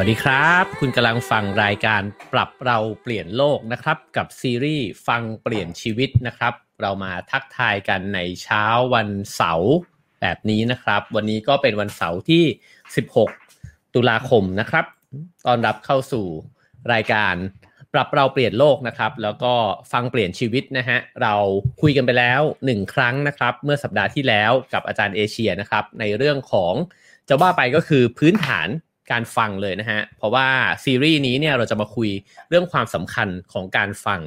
วัสดีครับ คุณกำลังฟังรายการปรับเราเปลี่ยนโลกนะครับ กับซีรีส์ฟังเปลี่ยนชีวิตนะครับ เรามาทักทายกันในเช้าวันเสาร์แบบนี้นะครับ วันนี้ก็เป็นวันเสาร์ที่ 16 ตุลาคมนะครับตอนรับเข้าสู่รายการปรับเราเปลี่ยนโลกนะครับ แล้วก็ฟังเปลี่ยนชีวิตนะฮะเราคุยกันไปแล้วหนึ่งครั้งนะครับ เมื่อสัปดาห์ที่แล้วกับอาจารย์เอเชียนะครับ ในเรื่องของจะว่าไปก็คือพื้นฐาน การฟังเลยนะฮะ เพราะว่าซีรีส์นี้เนี่ยเราจะมาคุยเรื่องความสำคัญของการฟัง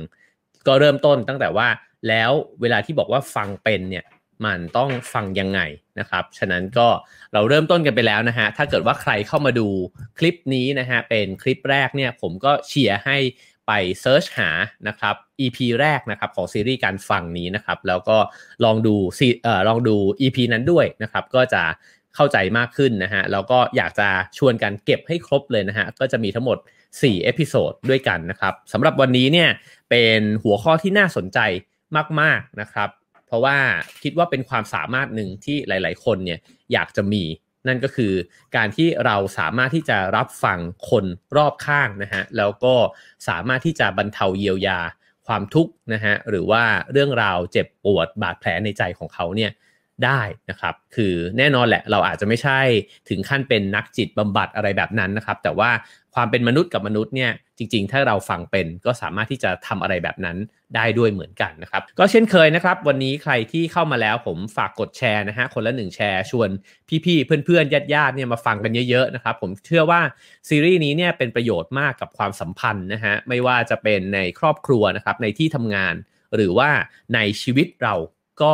ก็เริ่มต้นตั้งแต่ว่าแล้วเวลาที่บอกว่าฟังเป็นเนี่ยมันต้องฟังยังไงนะครับ ฉะนั้นก็เราเริ่มต้นกันไปแล้วนะฮะ ถ้าเกิดว่าใครเข้ามาดูคลิปนี้นะฮะ เป็นคลิปแรกเนี่ยผมก็เชียร์ให้ไปเซิร์ชหานะครับ EP แรกนะครับของซีรีส์การฟังนี้นะครับ แล้วก็ลองดูซีเอ่อลองดู EP นั้นด้วยนะครับ ก็จะ เข้าใจมากขึ้นนะฮะแล้วก็อยากจะชวนกันเก็บให้ครบเลยนะฮะก็จะมีทั้งหมด 4 episode ด้วยกันนะครับสำหรับวันนี้เนี่ยเป็นหัวข้อที่น่าสนใจมาก ๆนะครับ เพราะว่าคิดว่าเป็นความสามารถหนึ่งที่หลาย ๆ คนเนี่ยอยากจะมีนั่นก็คือการที่เราสามารถที่จะรับฟังคนรอบข้างนะฮะแล้วก็สามารถที่จะบรรเทาเยียวยาความทุกข์นะฮะหรือว่าเรื่องราวเจ็บปวดบาดแผลในใจของเขาเนี่ย ได้นะครับ คือแน่นอนแหละเราอาจจะไม่ใช่ถึงขั้นเป็นนักจิตบำบัดอะไรแบบนั้นนะครับ แต่ว่าความเป็นมนุษย์กับมนุษย์เนี่ยจริง ๆ ถ้าเราฟังเป็นก็สามารถที่จะทำอะไรแบบนั้นได้ด้วยเหมือนกันนะครับ ก็เช่นเคยนะครับ วันนี้ใครที่เข้ามาแล้วผมฝากกดแชร์นะฮะคนละหนึ่งแชร์ ชวนพี่ๆเพื่อนๆญาติๆเนี่ยมาฟังกันเยอะๆนะครับ ผมเชื่อว่าซีรีส์นี้เนี่ยเป็นประโยชน์มากกับความสัมพันธ์นะฮะไม่ว่าจะเป็นในครอบครัวนะครับในที่ทำงาน หรือว่าในชีวิตเราก็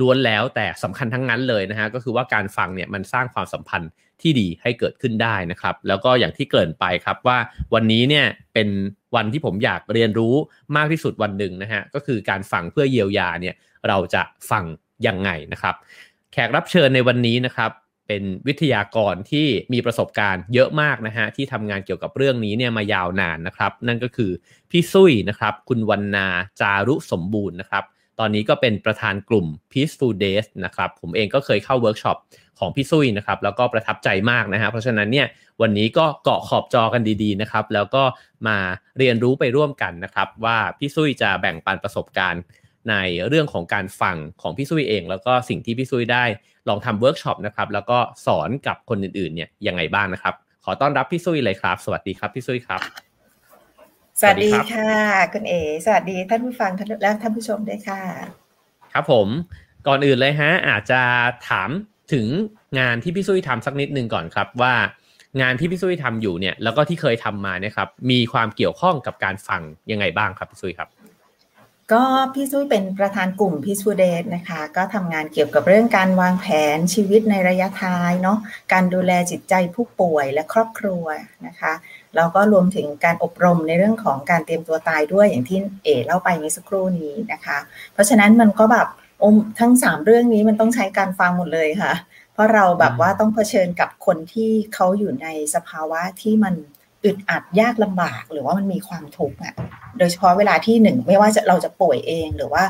ล้วนแล้วแต่สำคัญทั้งนั้นเลยนะฮะก็คือว่าการฟังเนี่ยมันสร้างความสัมพันธ์ที่ดีให้เกิดขึ้นได้นะครับ แล้วก็อย่างที่เกริ่นไปครับว่าวันนี้เนี่ยเป็นวันที่ผมอยากเรียนรู้มากที่สุดวันหนึ่งนะฮะก็คือการฟังเพื่อเยียวยาเนี่ยเราจะฟังยังไงนะครับ แขกรับเชิญในวันนี้นะครับเป็นวิทยากรที่มีประสบการณ์เยอะมากนะฮะที่ทำงานเกี่ยวกับเรื่องนี้เนี่ยมายาวนานนะครับ นั่นก็คือพี่ซุยนะครับ คุณวรรณาจารุสมบูรณ์นะครับ ตอนนี้ก็เป็นประธานกลุ่ม Peaceful Death นะครับ ผมเองก็เคยเข้าเวิร์กช็อปของพี่ซุยนะครับ แล้วก็ประทับใจมากนะฮะเพราะฉะนั้นเนี่ยวันนี้ก็เกาะขอบจอกันดีๆนะครับ แล้วก็มาเรียนรู้ไปร่วมกันนะครับ ว่าพี่ซุยจะแบ่งปันประสบการณ์ในเรื่องของการฟังของพี่ซุยเอง แล้วก็สิ่งที่พี่ซุยได้ลองทำเวิร์กช็อปนะครับ แล้วก็สอนกับคนอื่นๆเนี่ยยังไงบ้างนะครับ ขอต้อนรับพี่ซุยเลยครับ สวัสดีครับพี่ซุยครับ สวัสดีค่ะ คุณเอ๋สวัสดีท่านผู้ฟังและท่านผู้ชมด้วยค่ะ ครับผมก่อนอื่นเลยฮะ อาจจะถามถึงงานที่พี่ซุยทำสักนิดนึงก่อนครับว่างานที่พี่ซุยทำอยู่เนี่ยแล้วก็ที่เคยทำมาเนี่ยครับมีความเกี่ยวข้องกับการฟังยังไงบ้างครับพี่ซุยครับ ก็พี่ซุยเป็นประธานกลุ่มพี่ซูเดสนะคะ ก็ทำงานเกี่ยวกับเรื่องการวางแผนชีวิตในระยะท้ายเนาะการดูแลจิตใจผู้ป่วยและครอบครัวนะคะ แล้วก็รวมถึงการอบรมในเรื่องของการเตรียมตัวตายด้วยอย่างที่เอ๋เล่าไปในสักครู่นี้นะคะ เพราะฉะนั้นมันก็แบบอมทั้งสามเรื่องนี้มันต้องใช้การฟังหมดเลยค่ะ เพราะเราแบบว่าต้องเผชิญกับคนที่เขาอยู่ในสภาวะที่มันอึดอัดยากลำบากหรือว่ามันมีความทุกข์อะ โดยเฉพาะเวลาที่หนึ่งไม่ว่าจะเราจะป่วยเองหรือว่า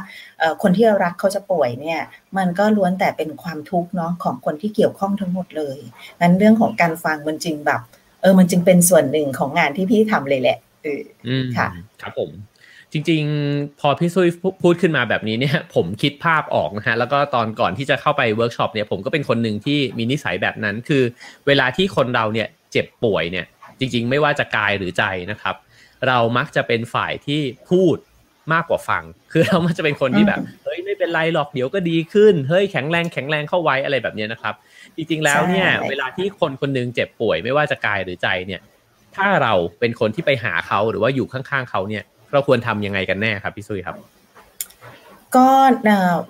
คนที่เรารักเขาจะป่วยเนี่ย มันก็ล้วนแต่เป็นความทุกข์เนาะของคนที่เกี่ยวข้องทั้งหมดเลยงั้นเรื่องของการฟังมันจึงแบบ เออมันจึงเป็นส่วนหนึ่งของงานที่พี่ทำเลยแหละเออค่ะ ครับผม จริง ๆ พอพี่ซุยพูดขึ้นมาแบบนี้เนี่ย ผมคิดภาพออกนะฮะแล้วก็ตอนก่อนที่จะเข้าไปเวิร์กช็อปเนี่ยผมก็เป็นคนหนึ่งที่มีนิสัยแบบนั้น คือ เวลาที่คนเราเนี่ยเจ็บป่วยเนี่ย จริง ๆ ไม่ว่าจะกายหรือใจนะครับ เรามักจะเป็นฝ่ายที่พูดมากกว่าฟัง คือเรามักจะเป็นคนที่แบบ เฮ้ยไม่เป็นไรหรอกเดี๋ยวก็ดีขึ้น เฮ้ยแข็งแรงแข็งแรงเข้าไว้อะไรแบบนี้นะครับ จริงๆแล้วเนี่ยเวลาที่คนคนนึงเจ็บป่วยไม่ว่าจะกายหรือใจเนี่ย ถ้าเราเป็นคนที่ไปหาเขาหรือว่าอยู่ข้างๆเขาเนี่ย เราควรทำยังไงกันแน่ครับพี่ซุยครับ ก็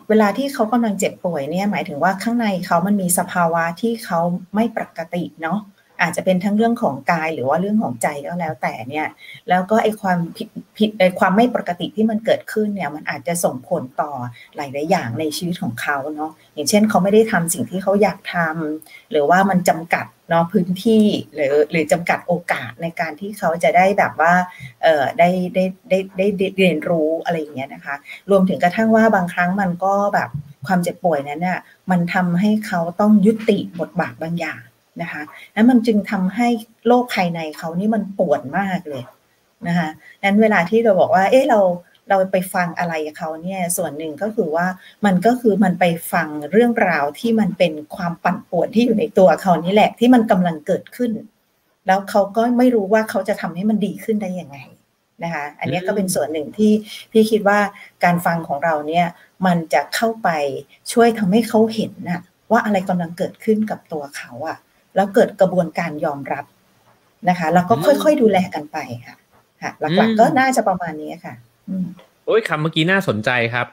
เวลาที่เขากำลังเจ็บป่วยเนี่ยหมายถึงว่าข้างในเขามันมีสภาวะที่เขาไม่ปกติเนาะ อาจจะเป็นทั้งเรื่องของกายหรือว่าเรื่องของใจก็แล้วแต่เนี่ยแล้วก็ไอความผิดผิดไอความไม่ปกติที่มันเกิดขึ้นเนี่ยมันอาจจะส่งผลต่อหลายๆอย่างในชีวิตของเขาเนาะอย่างเช่นเขาไม่ได้ทำสิ่งที่เขาอยากทำหรือว่ามันจำกัดเนาะพื้นที่หรือหรือจำกัดโอกาสในการที่เขาจะได้แบบว่าเออได้ได้ได้ได้เรียนรู้อะไรอย่างเงี้ยนะคะ รวมถึงกระทั่งว่าบางครั้งมันก็แบบความเจ็บป่วยนั้นเนี่ยมันทำให้เขาต้องยุติบทบาทบางอย่าง นะคะนั้นมันจึงทำให้โลกภายในเขานี่มันปวดมากเลยนะคะนั้นเวลาที่เราบอกว่า เอ๊ะเราเราไปฟังอะไรเขาเนี่ยส่วนหนึ่งก็คือว่ามันก็คือมันไปฟังเรื่องราวที่มันเป็นความปั่นป่วนที่อยู่ในตัวเขานี่แหละที่มันกำลังเกิดขึ้น แล้วเขาก็ไม่รู้ว่าเขาจะทำให้มันดีขึ้นได้ยังไงนะคะอันนี้ก็เป็นส่วนหนึ่งที่พี่คิดว่าการฟังของเราเนี่ยมันจะเข้าไปช่วยทำให้เขาเห็นนะว่าอะไรกำลังเกิดขึ้นกับตัวเขาอะ แล้วเกิดกระบวนการยอมรับนะคะ แล้วก็ค่อยๆดูแลกันไปค่ะค่ะ หลักๆก็น่าจะประมาณนี้ค่ะโอ้ยคำเมื่อกี้น่าสนใจครับ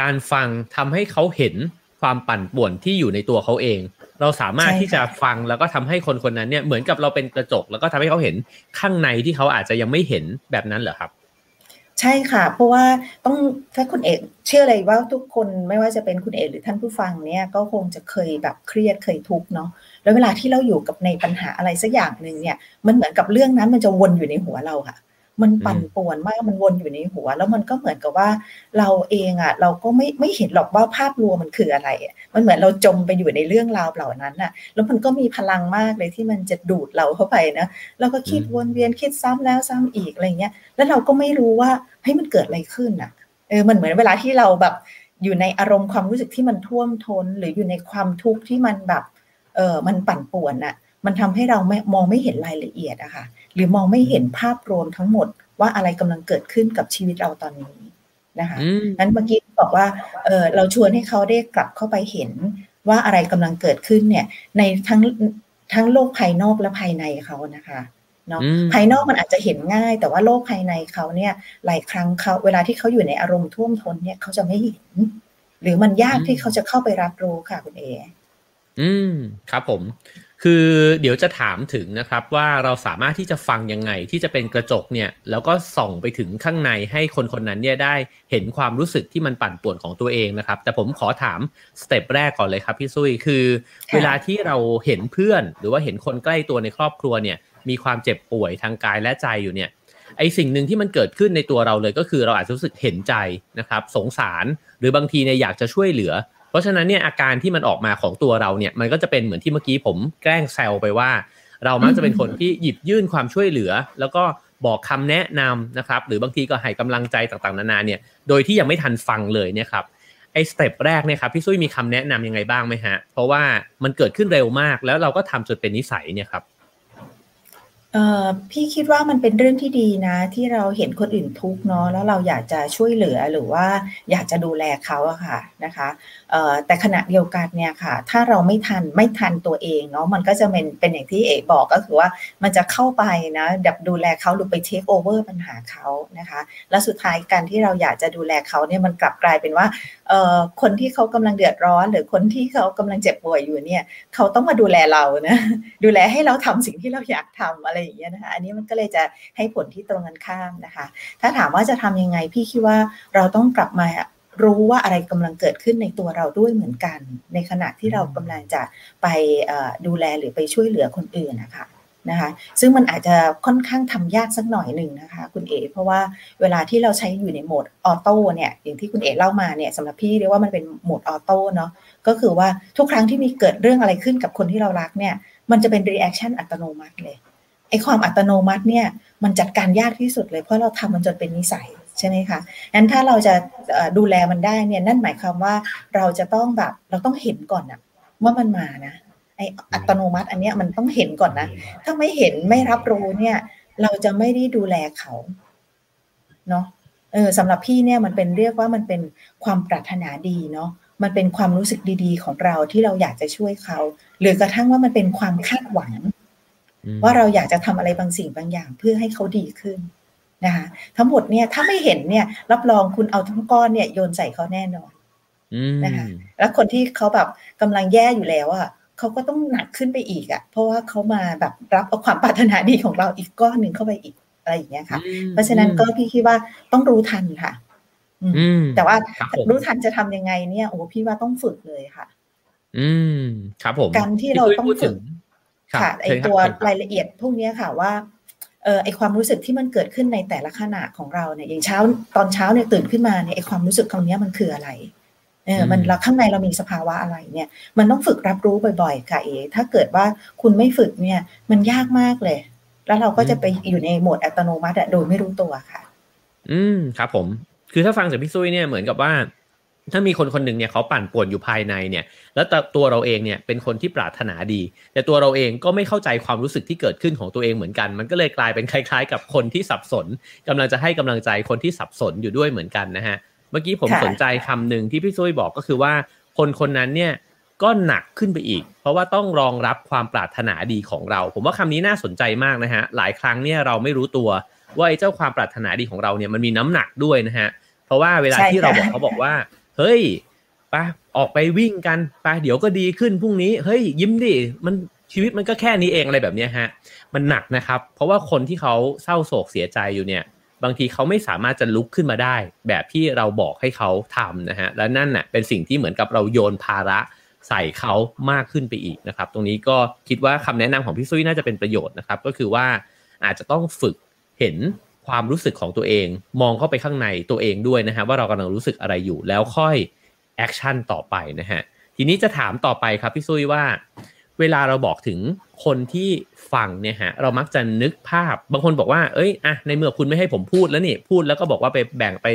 การฟังทำให้เขาเห็นความปั่นป่วนที่อยู่ในตัวเขาเอง เราสามารถที่จะฟังแล้วก็ทำให้คนคนนั้นเนี่ยเหมือนกับเราเป็นกระจก แล้วก็ทำให้เขาเห็นข้างในที่เขาอาจจะยังไม่เห็นแบบนั้นเหรอครับใช่ค่ะ เพราะว่าต้องถ้าคุณเอกเชื่อเลยว่าทุกคนไม่ว่าจะเป็นคุณเอกหรือท่านผู้ฟังเนี่ยก็คงจะเคยแบบเครียดเคยทุกข์เนาะ แล้วเวลาที่เราอยู่กับในปัญหาอะไรสักอย่างหนึ่งเนี่ย มันเหมือนกับเรื่องนั้นมันจะวนอยู่ในหัวเราค่ะ มันปั่นป่วนมากมันวนอยู่ในหัว แล้วมันก็เหมือนกับว่าเราเองอะ เราก็ไม่ไม่เห็นหรอกว่าภาพรวมมันคืออะไร มันเหมือนเราจมไปอยู่ในเรื่องราวเหล่านั้นอะ แล้วมันก็มีพลังมากเลยที่มันจะดูดเราเข้าไปนะเราก็คิดวนเวียนคิดซ้ำแล้วซ้ำอีกอะไรเงี้ย แล้วเราก็ไม่รู้ว่าให้ยมันเกิดอะไรขึ้นอะเออมันเหมือนเวลาที่เราแบบอยู่ในอารมณ์ความรู้สึกที่มันท่วมทน้น หรืออยู่ในความทุกข์ที่มันแบบ เออมันปั่นป่วนอะมันทำให้เราไม่มองไม่เห็นรายละเอียดอะค่ะ หรือมองไม่เห็นภาพรวมทั้งหมดว่าอะไรกำลังเกิดขึ้นกับชีวิตเราตอนนี้นะคะนั้นเมื่อกี้บอกว่าเออเราชวนให้เขาได้กลับเข้าไปเห็นว่าอะไรกำลังเกิดขึ้นเนี่ย ในทั้งทั้งโลกภายนอกและภายในเขานะคะเนาะภายนอกมันอาจจะเห็นง่าย แต่ว่าโลกภายในเขาเนี่ย หลายครั้งเขาเวลาที่เขาอยู่ในอารมณ์ท่วมท้นเนี่ยเขาจะไม่เห็น หรือมันยากที่เขาจะเข้าไปรับรู้ค่ะคุณเอ อืมครับผม คือเดี๋ยวจะถามถึงนะครับ ว่าเราสามารถที่จะฟังยังไงที่จะเป็นกระจกเนี่ย แล้วก็ส่องไปถึงข้างในให้คนคนนั้นเนี่ยได้เห็นความรู้สึกที่มันปั่นป่วนของตัวเองนะครับ แต่ผมขอถามสเต็ปแรกก่อนเลยครับพี่ซุยคือ เวลาที่เราเห็นเพื่อน หรือว่าเห็นคนใกล้ตัวในครอบครัวเนี่ย มีความเจ็บป่วยทางกายและใจอยู่เนี่ยไอสิ่งหนึ่งที่มันเกิดขึ้นในตัวเราเลยก็คือเราอาจจะรู้สึกเห็นใจนะครับ สงสารหรือบางทีเนี่ยอยากจะช่วยเหลือ เพราะฉะนั้นเนี่ยอาการที่มันออกมาของตัวเราเนี่ยมันก็จะเป็นเหมือนที่เมื่อกี้ผมแกล้งแซวไปว่า เรามักจะเป็นคนที่หยิบยื่นความช่วยเหลือ แล้วก็บอกคำแนะนำนะครับ หรือบางทีก็ให้กำลังใจต่างๆนานาเนี่ยโดยที่ยังไม่ทันฟังเลยเนี่ยครับไอ้สเต็ปแรกเนี่ยครับพี่ซุยมีคำแนะนํำยังไงบ้างไหมฮะ เพราะว่ามันเกิดขึ้นเร็วมากแล้วเราก็ทำจนเป็นนิสัยเนี่ยครับ พี่คิดว่ามันเป็นเรื่องที่ดีนะ ที่เราเห็นคนอื่นทุกเนาะแล้วเราอยากจะช่วยเหลือหรือว่าอยากจะดูแลเขาอะค่ะนะคะแต่ขณะเดียวกันเนี่ยค่ะ ถ้าเราไม่ทันไม่ทันตัวเองเนาะมันก็จะเป็นเป็นอย่างที่เอกบอกก็คือว่ามันจะเข้าไปนะดับดูแลเขาหรือไปเทคโอเวอร์ปัญหาเขานะคะ แล้วสุดท้ายการที่เราอยากจะดูแลเขาเนี่ยมันกลับกลายเป็นว่าคนที่เขากำลังเดือดร้อน หรือคนที่เขากำลังเจ็บป่วยอยู่เนี่ยเขาต้องมาดูแลเรานะดูแลให้เราทำสิ่งที่เราอยากทำอะไรอย่างเงี้ยนะคะอันนี้มันก็เลยจะให้ผลที่ตรงกันข้ามนะคะ ถ้าถามว่าจะทำยังไงพี่คิดว่าเราต้องกลับมารู้ว่าอะไรกำลังเกิดขึ้นในตัวเราด้วยเหมือนกัน ในขณะที่เรากำลังจะไปดูแลหรือไปช่วยเหลือคนอื่นนะคะนะคะซึ่งมันอาจจะค่อนข้างทำยากสักหน่อยหนึ่งนะคะคุณเอ๋เพราะว่าเวลาที่เราใช้อยู่ใน mode auto เนี่ยอย่างที่คุณเอ๋เล่ามาเนี่ยสำหรับพี่เรียกว่ามันเป็น mode auto เนาะก็คือว่าทุกครั้งที่มีเกิดเรื่องอะไรขึ้นกับคนที่เรารักเนี่ยมันจะเป็น reaction อัตโนมัติเลย ไอ้ความอัตโนมัติเนี่ยมันจัดการยากที่สุดเลยเพราะเราทำมันจนเป็นนิสัยใช่ไหมคะงั้นถ้าเราจะดูแลมันได้เนี่ยนั่นหมายความว่าเราจะต้องแบบเราต้องเห็นก่อนนะว่ามันมานะไออัตโนมัติอันเนี้ยมันต้องเห็นก่อนนะ ถ้าไม่เห็นไม่รับรู้เนี่ย เราจะไม่ได้ดูแลเขาเนาะเออสำหรับพี่เนี่ยมันเป็นเรียกว่ามันเป็นความปรารถนาดีเนาะมันเป็นความรู้สึกดีๆ ของเราที่เราอยากจะช่วยเขา หรือกระทั่งว่ามันเป็นความคาดหวัง ว่าเราอยากจะทำอะไรบางสิ่งบางอย่างเพื่อให้เขาดีขึ้นนะคะทั้งหมดเนี่ยถ้าไม่เห็นเนี่ย รับรองคุณเอาทั้งก้อนเนี่ยโยนใส่เขาแน่นอนนะคะแล้วคนที่เขาแบบกำลังแย่อยู่แล้วอะเขาก็ต้องหนักขึ้นไปอีกอะ เพราะว่าเขามาแบบรับเอาความปรารถนาดีของเราอีกก้อนหนึ่งเข้าไปอีกอะไรอย่างเงี้ยค่ะ เพราะฉะนั้นก็พี่คิดว่าต้องรู้ทันค่ะแต่ว่ารู้ทันจะทำยังไงเนี่ยโอ้พี่ว่าต้องฝึกเลยค่ะ อืมครับผมการที่เราต้องฝึก ค่ะไอตัวรายละเอียดพวกนี้ค่ะว่าเออไอความรู้สึกที่มันเกิดขึ้นในแต่ละขณะของเราเนี่ยอย่างเช้าตอนเช้าเนี่ยตื่นขึ้นมาเนี่ยไอความรู้สึกตรงนี้มันคืออะไรเออมันเราข้างในเรามีสภาวะอะไรเนี่ย มันต้องฝึกรับรู้บ่อยๆ ค่ะเอถ้าเกิดว่าคุณไม่ฝึกเนี่ยมันยากมากเลย แล้วเราก็จะไปอยู่ในโหมดอัตโนมัติโดยไม่รู้ตัวค่ะ อืมครับผม คือถ้าฟังจากพี่ซุยเนี่ยเหมือนกับว่า ถ้ามีคนคนหนึ่งเนี่ยเขาปั่นป่วนอยู่ภายในเนี่ย แล้วตัวเราเองเนี่ยเป็นคนที่ปรารถนาดี แต่ตัวเราเองก็ไม่เข้าใจความรู้สึกที่เกิดขึ้นของตัวเองเหมือนกัน มันก็เลยกลายเป็นคล้าย ๆ กับคนที่สับสนกำลังจะให้กำลังใจคนที่สับสนอยู่ด้วยเหมือนกันนะฮะเมื่อกี้ผมสนใจคำหนึ่งที่พี่ซุ้ยบอกก็คือว่า คนคนนั้นเนี่ยก็หนักขึ้นไปอีก เพราะว่าต้องรองรับความปรารถนาดีของเรา ผมว่าคำนี้น่าสนใจมากนะฮะหลายครั้งเนี่ยเราไม่รู้ตัวว่าไอ้เจ้าความปรารถนาดีของเราเนี่ยมันมีน้ำหนักด้วยนะฮะเพราะว่าเวลาที่เราบอกเขาบอกว่า เฮ้ยปะออกไปวิ่งกันปะเดี๋ยวก็ดีขึ้นพรุ่งนี้เฮ้ยยิ้มดิมันชีวิตมันก็แค่นี้เองอะไรแบบนี้ฮะ มันหนักนะครับ เพราะว่าคนที่เขาเศร้าโศกเสียใจอยู่เนี่ย บางทีเขาไม่สามารถจะลุกขึ้นมาได้ แบบที่เราบอกให้เขาทำนะฮะ และนั่นน่ะเป็นสิ่งที่เหมือนกับเราโยนภาระใส่เขามากขึ้นไปอีกนะครับ ตรงนี้ก็คิดว่าคำแนะนำของพี่ซุยน่าจะเป็นประโยชน์นะครับ ก็คือว่าอาจจะต้องฝึกเห็น ความรู้สึกของตัวเอง มองเข้าไปข้างในตัวเองด้วยนะฮะว่าเรากำลังรู้สึกอะไรอยู่แล้วค่อย action ต่อไปนะฮะทีนี้จะถามต่อไปครับพี่ซุยว่า เวลาเราบอกถึงคนที่ฟังเนี่ยฮะเรามักจะนึกภาพ บางคนบอกว่า เอ้ยอะในเมื่อคุณไม่ให้ผมพูดแล้วนี่พูดแล้วก็บอกว่าไปแบ่งไป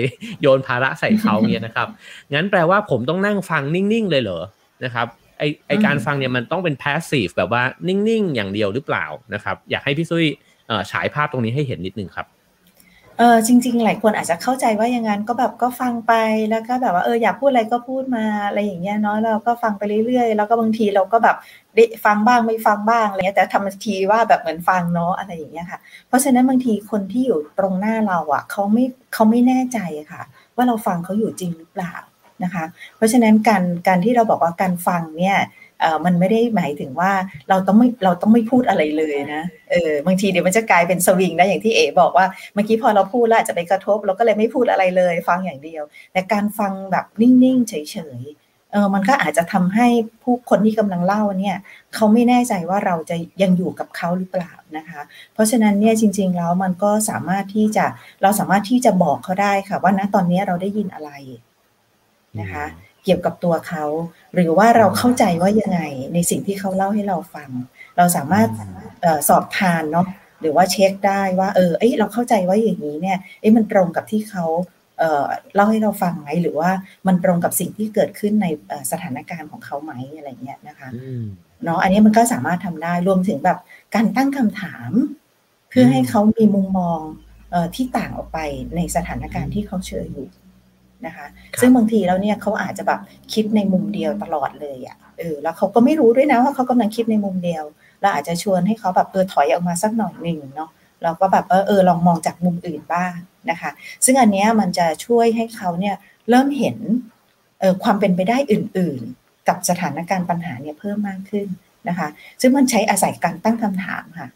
โยนภาระใส่เขาเนี่ยนะครับงั้นแปลว่าผมต้องนั่งฟังนิ่งๆ เลยเหรอนะครับไอ้ไอ้การฟังเนี่ยมันต้องเป็น passive แบบว่านิ่งๆ อย่างเดียวหรือเปล่านะครับ อยากให้พี่ซุยฉายภาพตรงนี้ให้เห็นนิดนึงครับ เออจริง ๆ หลายคนอาจจะเข้าใจว่าอย่างนั้นก็แบบก็ฟังไปแล้วก็แบบว่าเอออยากพูดอะไรก็พูดมาอะไรอย่างเงี้ยเนาะเราก็ฟังไปเรื่อยๆ แล้วก็บางทีเราก็แบบได้ฟังบ้างไม่ฟังบ้างอะไรเงี้ยแต่ทำทีว่าแบบเหมือนฟังเนาะอะไรอย่างเงี้ยค่ะ เพราะฉะนั้นบางทีคนที่อยู่ตรงหน้าเราอะเขาไม่เขาไม่แน่ใจค่ะ ว่าเราฟังเขาอยู่จริงหรือเปล่านะคะ เพราะฉะนั้นการการที่เราบอกว่าการฟังเนี่ย มันไม่ได้หมายถึงว่าเราต้องไม่เราต้องไม่พูดอะไรเลยนะเออบางทีเดี๋ยวมันจะกลายเป็นสวิงนะอย่างที่เอ๋บอกว่าเมื่อกี้พอเราพูดแล้วจะไปกระทบ เราก็เลยไม่พูดอะไรเลย ฟังอย่างเดียว แต่การฟังแบบนิ่งๆเฉยๆเออมันก็อาจจะทำให้ผู้คนที่กำลังเล่าเนี่ยเขาไม่แน่ใจว่าเราจะยังอยู่กับเขาหรือเปล่านะคะ เพราะฉะนั้นเนี่ยจริง ๆ แล้วมันก็สามารถที่จะเราสามารถที่จะบอกเขาได้ค่ะ ว่าณตอนนี้เราได้ยินอะไรนะคะ เกี่ยวกับตัวเขา หรือว่าเราเข้าใจว่ายังไงในสิ่งที่เขาเล่าให้เราฟัง เราสามารถสอบทานเนาะหรือว่าเช็คได้ว่า เออเอ้เราเข้าใจว่าอย่างนี้เนี่ยเอ้มันตรงกับที่เขาเล่าให้เราฟังไหมหรือว่ามันตรงกับสิ่งที่เกิดขึ้นในสถานการณ์ของเขาไหมอะไรเงี้ยนะคะเนาะอันนี้มันก็สามารถทำได้รวมถึงแบบการตั้งคำถาม เพื่อให้เขามีมุมมองที่ต่างออกไปในสถานการณ์ที่เขาเจออยู่ นะคะซึ่งบางทีแล้วเนี่ยเขาอาจจะแบบคิดในมุมเดียวตลอดเลยอะ่ะเออแล้วเขาก็ไม่รู้ด้วยนะว่าเขากำลังคิดในมุมเดียวเราอาจจะชวนให้เขาแบบเออถอยออกมาสักหน่อยหนึ่งเนาะเราก็แบบเออเออลองมองจากมุมอื่นบ้างนะคะ ซึ่งอันนี้มันจะช่วยให้เขาเนี่ยเริ่มเห็นเออความเป็นไปได้อื่น ๆ กับสถานการณ์ปัญหาเนี่ยเพิ่มมากขึ้นนะคะ ซึ่งมันใช้อาศัยการตั้งคำถามค่ะ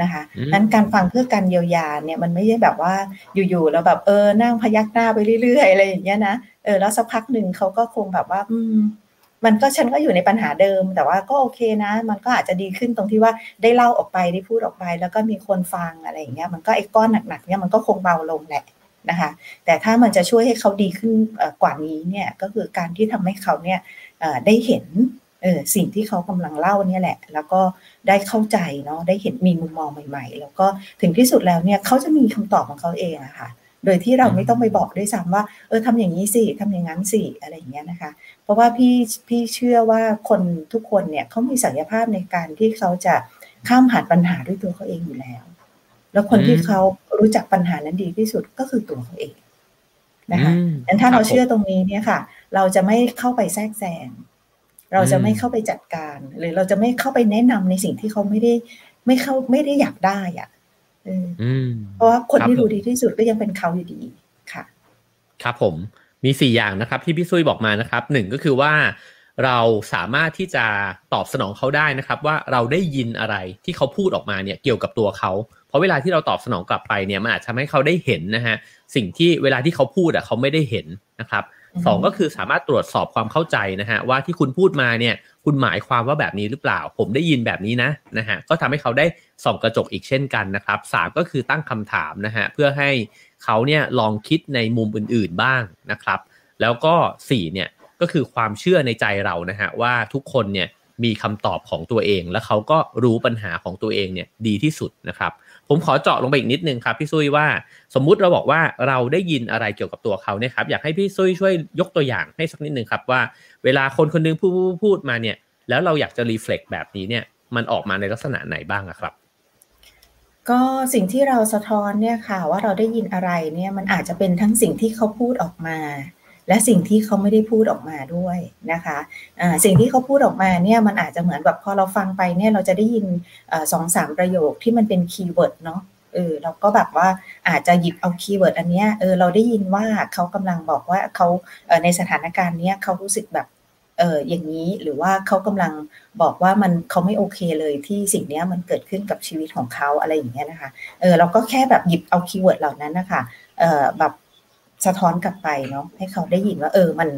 นะคะนั้นการฟังเพื่อการเยียวยาเนี่ยมันไม่ใช่แบบว่าอยู่ๆแล้วแบบเออนั่งพยักหน้าไปเรื่อยๆอะไรอย่างเงี้ยนะเออแล้วสักพักหนึ่งเขาก็คงแบบว่า อืมมันก็ฉันก็อยู่ในปัญหาเดิม แต่ว่าก็โอเคนะ มันก็อาจจะดีขึ้นตรงที่ว่าได้เล่าออกไปได้พูดออกไป แล้วก็มีคนฟังอะไรอย่างเงี้ยมันก็ไอ้ก้อนหนักๆเนี่ยมันก็คงเบาลงแหละนะคะ แต่ถ้ามันจะช่วยให้เขาดีขึ้นกว่านี้เนี่ยก็คือการที่ทำให้เขาเนี่ยได้เห็น เออสิ่งที่เขากำลังเล่าเนี่ยแหละ แล้วก็ได้เข้าใจเนาะได้เห็นมีมุมมองใหม่ ๆ แล้วก็ถึงที่สุดแล้วเนี่ยเขาจะมีคำตอบของเขาเองอะค่ะโดยที่เราไม่ต้องไปบอกด้วยซ้ำว่าเออทำอย่างนี้สิทำอย่างนั้นสิอะไรอย่างเงี้ยนะคะ เพราะว่าพี่พี่เชื่อว่าคนทุกคนเนี่ยเขามีศักยภาพในการที่เขาจะข้ามผ่านปัญหาด้วยตัวเขาเองอยู่แล้ว แล้วคนที่เขารู้จักปัญหานั้นดีที่สุดก็คือตัวเขาเองนะคะดังนั้นถ้าเราเชื่อตรงนี้เนี่ยค่ะ เราจะไม่เข้าไปแทรกแซง เราจะไม่เข้าไปจัดการ หรือเราจะไม่เข้าไปแนะนำในสิ่งที่เขาไม่ได้ไม่เข้าไม่ได้อยากได้อะเพราะว่าคนที่รู้ดีที่สุดก็ยังเป็นเขาอยู่ดีค่ะ ครับผมมีสี่อย่างนะครับที่พี่ซุยบอกมานะครับหนึ่งก็คือว่าเราสามารถที่จะตอบสนองเขาได้นะครับ ว่าเราได้ยินอะไรที่เขาพูดออกมาเนี่ยเกี่ยวกับตัวเขา เพราะเวลาที่เราตอบสนองกลับไปเนี่ยมันอาจจะทำให้เขาได้เห็นนะฮะสิ่งที่เวลาที่เขาพูดอะเขาไม่ได้เห็นนะครับ สองก็คือสามารถตรวจสอบความเข้าใจนะฮะว่าที่คุณพูดมาเนี่ยคุณหมายความว่าแบบนี้หรือเปล่า ผมได้ยินแบบนี้นะนะฮะก็ทำให้เขาได้ส่องกระจกอีกเช่นกันนะครับสามก็คือตั้งคำถามนะฮะเพื่อให้เขาเนี่ยลองคิดในมุมอื่นๆบ้างนะครับ แล้วก็4เนี่ยก็คือความเชื่อในใจเรานะฮะว่าทุกคนเนี่ยมีคำตอบของตัวเอง และเขาก็รู้ปัญหาของตัวเองเนี่ยดีที่สุดนะครับ ผมขอเจาะลงไปอีกนิดนึงครับพี่ซุยว่าสมมุติเราบอกว่าเราได้ยินอะไรเกี่ยวกับตัวเขาเนี่ยครับอยากให้พี่ซุยช่วยยกตัวอย่างให้สักนิดนึงครับว่าเวลาคนคนนึงพูดพูดมาเนี่ย แล้วเราอยากจะรีเฟล็กแบบนี้เนี่ยมันออกมาในลักษณะไหนบ้างครับก็สิ่งที่เราสะท้อนเนี่ยค่ะว่าเราได้ยินอะไรเนี่ยมันอาจจะเป็นทั้งสิ่งที่เขาพูดออกมา และสิ่งที่เขาไม่ได้พูดออกมาด้วยนะคะะสิ่งที่เขาพูดออกมาเนี่ยมันอาจจะเหมือนแบบพอเราฟังไปเนี่ยเราจะได้ยินสองสามประโยคที่มันเป็น keyword เนาะเออเราก็แบบว่าอาจจะหยิบเอา keyword อันเนี้ยเออเราได้ยินว่าเขากำลังบอกว่าเขาในสถานการณ์เนี้ยเขารู้สึกแบบเอออย่างนี้หรือว่าเขากำลังบอกว่ามันเขาไม่โอเคเลยที่สิ่งนี้มันเกิดขึ้นกับชีวิตของเขาอะไรอย่างเงี้ยนะคะเออเราก็แค่แบบหยิบเอา keyword เหล่านั้นนะคะเออแบบ สะท้อนกลับไปเนาะให้เขาได้ยินว่า เออมัน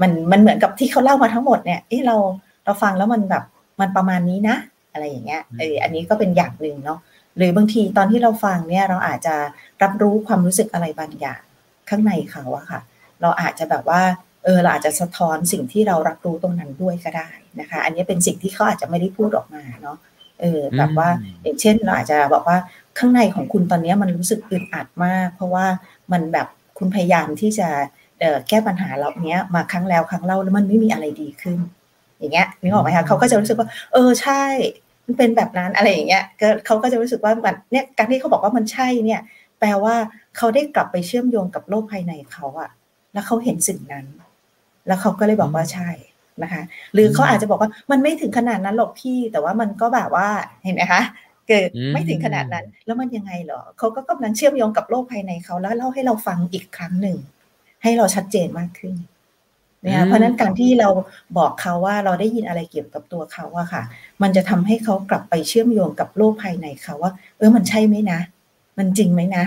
มันมันเหมือนกับที่เขาเล่ามาทั้งหมดเนี่ยเออเราเราฟังแล้วมันแบบมันประมาณนี้นะ อะไรอย่างเงี้ยเอออันนี้ก็เป็นอย่างหนึ่งเนาะหรือบางทีตอนที่เราฟังเนี่ยเราอาจจะรับรู้ความรู้สึกอะไรบางอย่างข้างในเขาอะค่ะ เราอาจจะแบบว่าเออเราอาจจะสะท้อนสิ่งที่เรารับรู้ตรงนั้นด้วยก็ได้นะคะ อันนี้เป็นสิ่งที่เขาอาจจะไม่ได้พูดออกมาเนาะเออแบบว่าอย่างเช่นเราอาจจะบอกว่าข้างในของคุณตอนนี้มันรู้สึกอึดอัดมาก เพราะว่ามันแบบ คุณพยายามที่จะแก้ปัญหาเหล่านี้มาครั้งแล้วครั้งเล่าแล้วมันไม่มีอะไรดีขึ้น อย่างเงี้ยนึกออกไหมคะเขาก็จะรู้สึกว่า เออใช่ มันเป็นแบบนั้นอะไรอย่างเงี้ยก็เขาก็จะรู้สึกว่ามันเนี่ยการที่เขาบอกว่ามันใช่เนี่ย แปลว่าเขาได้กลับไปเชื่อมโยงกับโลกภายในเขาอะแล้วเขาเห็นสิ่งนั้น แล้วเขาก็เลยบอกว่าใช่นะคะ หรือเขาอาจจะบอกว่ามันไม่ถึงขนาดนั้นหรอกพี่ แต่ว่ามันก็แบบว่าเห็นไหมคะ เกิดไม่ถึงขนาดนั้น แล้วมันยังไงเหรอเขาก็กำลังเชื่อมโยงกับโลกภายในเขาแล้วเล่าให้เราฟังอีกครั้งหนึ่ง ให้เราชัดเจนมากขึ้นเนี่ยเพราะนั้นการที่เราบอกเขาว่าเราได้ยินอะไรเกี่ยวกับตัวเขาอะค่ะ มันจะทำให้เขากลับไปเชื่อมโยงกับโลกภายในเขาว่า เออมันใช่ไหมนะ มันจริงไหมนะ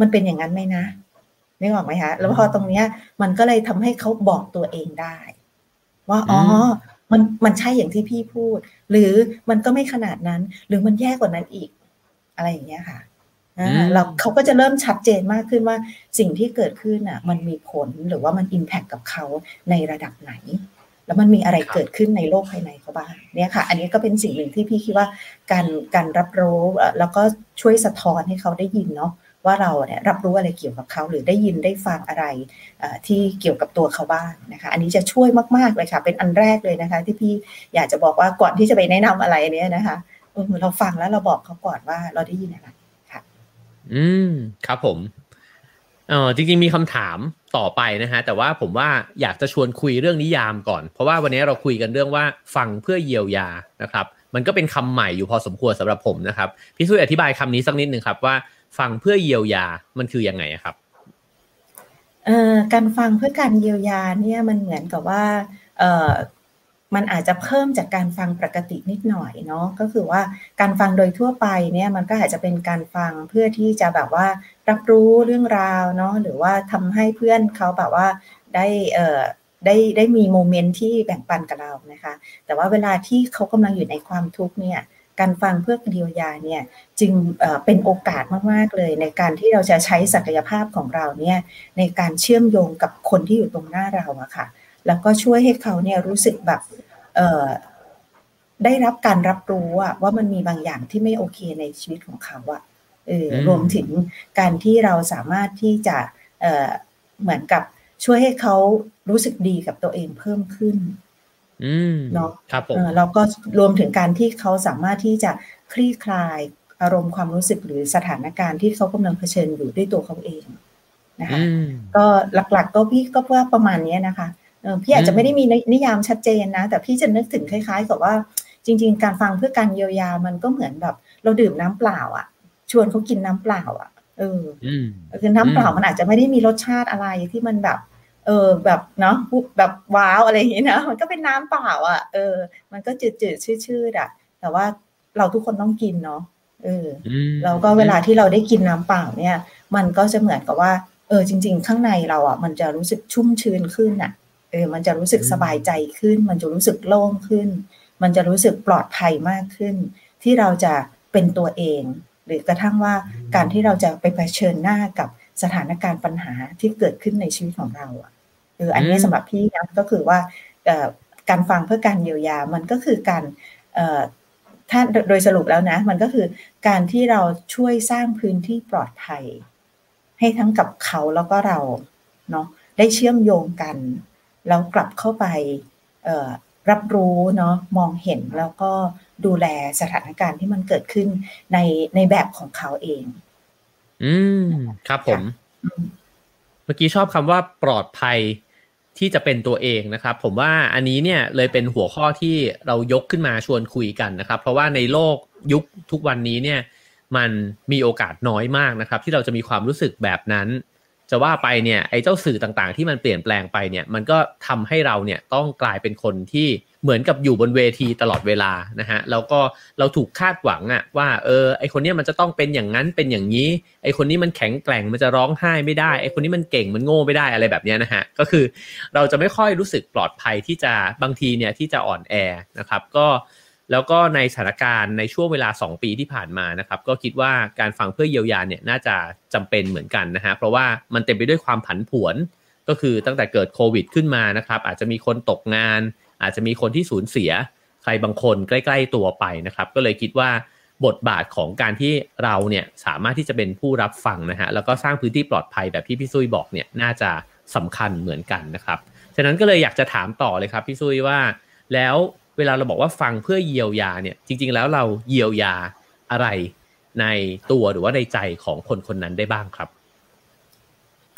มันเป็นอย่างนั้นไหมนะนึกออกไหมคะแล้วพอตรงเนี้ยมันก็เลยทำให้เขาบอกตัวเองได้ ว่าอ๋อ มันมันใช่อย่างที่พี่พูด หรือมันก็ไม่ขนาดนั้น หรือมันแย่กว่านั้นอีก อะไรอย่างเงี้ยค่ะเราเขาก็จะเริ่มชัดเจนมากขึ้นว่าสิ่งที่เกิดขึ้นอะ มันมีผลหรือว่ามันอิมแพคกับเขาในระดับไหน แล้วมันมีอะไรเกิดขึ้นในโลกภายในเขาบ้างเนี่ยค่ะ อันนี้ก็เป็นสิ่งหนึ่งที่พี่คิดว่าการการรับรู้แล้วก็ช่วยสะท้อนให้เขาได้ยินเนาะ ว่าเราเนี่ยรับรู้อะไรเกี่ยวกับเขา หรือได้ยินได้ฟังอะไรที่เกี่ยวกับตัวเขาบ้างนะคะ อันนี้จะช่วยมากๆเลยค่ะ เป็นอันแรกเลยนะคะ ที่พี่อยากจะบอกว่าก่อนที่จะไปแนะนำอะไรเนี้ยนะคะเราฟังแล้วเราบอกเขาก่อนว่าเราได้ยินอะไรค่ะ อืมครับผมเออจริงๆมีคำถามต่อไปนะฮะแต่ว่าผมว่าอยากจะชวนคุยเรื่องนิยามก่อน เพราะว่าวันนี้เราคุยกันเรื่องว่าฟังเพื่อเยียวยานะครับ มันก็เป็นคำใหม่อยู่พอสมควรสำหรับผมนะครับพี่สุยอธิบายคำนี้สักนิดหนึ่งครับว่า ฟังเพื่อเยียวยามันคือยังไงครับเออการฟังเพื่อการเยียวยาเนี่ยมันเหมือนกับว่าเออมันอาจจะเพิ่มจากการฟังปกตินิดหน่อยเนาะก็คือว่าการฟังโดยทั่วไปเนี่ยมันก็อาจจะเป็นการฟังเพื่อที่จะแบบว่ารับรู้เรื่องราวเนาะหรือว่าทำให้เพื่อนเขาแบบว่าได้เอ่อได้ได้มีโมเมนต์ที่แบ่งปันกับเรานะคะ แต่ว่าเวลาที่เขากำลังอยู่ในความทุกข์เนี่ย การฟังเพื่อเยียวยาเนี่ยจึงเป็นโอกาสมาก ๆ เลย ในการที่เราจะใช้ศักยภาพของเราเนี่ยในการเชื่อมโยงกับคนที่อยู่ตรงหน้าเราอะค่ะ แล้วก็ช่วยให้เขาเนี่ยรู้สึกแบบได้รับการรับรู้อะว่ามันมีบางอย่างที่ไม่โอเคในชีวิตของเขาอะเออรวมถึงการที่เราสามารถที่จะเเหมือนกับช่วยให้เขารู้สึกดีกับตัวเองเพิ่มขึ้น เนาะครับผมแล้วก็รวมถึงการที่เขาสามารถที่จะคลี่คลายอารมณ์ความรู้สึกหรือสถานการณ์ที่เขากำลังเผชิญอยู่ด้วยตัวเขาเองนะคะก็หลักๆ ก็พี่ก็เพื่อประมาณนี้นะคะพี่อาจจะไม่ได้มีนิยามชัดเจนนะ แต่พี่จะนึกถึงคล้ายๆกับว่า จริง ๆ การฟังเพื่อการเยียวยามันก็เหมือนแบบ เราดื่มน้ำเปล่า อะ ชวนเขากินน้ำเปล่า อะ เออคือน้ำเปล่ามันอาจจะไม่ได้มีรสชาติอะไรที่มันแบบเออแบบเนาะแบบว้าวอะไรอย่างเงี้ยนะมันก็เป็นน้ำเปล่าอะ เออ มันก็จืดจืดชืดๆอะ แต่ว่าเราทุกคนต้องกินเนาะเออแล้วก็เวลาที่เราได้กินน้ำเปล่าเนี่ย มันก็จะเหมือนกับว่า เออ จริง ๆ ข้างในเราอะ มันจะรู้สึกชุ่มชื้นขึ้นอะ เออ มันจะรู้สึกสบายใจขึ้น มันจะรู้สึกโล่งขึ้น มันจะรู้สึกปลอดภัยมากขึ้น ที่เราจะเป็นตัวเอง หรือกระทั่งว่าการที่เราจะไปเผชิญหน้ากับสถานการณ์ปัญหาที่เกิดขึ้นในชีวิตของเราอะ อออันนี้สำหรับพี่นะก็คือว่าการฟังเพื่อการเยียวยา มันก็คือการถ้าโดยสรุปแล้วนะ มันก็คือการที่เราช่วยสร้างพื้นที่ปลอดภัย ให้ทั้งกับเขาแล้วก็เราเนาะได้เชื่อมโยงกัน แล้วกลับเข้าไปรับรู้เนาะมองเห็นแล้วก็ดูแลสถานการณ์ที่มันเกิดขึ้นในในแบบของเขาเอง อืม ครับผม เมื่อกี้ชอบคำว่าปลอดภัย ที่จะเป็นตัวเองนะครับ ผมว่าอันนี้เนี่ยเลยเป็นหัวข้อที่เรายกขึ้นมาชวนคุยกันนะครับ เพราะว่าในโลกยุคทุกวันนี้เนี่ยมันมีโอกาสน้อยมากนะครับ ที่เราจะมีความรู้สึกแบบนั้น จะว่าไปเนี่ยไอ้เจ้าสื่อต่างๆ ที่มันเปลี่ยนแปลงไปเนี่ยมันก็ทำให้เราเนี่ยต้องกลายเป็นคนที่ เหมือนกับอยู่บนเวทีตลอดเวลานะฮะแล้วก็เราถูกคาดหวังอะว่าเออไอคนนี้มันจะต้องเป็นอย่างนั้นเป็นอย่างนี้ ไอคนนี้มันแข็งแกร่งมันจะร้องไห้ไม่ได้ไอคนนี้มันเก่งมันโง่ไม่ได้อะไรแบบนี้นะฮะก็คือเราจะไม่ค่อยรู้สึกปลอดภัยที่จะบางทีเนี่ยที่จะอ่อนแอนะครับก็แล้วก็ในสถานการณ์ในช่วงเวลา 2 ปีที่ผ่านมานะครับก็คิดว่าการฟังเพื่อเยียวยาเนี่ยน่าจะจำเป็นเหมือนกันนะฮะเพราะว่ามันเต็มไปด้วยความผันผวนก็คือตั้งแต่เกิดโควิดขึ้นมานะครับอาจจะมีคนตกงาน อาจจะมีคนที่สูญเสียใครบางคนใกล้ ๆตัวไปนะครับ ก็เลยคิดว่าบทบาทของการที่เราเนี่ยสามารถที่จะเป็นผู้รับฟังนะฮะแล้วก็สร้างพื้นที่ปลอดภัยแบบที่พี่ซุยบอกเนี่ยน่าจะสำคัญเหมือนกันนะครับฉะนั้นก็เลยอยากจะถามต่อเลยครับพี่ซุยว่า แล้วเวลาเราบอกว่าฟังเพื่อเยียวยาเนี่ยจริง ๆ แล้วเราเยียวยาอะไรในตัวหรือว่าในใจของคนคนนั้นได้บ้างครับ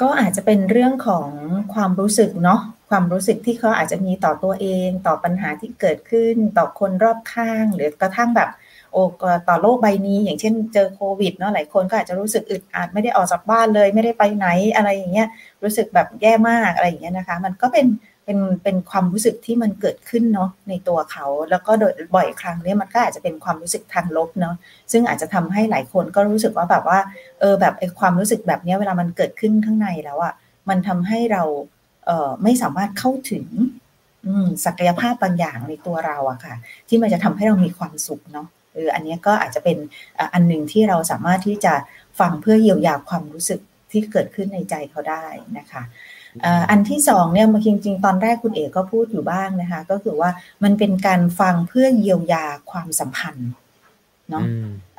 ก็อาจจะเป็นเรื่องของความรู้สึกเนาะความรู้สึกที่เขาอาจจะมีต่อตัวเอง ต่อปัญหาที่เกิดขึ้น ต่อคนรอบข้าง หรือกระทั่งแบบโอ้ต่อโลกใบนี้ อย่างเช่น เจอโควิดเนาะหลายคนก็อาจจะรู้สึกอึดอัดไม่ได้ออกจากบ้านเลย ไม่ได้ไปไหนอะไรอย่างเงี้ยรู้สึกแบบแย่มากอะไรอย่างเงี้ยนะคะ มันก็เป็น เป็นเป็นความรู้สึกที่มันเกิดขึ้นเนาะในตัวเขา แล้วก็โดยบ่อยครั้งเนี่ยมันก็อาจจะเป็นความรู้สึกทางลบเนาะซึ่งอาจจะทำให้หลายคนก็รู้สึกว่าแบบว่าเออแบบไอ้ความรู้สึกแบบนี้เวลามันเกิดขึ้นข้างในแล้วอะ่ะมันทำให้เราเออไม่สามารถเข้าถึงศักยภาพบางอย่างในตัวเราอะค่ะ ที่มันจะทำให้เรามีความสุขเนาะเอออันนี้ก็อาจจะเป็นอันหนึ่งที่เราสามารถที่จะฟังเพื่อเยียวยาความรู้สึกที่เกิดขึ้นในใจเขาได้นะคะ อันที่สองเนี่ยจริงๆ ตอนแรกคุณเอกก็พูดอยู่บ้างนะคะ ก็คือว่ามันเป็นการฟังเพื่อเยียวยาความสัมพันธ์เนาะ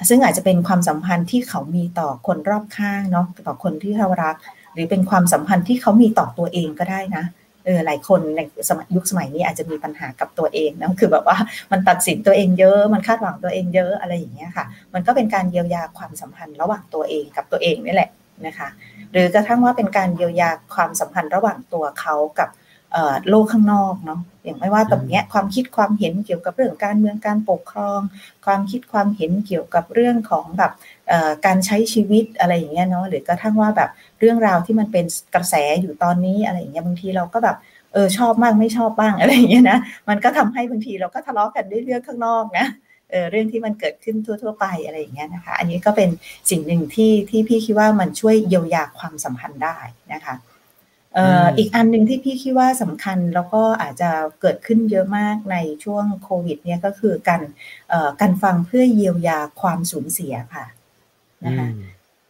ซึ่งอาจจะเป็นความสัมพันธ์ที่เขามีต่อคนรอบข้างเนาะต่อคนที่เขารัก หรือเป็นความสัมพันธ์ที่เขามีต่อตัวเองก็ได้นะเออหลายคนในสมัยยุคสมัยนี้อาจจะมีปัญหากับตัวเองนะคือแบบว่ามันตัดสินตัวเองเยอะ มันคาดหวังตัวเองเยอะอะไรอย่างเงี้ยค่ะ มันก็เป็นการเยียวยาความสัมพันธ์ระหว่างตัวเองกับตัวเองนี่แหละ นะคะ หรือกระทั่งว่าเป็นการเยียวยาความสัมพันธ์ระหว่างตัวเขากับโลกข้างนอกเนาะอย่างไม่ว่าตรงนี้ความคิดความเห็นเกี่ยวกับเรื่องการเมืองการปกครอง ความคิดความเห็นเกี่ยวกับเรื่องของแบบการใช้ชีวิตอะไรอย่างเงี้ยเนาะหรือกระทั่งว่าแบบเรื่องราวที่มันเป็นกระแสอยู่ตอนนี้อะไรอย่างเงี้ยบางทีเราก็แบบเออชอบมากไม่ชอบบ้างอะไรอย่างเงี้ยนะมันก็ทำให้บางทีเราก็ทะเลาะกันด้วยเรื่องข้างนอกนะ เเรื่องที่มันเกิดขึ้นทั่ว ๆ ไปอะไรอย่างเงี้ยนะคะ อันนี้ก็เป็นสิ่งหนึ่งที่ที่พี่คิดว่ามันช่วยเยียวยาความสัมพันธ์ได้นะคะอีกอันหนึ่งที่พี่คิดว่าสำคัญแล้วก็อาจจะเกิดขึ้นเยอะมากในช่วงโควิด เนี่ยก็คือการการฟังเพื่อเยียวยาความสูญเสียค่ะนะคะ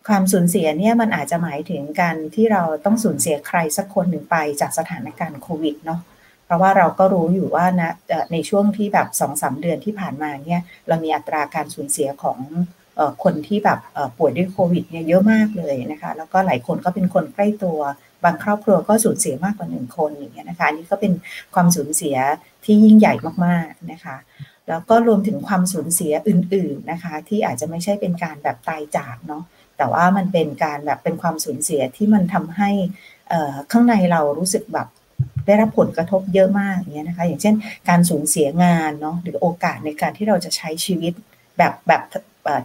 ความสูญเสียเนี่ยมันอาจจะหมายถึงการที่เราต้องสูญเสียใครสักคนหนึ่งไปจากสถานการณ์โควิดเนาะเพ ราะว่าเราก็รู้อยู่ว่านะในช่วงที่แบบสองสาเดือนที่ผ่านมาเนี่ยเรามีอัตราการสูญเสียของคนที่แบบป่วยด้วยโควิดเนี่ยเยอะมากเลยนะคะ แล้วก็หลายคนก็เป็นคนใกล้ตัว บางครอบครัวก็สูญเสียมากกว่าหนึ่งคนอย่างเงี้ยนะคะอันนี้ก็เป็นความสูญเสียที่ยิ่งใหญ่มากๆนะคะ แล้วก็รวมถึงความสูญเสียอื่น ๆนะคะ ที่อาจจะไม่ใช่เป็นการแบบตายจากเนาะแต่ว่ามันเป็นการแบบเป็นความสูญเสียที่มันทำให้ข้างในเรารู้สึกแบบ ได้รับผลกระทบเยอะมากอย่างเงี้ยนะคะอย่างเช่น การสูญเสียงานเนาะหรือโอกาสในการที่เราจะใช้ชีวิตแบบแบบ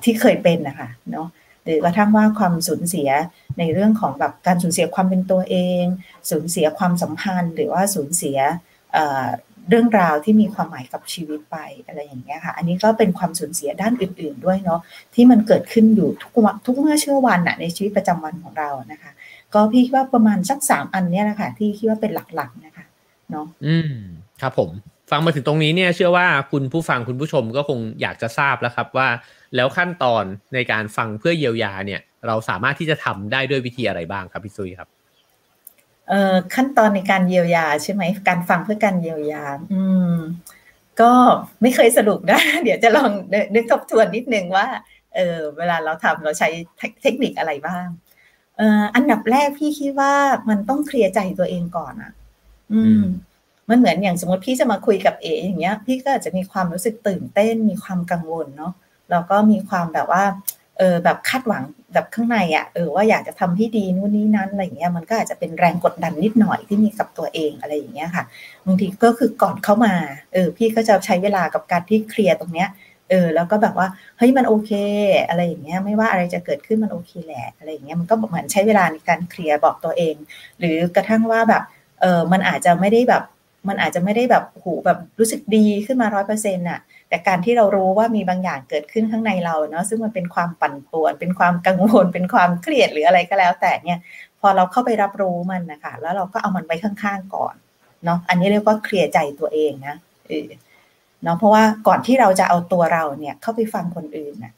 ที่เคยเป็นนะคะเนาะหรือกระทั่งว่าความสูญเสียในเรื่องของแบบการสูญเสียความเป็นตัวเอง สูญเสียความสัมพันธ์ หรือว่าสูญเสียเรื่องราวที่มีความหมายกับชีวิตไปอะไรอย่างเงี้ยค่ะ อันนี้ก็เป็นความสูญเสียด้านอื่น ๆ ด้วยเนาะที่มันเกิดขึ้นอยู่ทุกทุกเมื่อเชื่อวันอะในชีวิตประจำวันของเรานะคะ ก็พี่คิดว่าประมาณสักสามอันเนี้ยนะคะที่คิดว่าเป็นหลักๆนะคะเนาะอืมครับผม ฟังมาถึงตรงนี้เนี่ย เชื่อว่าคุณผู้ฟังคุณผู้ชมก็คงอยากจะทราบแล้วครับว่า แล้วขั้นตอนในการฟังเพื่อเยียวยาเนี่ย เราสามารถที่จะทำได้ด้วยวิธีอะไรบ้างครับพี่ซุยครับเอ่อขั้นตอนในการเยียวยาใช่ไหมการฟังเพื่อการเยียวยา อืม ก็ไม่เคยสรุปนะ เดี๋ยวจะลองนึกทบทวนนิดนึงว่าเออเวลาเราทำเราใช้เทคนิคอะไรบ้างเอ่ออันดับแรกพี่คิดว่ามันต้องเคลียร์ใจตัวเองก่อนอะ อืม มันเหมือนอย่างสมมติพี่จะมาคุยกับเออย่างเงี้ย พี่ก็อาจจะมีความรู้สึกตื่นเต้น มีความกังวลเนาะแล้วก็มีความแบบว่า เออแบบคาดหวังแบบข้างในอะ่ะเออว่าอยากจะทำที่ดีนู่นนี่นั้นอะไรเงี้ยมันก็อาจจะเป็นแรงกดดันนิดหน่อยที่มีกับตัวเองอะไรอย่างเงี้ยค่ะบางทีก็คือก่อนเข้ามา เออ พี่ก็จะใช้เวลากับการที่เคลียร์ตรงเนี้ย เออแล้วก็แบบว่าเฮ้ยมันโอเค อะไรอย่างเงี้ยไม่ว่าอะไรจะเกิดขึ้นมันโอเคแหละอะไรอย่างเงี้ยมันก็เหมือนใช้เวลาในการเคลียร์บอกตัวเอง หรือกระทั่งว่าแบบเออมันอาจจะไม่ได้แบบมันอาจจะไม่ได้แบบหูแบบรู้สึกดีขึ้นมาร้อยเปอร์เซ็นต์อะแต่การที่เรารู้ว่ามีบางอย่างเกิดขึ้นข้างในเราเนาะซึ่งมันเป็นความปั่นป่วน เป็นความกังวล เป็นความเครียดหรืออะไรก็แล้ว แต่เนี่ยพอเราเข้าไปรับรู้มันนะคะแล้วเราก็เอามันไว้ข้างๆก่อนเนาะอันนี้เรียกว่าเคลียร์ใจตัวเองนะเออ เนาะเพราะว่าก่อนที่เราจะเอาตัวเราเนี่ยเข้าไปฟังคนอื่นนะ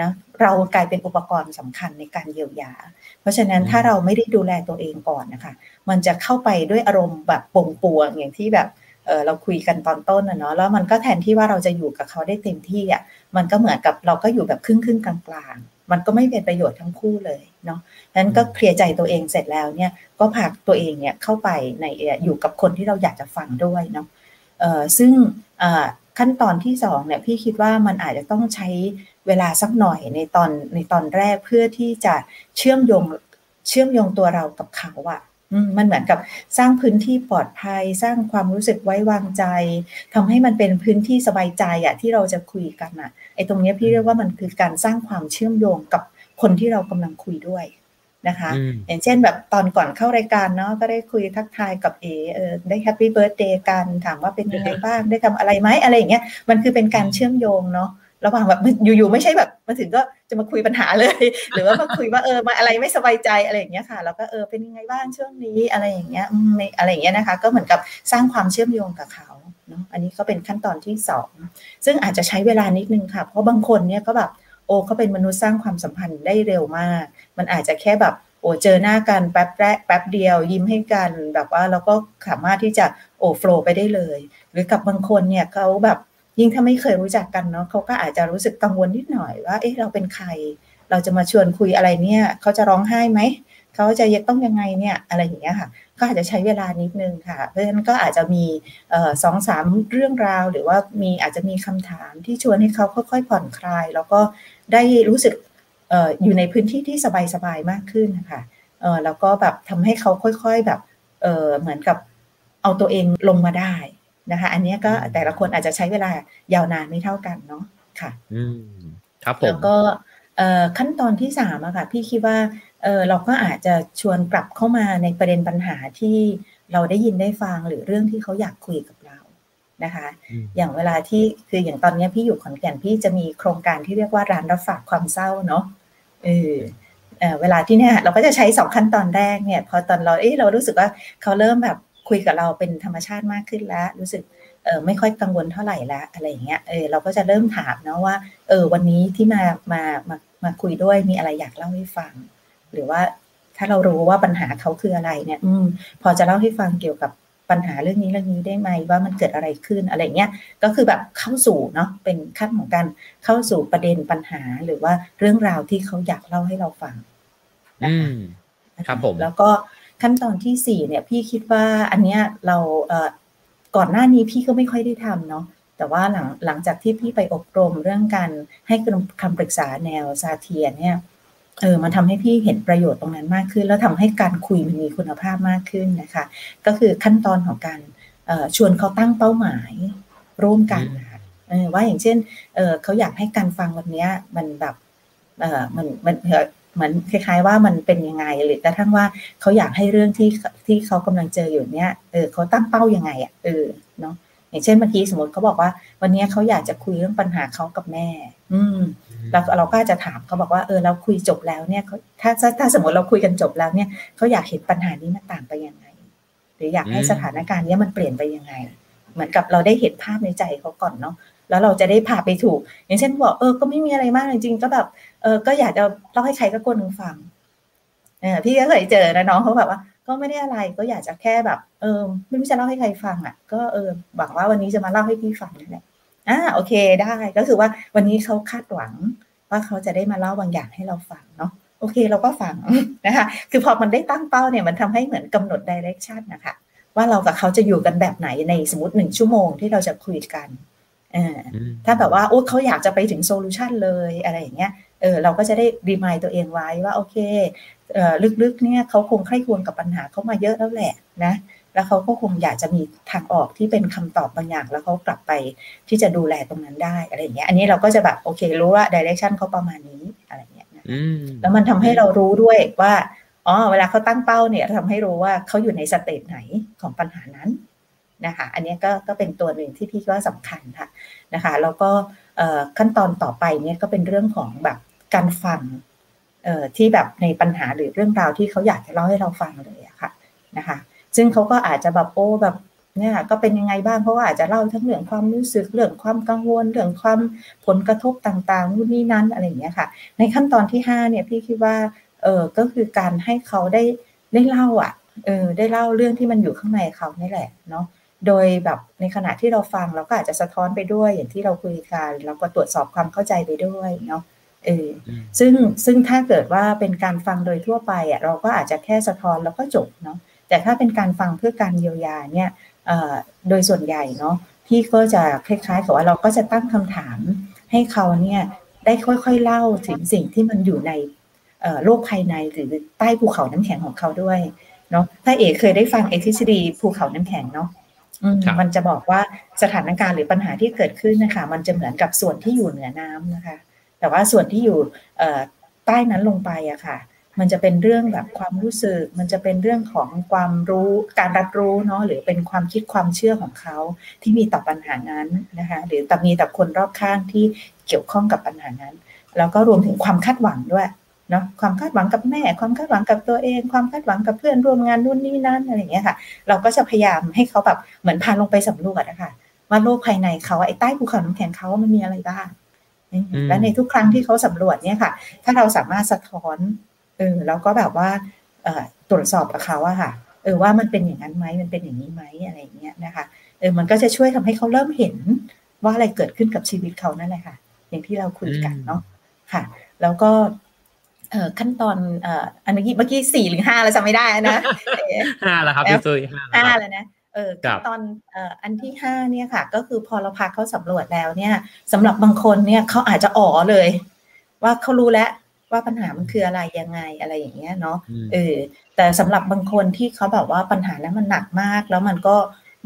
นะเรากลายเป็นอุปกรณ์สำคัญในการเยียวยา เพราะฉะนั้นถ้าเราไม่ได้ดูแลตัวเองก่อนนะคะ มันจะเข้าไปด้วยอารมณ์แบบป่งปวงอย่างที่แบบเเราคุยกันตอนต้นนะเนาะแล้วมันก็แทนที่ว่าเราจะอยู่กับเขาได้เต็มที่อะมันก็เหมือนกับเราก็อยู่แบบครึ่งครึ่งกลางๆมันก็ไม่เป็นประโยชน์ทั้งคู่เลยเนาะนั้นก็เคลียร์ใจตัวเองเสร็จแล้วเนี่ยก็พาตัวเองเนี่ยเข้าไปในอยู่กับคนที่เราอยากจะฟังด้วยเนาะเอ่อซึ่ง ขั้นตอนที่สองเนี่ยพี่คิดว่ามันอาจจะต้องใช้เวลาสักหน่อยในตอนในตอนแรกเพื่อที่จะเชื่อมโยงเชื่อมโยงตัวเรากับเขาอะมันเหมือนกับสร้างพื้นที่ปลอดภัย สร้างความรู้สึกไว้วางใจทำให้มันเป็นพื้นที่สบายใจอะที่เราจะคุยกันอะไอ้ตรงนี้พี่เรียกว่ามันคือการสร้างความเชื่อมโยงกับคนที่เรากำลังคุยด้วย นะคะ อย่างเช่นแบบตอนก่อนเข้ารายการเนาะก็ได้คุยทักทายกับเอ๋เออได้ happy birthday กันถามว่าเป็นยังไงบ้างได้ทำอะไรไหมอะไรอย่างเงี้ยมันคือเป็นการเชื่อมโยงเนาะระหว่างแบบอยู่ๆไม่ใช่แบบมาถึงก็จะมาคุยปัญหาเลย หรือว่ามาคุยว่าเออมาอะไรไม่สบายใจอะไรอย่างเงี้ยค่ะแล้วก็เออเป็นยังไงบ้างช่วงนี้อะไรอย่างเงี้ยอะไรอย่างเงี้ยนะคะ ก็เหมือนกับสร้างความเชื่อมโยงกับเขาเนาะอันนี้ก็เป็นขั้นตอนที่สองซึ่งอาจจะใช้เวลานิดนึงค่ะ เพราะบางคนเนี่ยก็แบบโอ้เขาเป็นมนุษย์สร้างความสัมพันธ์ได้เร็วมาก มันอาจจะแค่แบบโอ้เจอหน้ากันแป๊บแรกแป๊บเดียวยิ้มให้กันแบบว่าเราก็สามารถที่จะโอ้โฟล์ไปได้เลย หรือกับบางคนเนี่ยเขาแบบยิ่งถ้าไม่เคยรู้จักกันเนาะเขาก็อาจจะรู้สึกกังวลนิดหน่อยว่าเอ๊ะเราเป็นใคร เราจะมาชวนคุยอะไรเนี่ยเขาจะร้องไห้ไหมเขาจะยต้องยังไงเนี่ยอะไรอย่างเงี้ยค่ะก็อาจจะใช้เวลานิดนึงค่ะ เพราะฉะนั้นก็อาจจะมีสองสามเรื่องราว หรือว่ามีอาจจะมีคำถามที่ชวนให้เขาค่อยๆผ่อนคลาย แล้วก็ได้รู้สึก อยู่ในพื้นที่ที่สบายๆมากขึ้นนะคะแล้วก็แบบทำให้เขาค่อยๆแบบเหมือนกับเอาตัวเองลงมาได้นะคะ อันนี้ก็แต่ละคนอาจจะใช้เวลายาวนานไม่เท่ากันเนาะค่ะอืมครับผมแล้วก็ขั้นตอนที่สามอะค่ะพี่คิดว่าเออเราก็อาจจะชวนกลับเข้ามาในประเด็นปัญหาที่เราได้ยินได้ฟังหรือเรื่องที่เขาอยากคุยกับเรานะคะ อย่างเวลาที่คืออย่างตอนนี้พี่อยู่ขอนแก่นพี่จะมีโครงการที่เรียกว่าร้านรับฝากความเศร้าเนาะ เออเวลาที่เนี่ยเราก็จะใช้สองขั้นตอนแรกเนี่ย พอตอนเราเอ้เรารู้สึกว่าเขาเริ่มแบบคุยกับเราเป็นธรรมชาติมากขึ้นแล้ว รู้สึกเออไม่ค่อยกังวลเท่าไหร่ล้วอะไรอย่างเงี้ยเออเราก็จะเริ่มถามนะว่าเออวันนี้ที่มามามามาคุยด้วยมีอะไรอยากเล่าให้ฟัง หรือว่าถ้าเรารู้ว่าปัญหาเขาคืออะไรเนี่ย อืมพอจะเล่าให้ฟังเกี่ยวกับ ปัญหาเรื่องนี้เรื่องนี้ได้ไหมว่ามันเกิดอะไรขึ้นอะไรเงี้ยก็คือแบบเข้าสู่เนาะเป็นขั้นของการเข้าสู่ประเด็นปัญหาหรือว่าเรื่องราวที่เขาอยากเล่าให้เราฟังนะคะครับผมแล้วก็ขั้นตอนที่สี่เนี่ยพี่คิดว่าอันเนี้ยเราเอ่อก่อนหน้านี้พี่ก็ไม่ค่อยได้ทำเนาะแต่ว่าหลังหลังจากที่พี่ไปอบรมเรื่องการให้คำปรึกษาแนวซาเทียเนี่ย เออมันทำให้พี่เห็นประโยชน์ตรงนั้นมากขึ้น แล้วทำให้การคุยมันมีคุณภาพมากขึ้นนะคะ ก็คือขั้นตอนของการชวนเขาตั้งเป้าหมายร่วมกันนะคะว่าอย่างเช่นเเขาอยากให้การฟังวันนี้มันแบบมันมันเหมือนคล้าย ๆ ว่ามันเป็นยังไง หรือกระทั่งว่าเขาอยากให้เรื่องที่ที่เขากำลังเจออยู่เนี้ยเออเขาตั้งเป้ายังไงอะเออเนาะอย่างเช่นเมื่อกี้สมมติเขาบอกว่า วันนี้เขาอยากจะคุยเรื่องปัญหาเขากับแม่ อืม เราเราก็จะถามเขาบอกว่าเออเราคุยจบแล้วเนี่ยเขาถ้าถ้าสมมติเราคุยกันจบแล้วเนี่ยเขาอยากเห็นปัญหานี้มันต่างไปยังไง หรืออยากให้สถานการณ์นี้มันเปลี่ยนไปยังไง เหมือนกับเราได้เห็นภาพในใจเขาก่อนเนาะแล้วเราจะได้พาไปถูก อย่างเช่นบอกเออก็ไม่มีอะไรมากจริงๆก็แบบเออก็อยากจะเล่าให้ใครก็คนหนึ่งฟังเออพี่ก็เคยเจอนะน้องเขาแบบว่า ก็ไม่ได้อะไรก็อยากจะแค่แบบ เออไม่รู้จะเล่าให้ใครฟังอะ ก็เออหวังว่าวันนี้จะมาเล่าให้พี่ฟังนั่นแหละ อ่าโอเคได้ก็คือว่าวันนี้เขาคาดหวังว่าเขาจะได้มาเล่าบางอย่างให้เราฟังเนาะโอเคเราก็ฟังนะคะ คือพอมันได้ตั้งเป้าเนี่ยมันทำให้เหมือนกำหนดดิเรกชันนะคะ ว่าเรากับเขาจะอยู่กันแบบไหนในสมมติหนึ่งชั่วโมงที่เราจะคุยกันเออถ้าแบบว่าโอ้เขาอยากจะไปถึงโซลูชันเลยอะไรอย่างเงี้ยเออเราก็จะได้รีมายตัวเองไว้ว่าโอเคเออลึกๆเนี่ยเขาคงใคร่ควรกับปัญหาเขามาเยอะแล้วแหละนะ แล้วเขาก็คงอยากจะมีทางออกที่เป็นคำตอบบางอย่าง แล้วเขากลับไปที่จะดูแลตรงนั้นได้อะไรอย่างเงี้ย อันนี้เราก็จะแบบโอเครู้ว่าดิเรกชันเขาประมาณนี้อะไรเงี้ยแล้วมันทำให้เรารู้ด้วยว่าอ๋อเวลาเขาตั้งเป้าเนี่ยทำให้รู้ว่าเขาอยู่ในสเตจไหนของปัญหานั้นนะคะอันนี้ก็ก็เป็นตัวหนึ่งที่พี่ว่าสำคัญค่ะนะคะแล้วก็ขั้นตอนต่อไปเนี่ยก็เป็นเรื่องของแบบการฟังที่แบบในปัญหาหรือเรื่องราวที่เขาอยากจะเล่าให้เราฟังเลยอะค่ะนะคะ ซึ่งเขาก็อาจจะแบบโอ้แบบเนี่ยก็เป็นยังไงบ้างเพราะว่าอาจจะเล่าทั้งเรื่องความรู้สึกเรื่องความกังวลเรื่องความผลกระทบต่างๆนู่นนี่นั้นอะไรอย่างเงี้ยค่ะ ในขั้นตอนที่5เนี่ยพี่คิดว่าเออก็คือการให้เขาได้ได้เล่าอะเออได้เล่าเรื่องที่มันอยู่ข้างในเขานี่แหละเนาะโดยแบบในขณะที่เราฟังเราก็อาจจะสะท้อนไปด้วยอย่างที่เราคุยกันเราก็ตรวจสอบความเข้าใจไปด้วยเนาะเออซึ่งซึ่งถ้าเกิดว่าเป็นการฟังโดยทั่วไปอะเราก็อาจจะแค่สะท้อนแล้วก็จบเนาะ แต่ถ้าเป็นการฟังเพื่อการเยียวยาเนี่ยโดยส่วนใหญ่เนาะพี่ก็จะคล้ายๆกับว่าเราก็จะตั้งคำถามให้เขาเนี่ยได้ค่อยๆเล่าถึงสิ่งที่มันอยู่ในโลกภายในหรือใต้ภูเขาน้ำแข็งของเขาด้วยเนาะถ้าเอกเคยได้ฟังเอทฤษฎีภูเขาน้ำแข็งเนาะมันจะบอกว่าสถานการณ์หรือปัญหาที่เกิดขึ้นนะคะ มันจะเหมือนกับส่วนที่อยู่เหนือน้ำนะคะ แต่ว่าส่วนที่อยู่ใต้นั้นลงไปอะค่ะ มันจะเป็นเรื่องแบบความรู้สึก มันจะเป็นเรื่องของความรู้การรับรู้เนาะหรือเป็นความคิดความเชื่อของเขาที่มีต่อปัญหานั้นนะคะหรือแต่มีแต่คนรอบข้างที่เกี่ยวข้องกับปัญหานั้น แล้วก็รวมถึงความคาดหวังด้วยเนาะความคาดหวังกับแม่ ความคาดหวังกับตัวเอง ความคาดหวังกับเพื่อนร่วมงานนู่นนี่นั่นอะไรอย่างเงี้ยค่ะ เราก็จะพยายามให้เขาแบบเหมือนพาลงไปสำรวจนะคะว่าโลกภายในเขาไอ้ใต้ภูเขาน้ำแข็งเขามันมีอะไรบ้างและในทุกครั้งที่เขาสำรวจเนี่ยค่ะ ถ้าเราสามารถสะท้อน เออแล้วก็แบบว่าตรวจสอบกับเขาอะค่ะเออว่ามันเป็นอย่างนั้นไหมมันเป็นอย่างนี้ไหมอะไรอย่างเงี้ยนะคะเออมันก็จะช่วยทำให้เขาเริ่มเห็นว่าอะไรเกิดขึ้นกับชีวิตเขานั่นแหละค่ะ อย่างที่เราคุยกันเนาะค่ะ แล้วก็เอ่อขั้นตอนเอ่ออันนี้เมื่อกี้สี่หรือห้าเราจำไม่ได้นะห้าแล้วครับพี่ซุยห้าแล้วนะเออขั้นตอนเอ่ออันที่ห้าเนี่ยค่ะ ก็คือพอเราพาเขาสำรวจแล้วเนี่ยสำหรับบางคนเนี่ยเขาอาจจะอ๋อเลย ว่าเขารู้แล้ว ว่าปัญหามันคืออะไรยังไงอะไรอย่างเงี้ยเนาะเออแต่สำหรับบางคนที่เขาแบบว่าปัญหานั้นมันหนักมาก แล้วมันก็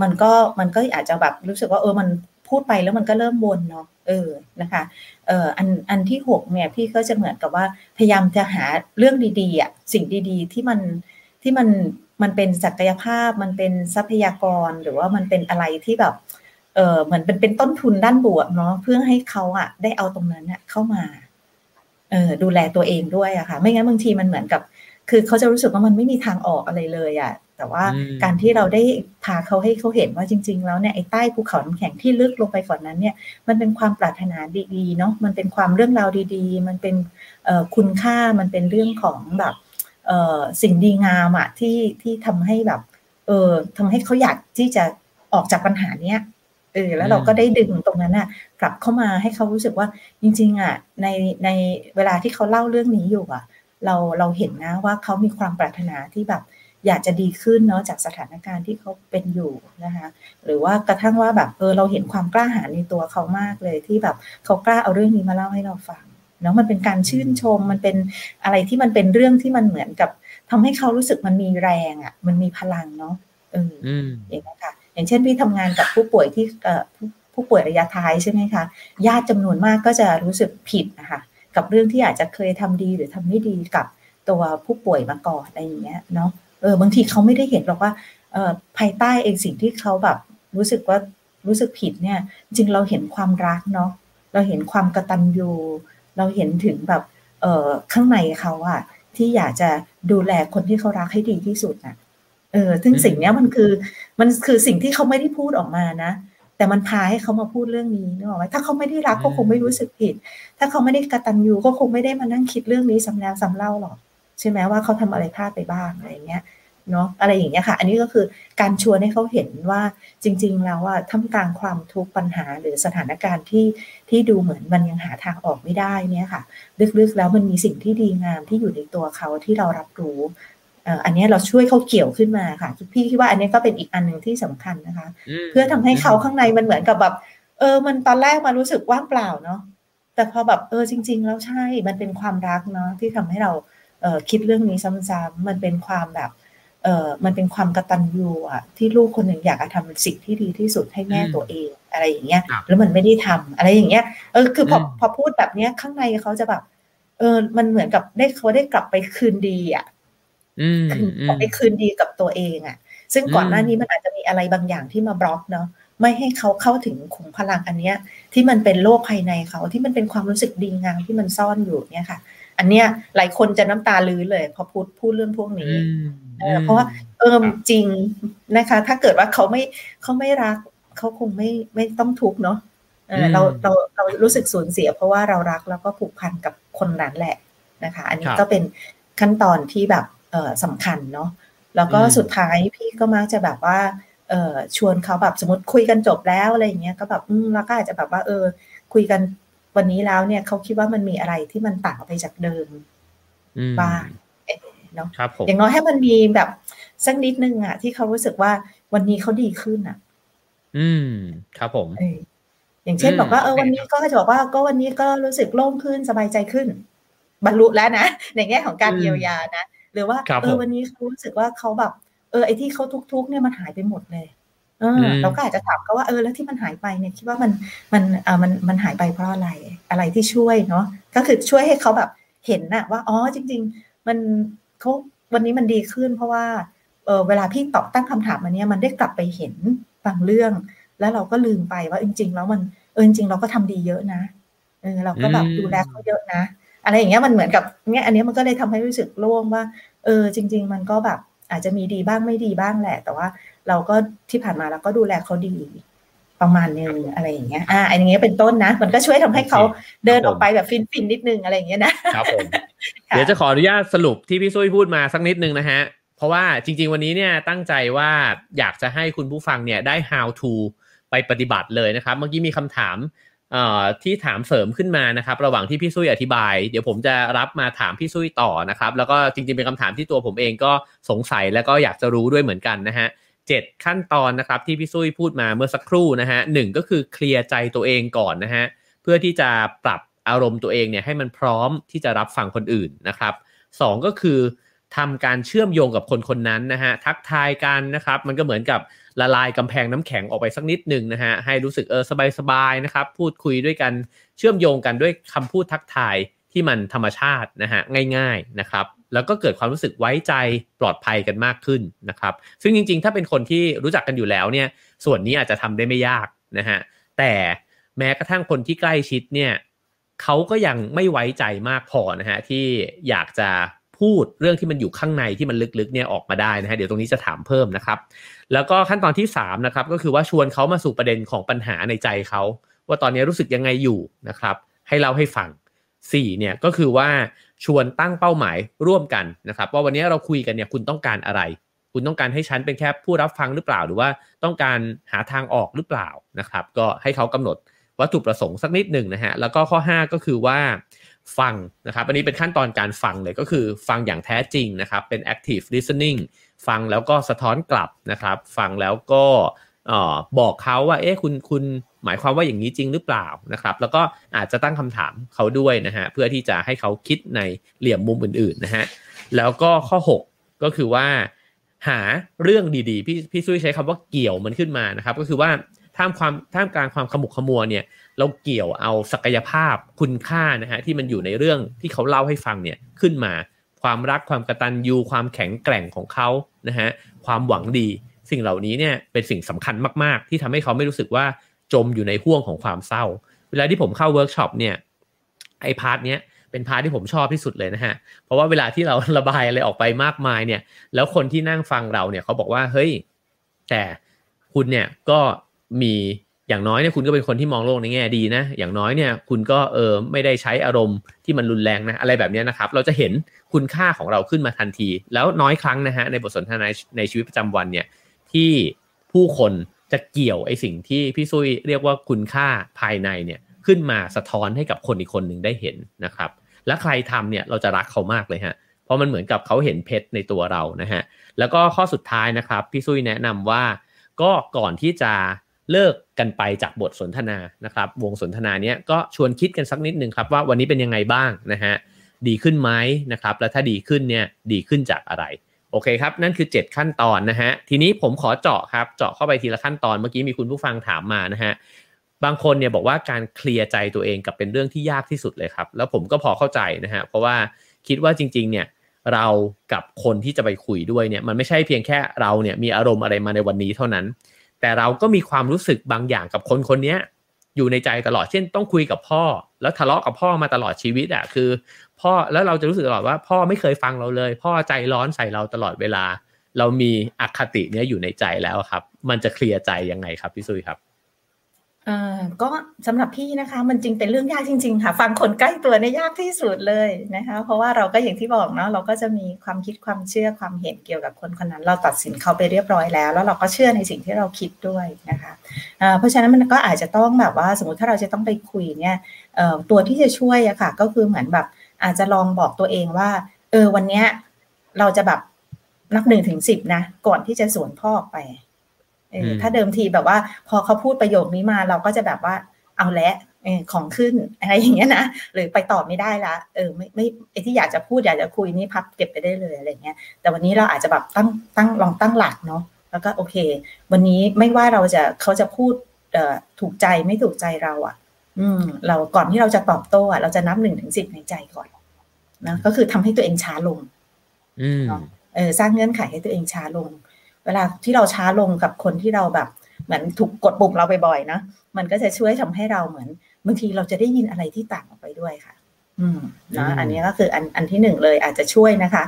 มันก็มันก็อาจจะแบบรู้สึกว่าเออมันพูดไปแล้วมันก็เริ่มวนเนาะเออนะคะเอออันอันที่หกเนี่ยพี่ก็จะเหมือนกับว่าพยายามจะหาเรื่องดีๆอะสิ่งดีๆ ที่มันที่มันมันเป็นศักยภาพมันเป็นทรัพยากรหรือว่ามันเป็นอะไรที่แบบเออเหมือนเป็นเป็นต้นทุนด้านบวกเนาะเพื่อให้เขาอะได้เอาตรงนั้นเข้ามาเออ ดูแลตัวเองด้วยอะค่ะ ไม่งั้นบางทีมันเหมือนกับ คือเขาจะรู้สึกว่ามันไม่มีทางออกอะไรเลยอะแต่ว่าการที่เราได้พาเขาให้เขาเห็นว่าจริง ๆ แล้วเนี่ยไอ้ใต้ภูเขาน้ำแข็งที่ลึกลงไปก่อนนั้นเนี่ยมันเป็นความปรารถนาดีๆเนาะมันเป็นความเรื่องราวดีๆ มันเป็นคุณค่ามันเป็นเรื่องของแบบสิ่งดีงามอะที่ที่ทำให้แบบเออทำให้เขาอยากที่จะออกจากปัญหาเนี้ย เออแล้วเราก็ได้ดึงตรงนั้นอะกลับเข้ามาให้เขารู้สึกว่าจริง ๆอะในในเวลาที่เขาเล่าเรื่องนี้อยู่อะเราเราเห็นนะว่าเขามีความปรารถนาที่แบบอยากจะดีขึ้นเนาะจากสถานการณ์ที่เขาเป็นอยู่นะคะหรือว่ากระทั่งว่าแบบเออเราเห็นความกล้าหาญในตัวเขามากเลยที่แบบเขากล้าเอาเรื่องนี้มาเล่าให้เราฟังเนาะมันเป็นการชื่นชมมันเป็นอะไรที่มันเป็นเรื่องที่มันเหมือนกับทำให้เขารู้สึกมันมีแรงอะ มันมีพลังเนาะเอออย่างนี้ค่ะ อย่างเช่นพี่ทำงานกับผู้ป่วยที่ผู้ป่วยระยะท้ายใช่ไหมคะญาติจำนวนมากก็จะรู้สึกผิดนะคะกับเรื่องที่อาจจะเคยทำดีหรือทำไม่ดีกับตัวผู้ป่วยมาก่อนอะไรอย่างเงี้ยเนาะเออบางทีเขาไม่ได้เห็นหรอกว่าเออภายใต้เองสิ่งที่เขาแบบรู้สึกว่ารู้สึกผิดเนี่ย จริงเราเห็นความรักเนาะเราเห็นความกระตันยูเราเห็นถึงแบบเออข้างในเขาอะที่อยากจะดูแลคนที่เขารักให้ดีที่สุดนะ เออซึ่งสิ่งนี้มันคือมันคือสิ่งที่เขาไม่ได้พูดออกมานะ แต่มันพาให้เขามาพูดเรื่องนี้นึกออกไหมถ้าเขาไม่ได้รักก็คงไม่รู้สึกผิด ถ้าเขาไม่ได้กระตันยูก็คงไม่ได้มานั่งคิดเรื่องนี้ซ้ำแล้วซ้ำเล่าหรอกใช่ไหมว่าเขาทำอะไรพลาดไปบ้างอะไรเงี้ยเนาะอะไรอย่างเงี้ยค่ะ อันนี้ก็คือการชวนให้เขาเห็นว่าจริง ๆ แล้วว่าท่ามกลางความทุกข์ปัญหาหรือสถานการณ์ที่ที่ดูเหมือนมันยังหาทางออกไม่ได้เนี่ยค่ะ ลึกๆแล้วมันมีสิ่งที่ดีงามที่อยู่ในตัวเขาที่เรารับรู้ อันนี้เราช่วยเขาเกี่ยวขึ้นมาค่ะพี่คิดว่าอันนี้ก็เป็นอีกอันหนึ่งที่สำคัญนะคะ เพื่อทำให้เขาข้างในมันเหมือนกับแบบเออ มันตอนแรกมารู้สึกว่างเปล่าเนาะแต่พอแบบเออจริง ๆ แล้วใช่ มันเป็นความรักเนาะที่ทำให้เราเออคิดเรื่องนี้ซ้ำๆมันเป็นความแบบเออมันเป็นความกระตันยูอะที่ลูกคนหนึ่งอยากจะทำสิ่งที่ดีที่สุดให้แม่ตัวเอง อะไรอย่างเงี้ย แล้วมันไม่ได้ทำอะไรอย่างเงี้ยเออคือพอพอพูดแบบเนี้ยข้างในเขาจะแบบ เออ มันเหมือนกับได้เขาได้กลับไปคืนดีอะ กลับไปคืนดีกับตัวเองอะ ซึ่งก่อนหน้านี้มันอาจจะมีอะไรบางอย่างที่มาบล็อกเนาะไม่ให้เขาเข้าถึงขุมพลังอันเนี้ย ที่มันเป็นโลกภายในเขาที่มันเป็นความรู้สึกดีงามที่มันซ่อนอยู่เนี่ยค่ะ อันเนี้ยหลายคนจะน้ำตาลื้อเลยพอพูดพูดเรื่องพวกนี้เพราะว่าเออจริงนะคะ ถ้าเกิดว่าเขาไม่เขาไม่รักเขาคงไม่ไม่ต้องทุกข์เนาะเราเราเรารู้สึกสูญเสีย เพราะว่าเรารักแล้วก็ผูกพันกับคนนั้นแหละนะคะ อันนี้ก็เป็นขั้นตอนที่แบบเออ สำคัญเนาะแล้วก็สุดท้ายพี่ก็มักจะแบบว่าเออชวนเขาแบบสมมติคุยกันจบแล้วอะไรเงี้ยก็แบบอืมแล้วก็อาจจะแบบว่าเออ คุยกันวันนี้แล้วเนี่ยเขาคิดว่ามันมีอะไรที่มันต่างไปจากเดิมบ้างเนาะอย่างน้อยให้มันมีแบบสักนิดนึงอะที่เขารู้สึกว่าวันนี้เขาดีขึ้นอะอืม ครับผมอย่างเช่นบอกว่าเออวันนี้ก็จะบอกว่าก็วันนี้ก็รู้สึกโล่งขึ้นสบายใจขึ้น บรรลุแล้วนะในแง่ของการเยียวยานะ หรือว่าเออวันนี้เขารู้สึกว่าเขาแบบ เออไอที่เขาทุก ๆ เนี่ยมันหายไปหมดเลย เออเราก็อาจจะถามเขาว่าเออแล้วที่มันหายไปเนี่ยคิดว่ามันมันเออมันมันหายไปเพราะอะไรอะไรที่ช่วยเนาะก็คือช่วยให้เขาแบบเห็นนะว่าอ๋อจริง ๆ มันเขาวันนี้มันดีขึ้น เพราะว่าเออเวลาพี่ตอบตั้งคำถามมันเนี้ยมันได้กลับไปเห็นบางเรื่อง แล้วเราก็ลืมไปว่าจริง ๆ แล้วมันเออจริงๆเราก็ทำดีเยอะนะเออเราก็แบบดูแลเขาเยอะนะ อะไรอย่างเงี้ยมันเหมือนกับเนี้ยอันนี้มันก็เลยทำให้รู้สึกโล่งว่า เออ จริง ๆ มันก็แบบอาจจะมีดีบ้างไม่ดีบ้างแหละ แต่ว่าเราก็ที่ผ่านมาเราก็ดูแลเขาดีประมาณนึงอะไรอย่างเงี้ย อ่าอันนี้เป็นต้นนะ มันก็ช่วยทำให้เขาเดินออกไปแบบฟินฟินนิดนึงอะไรอย่างเงี้ยนะ ครับผม เดี๋ยวจะขออนุญาตสรุปที่พี่ซุยพูดมาสักนิดนึงนะฮะ เพราะว่าจริง ๆ วันนี้เนี่ยตั้งใจว่าอยากจะให้คุณผู้ฟังเนี่ยได้ how to ไปปฏิบัติเลยนะครับ เมื่อกี้มีคำถาม ที่ถามเสริมขึ้นมานะครับ ระหว่างที่พี่ซุยอธิบาย เดี๋ยวผมจะรับมาถามพี่ซุยต่อนะครับ แล้วก็จริงๆเป็นคำถามที่ตัวผมเองก็สงสัยแล้วก็อยากจะรู้ด้วยเหมือนกันนะฮะเจ็ดขั้นตอนนะครับที่พี่ซุยพูดมาเมื่อสักครู่นะฮะหนึ่งก็คือเคลียร์ใจตัวเองก่อนนะฮะเพื่อที่จะปรับอารมณ์ตัวเองเนี่ยให้มันพร้อมที่จะรับฟังคนอื่นนะครับสองก็คือทำการเชื่อมโยงกับคนคนนั้นนะฮะทักทายกันนะครับ มันก็เหมือนกับ ละลายกำแพงน้ำแข็งออกไปสักนิดหนึ่งนะฮะให้รู้สึกเออสบายๆนะครับพูดคุยด้วยกันเชื่อมโยงกันด้วยคำพูดทักทายที่มันธรรมชาตินะฮะง่าย ๆนะครับ แล้วก็เกิดความรู้สึกไว้ใจปลอดภัยกันมากขึ้นนะครับ ซึ่งจริงๆ ถ้าเป็นคนที่รู้จักกันอยู่แล้วเนี่ยส่วนนี้อาจจะทำได้ไม่ยากนะฮะแต่แม้กระทั่งคนที่ใกล้ชิดเนี่ยเขาก็ยังไม่ไว้ใจมากพอนะฮะที่อยากจะ พูดเรื่องที่มันอยู่ข้างในที่มันลึกๆเนี่ยออกมาได้นะฮะเดี๋ยวตรงนี้จะถามเพิ่มนะครับ แล้วก็ขั้นตอนที่3นะครับก็คือว่าชวนเขามาสู่ประเด็นของปัญหาในใจเขาว่าตอนนี้รู้สึกยังไงอยู่นะครับ ให้เล่าให้ฟัง4เนี่ยก็คือว่าชวนตั้งเป้าหมายร่วมกันนะครับว่าวันนี้เราคุยกันเนี่ยคุณต้องการอะไร คุณต้องการให้ฉันเป็นแค่ผู้รับฟังหรือเปล่า หรือว่าต้องการหาทางออกหรือเปล่านะครับ ก็ให้เขากำหนดวัตถุประสงค์สักนิดหนึ่งนะฮะแล้วก็ข้อ 5 ก็คือว่า ฟังนะครับ อันนี้เป็นขั้นตอนการฟังเลยก็คือฟังอย่างแท้จริงนะครับ เป็น active listening ฟังแล้วก็สะท้อนกลับนะครับ ฟังแล้วก็บอกเขาว่า เอ๊ะคุณคุณหมายความว่าอย่างนี้จริงหรือเปล่านะครับ แล้วก็อาจจะตั้งคำถามเขาด้วยนะฮะ เพื่อที่จะให้เขาคิดในเหลี่ยมมุมอื่นๆนะฮะ แล้วก็ข้อ 6 ก็คือว่าหาเรื่องดีๆ พี่พี่ซุยใช้คำว่าเกี่ยวมันขึ้นมานะครับ ก็คือว่า ท่ามความท่ามกลางความขมุกขมัวเนี่ยเราเกี่ยวเอาศักยภาพคุณค่านะฮะที่มันอยู่ในเรื่องที่เขาเล่าให้ฟังเนี่ยขึ้นมา ความรักความกระตันยูความแข็งแกร่งของเขานะฮะความหวังดี สิ่งเหล่านี้เนี่ยเป็นสิ่งสำคัญมาก ๆ ที่ทำให้เขาไม่รู้สึกว่าจมอยู่ในห้วงของความเศร้า เวลาที่ผมเข้าเวิร์กช็อปเนี่ยไอ้ part เนี้ยเป็น part ที่ผมชอบที่สุดเลยนะฮะ เพราะว่าเวลาที่เราระบายอะไรออกไปมากมายเนี่ย แล้วคนที่นั่งฟังเราเนี่ยเขาบอกว่า เฮ้ย แต่คุณเนี่ยก็ มีอย่างน้อยเนี่ยคุณก็เป็นคนที่มองโลกในแง่ดีนะ อย่างน้อยเนี่ยคุณก็เออไม่ได้ใช้อารมณ์ที่มันรุนแรงนะอะไรแบบนี้นะครับ เราจะเห็นคุณค่าของเราขึ้นมาทันที แล้วน้อยครั้งนะฮะในบทสนทนาในชีวิตประจำวันเนี่ยที่ผู้คนจะเกี่ยวไอ้สิ่งที่พี่ซุยเรียกว่าคุณค่าภายในเนี่ยขึ้นมาสะท้อนให้กับคนอีกคนหนึ่งได้เห็นนะครับ และใครทำเนี่ยเราจะรักเขามากเลยฮะเพราะมันเหมือนกับเขาเห็นเพชรในตัวเรานะฮะแล้วก็ข้อสุดท้ายนะครับพี่ซุยแนะนำว่าก็ก่อนที่จะ เลิกกันไปจากบทสนทนานะครับ วงสนทนาเนี้ยก็ชวนคิดกันสักนิดนึงครับว่าวันนี้เป็นยังไงบ้างนะฮะดีขึ้นไหมนะครับ แล้วถ้าดีขึ้นเนี่ยดีขึ้นจากอะไรโอเคครับ นั่นคือ 7 ขั้นตอนนะฮะ ทีนี้ผมขอเจาะครับ เจาะเข้าไปทีละขั้นตอน เมื่อกี้มีคุณผู้ฟังถามมานะฮะ บางคนเนี่ยบอกว่าการเคลียร์ใจตัวเองกับเป็นเรื่องที่ยากที่สุดเลยครับ แล้วผมก็พอเข้าใจนะฮะ เพราะว่าคิดว่าจริง ๆ เนี่ยเรากับคนที่จะไปคุยด้วยเนี่ย มันไม่ใช่เพียงแค่เราเนี่ยมีอารมณ์อะไรมาในวันนี้เท่านั้น แต่เราก็มีความรู้สึกบางอย่างกับคนคนนี้อยู่ในใจตลอดเช่น ต้องคุยกับพ่อ แล้วทะเลาะกับพ่อมาตลอดชีวิตอะคือ พ่อแล้วเราจะรู้สึกตลอดว่า พ่อไม่เคยฟังเราเลย พ่อใจร้อนใส่เราตลอดเวลา เรามีอคติเนี้ยอยู่ในใจแล้วครับ มันจะเคลียร์ใจยังไงครับพี่ซุยครับ ก็สำหรับพี่นะคะ มันจริงเป็นเรื่องยากจริง ๆ ค่ะ ฟังคนใกล้ตัวเนี่ยยากที่สุดเลยนะคะ เพราะว่าเราก็อย่างที่บอกเนาะเราก็จะมีความคิดความเชื่อความเห็นเกี่ยวกับคนคนนั้น เราตัดสินเขาไปเรียบร้อยแล้ว แล้วเราก็เชื่อในสิ่งที่เราคิดด้วยนะคะเพราะฉะนั้นมันก็อาจจะต้องแบบว่าสมมติถ้าเราจะต้องไปคุยเนี่ยตัวที่จะช่วยอะค่ะ ก็คือเหมือนแบบอาจจะลองบอกตัวเองว่า เออวันเนี้ยเราจะแบบนับหนึ่งถึงสิบนะก่อนที่จะสวนพ่อไป เออถ้าเดิมทีแบบว่า พอเขาพูดประโยคนี้มาเราก็จะแบบว่าเอาละของขึ้นอะไรอย่างเงี้ยนะหรือไปตอบไม่ได้ละเออไม่ไม่ไอที่อยากจะพูดอยากจะคุยนี่พับเก็บไปได้เลยอะไรเงี้ยแต่วันนี้เราอาจจะแบบตั้งตั้งลองตั้งหลักเนาะแล้วก็โอเค วันนี้ไม่ว่าเราจะเขาจะพูดเอ่อถูกใจไม่ถูกใจเราอะ่ะ อืม เราก่อนที่เราจะตอบโต้อะเราจะนับหนึ่งถึงสิบในใจก่อนนะก็คือทำให้ตัวเองช้าลงเนาะเออสร้างเงื่อนไขให้ตัวเองช้าลง เวลาที่เราช้าลงกับคนที่เราแบบ เหมือนถูกกดปุ่มเราบ่อยๆนะมันก็จะช่วยทำให้เราเหมือนบางทีเราจะได้ยินอะไรที่ต่างออกไปด้วยค่ะ อืมนะอันนี้ก็คืออันอันที่หนึ่งเลยอาจจะช่วยนะคะ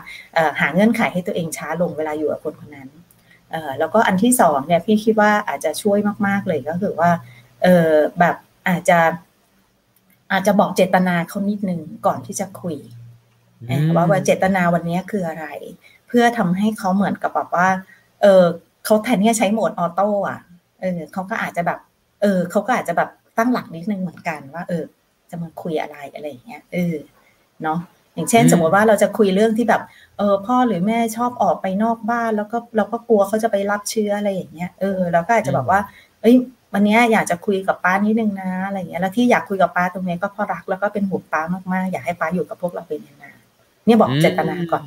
หาเงื่อนไขให้ตัวเองช้าลงเวลาอยู่กับคนคนนั้นเแล้วก็อันที่สองเนี่ยพี่คิดว่าอาจจะช่วยมาก ๆเลยก็คือว่า เออแบบอาจจะ อาจจะบอกเจตนาเขานิดนึงก่อนที่จะคุยว่าว่าเจตนาวันนี้คืออะไร เพื่อทำให้เขาเหมือนกับแบบว่า เออเขาแทนที่จะใช้โหมดออโต้อะเออเขาก็อาจจะแบบ เออเขาก็อาจจะแบบตั้งหลักนิดนึงเหมือนกันว่า เออ จะมาคุยอะไรอะไรอย่างเงี้ยเออเนาะอย่างเช่น สมมติว่าเราจะคุยเรื่องที่แบบ เออ พ่อหรือแม่ชอบออกไปนอกบ้าน แล้วก็เราก็กลัวเขาจะไปรับเชื้ออะไรอย่างเงี้ยเออเราก็อาจจะแบบว่า เอ้ยวันนี้อยากจะคุยกับป้านิดนึงนะอะไรเงี้ยแล้วที่อยากคุยกับป้าตรงนี้ก็เพราะรักแล้วก็เป็นห่วงป้ามากๆ อยากให้ป้าอยู่กับพวกเราเป็นนาน เนี่ยบอกเจตนาก่อน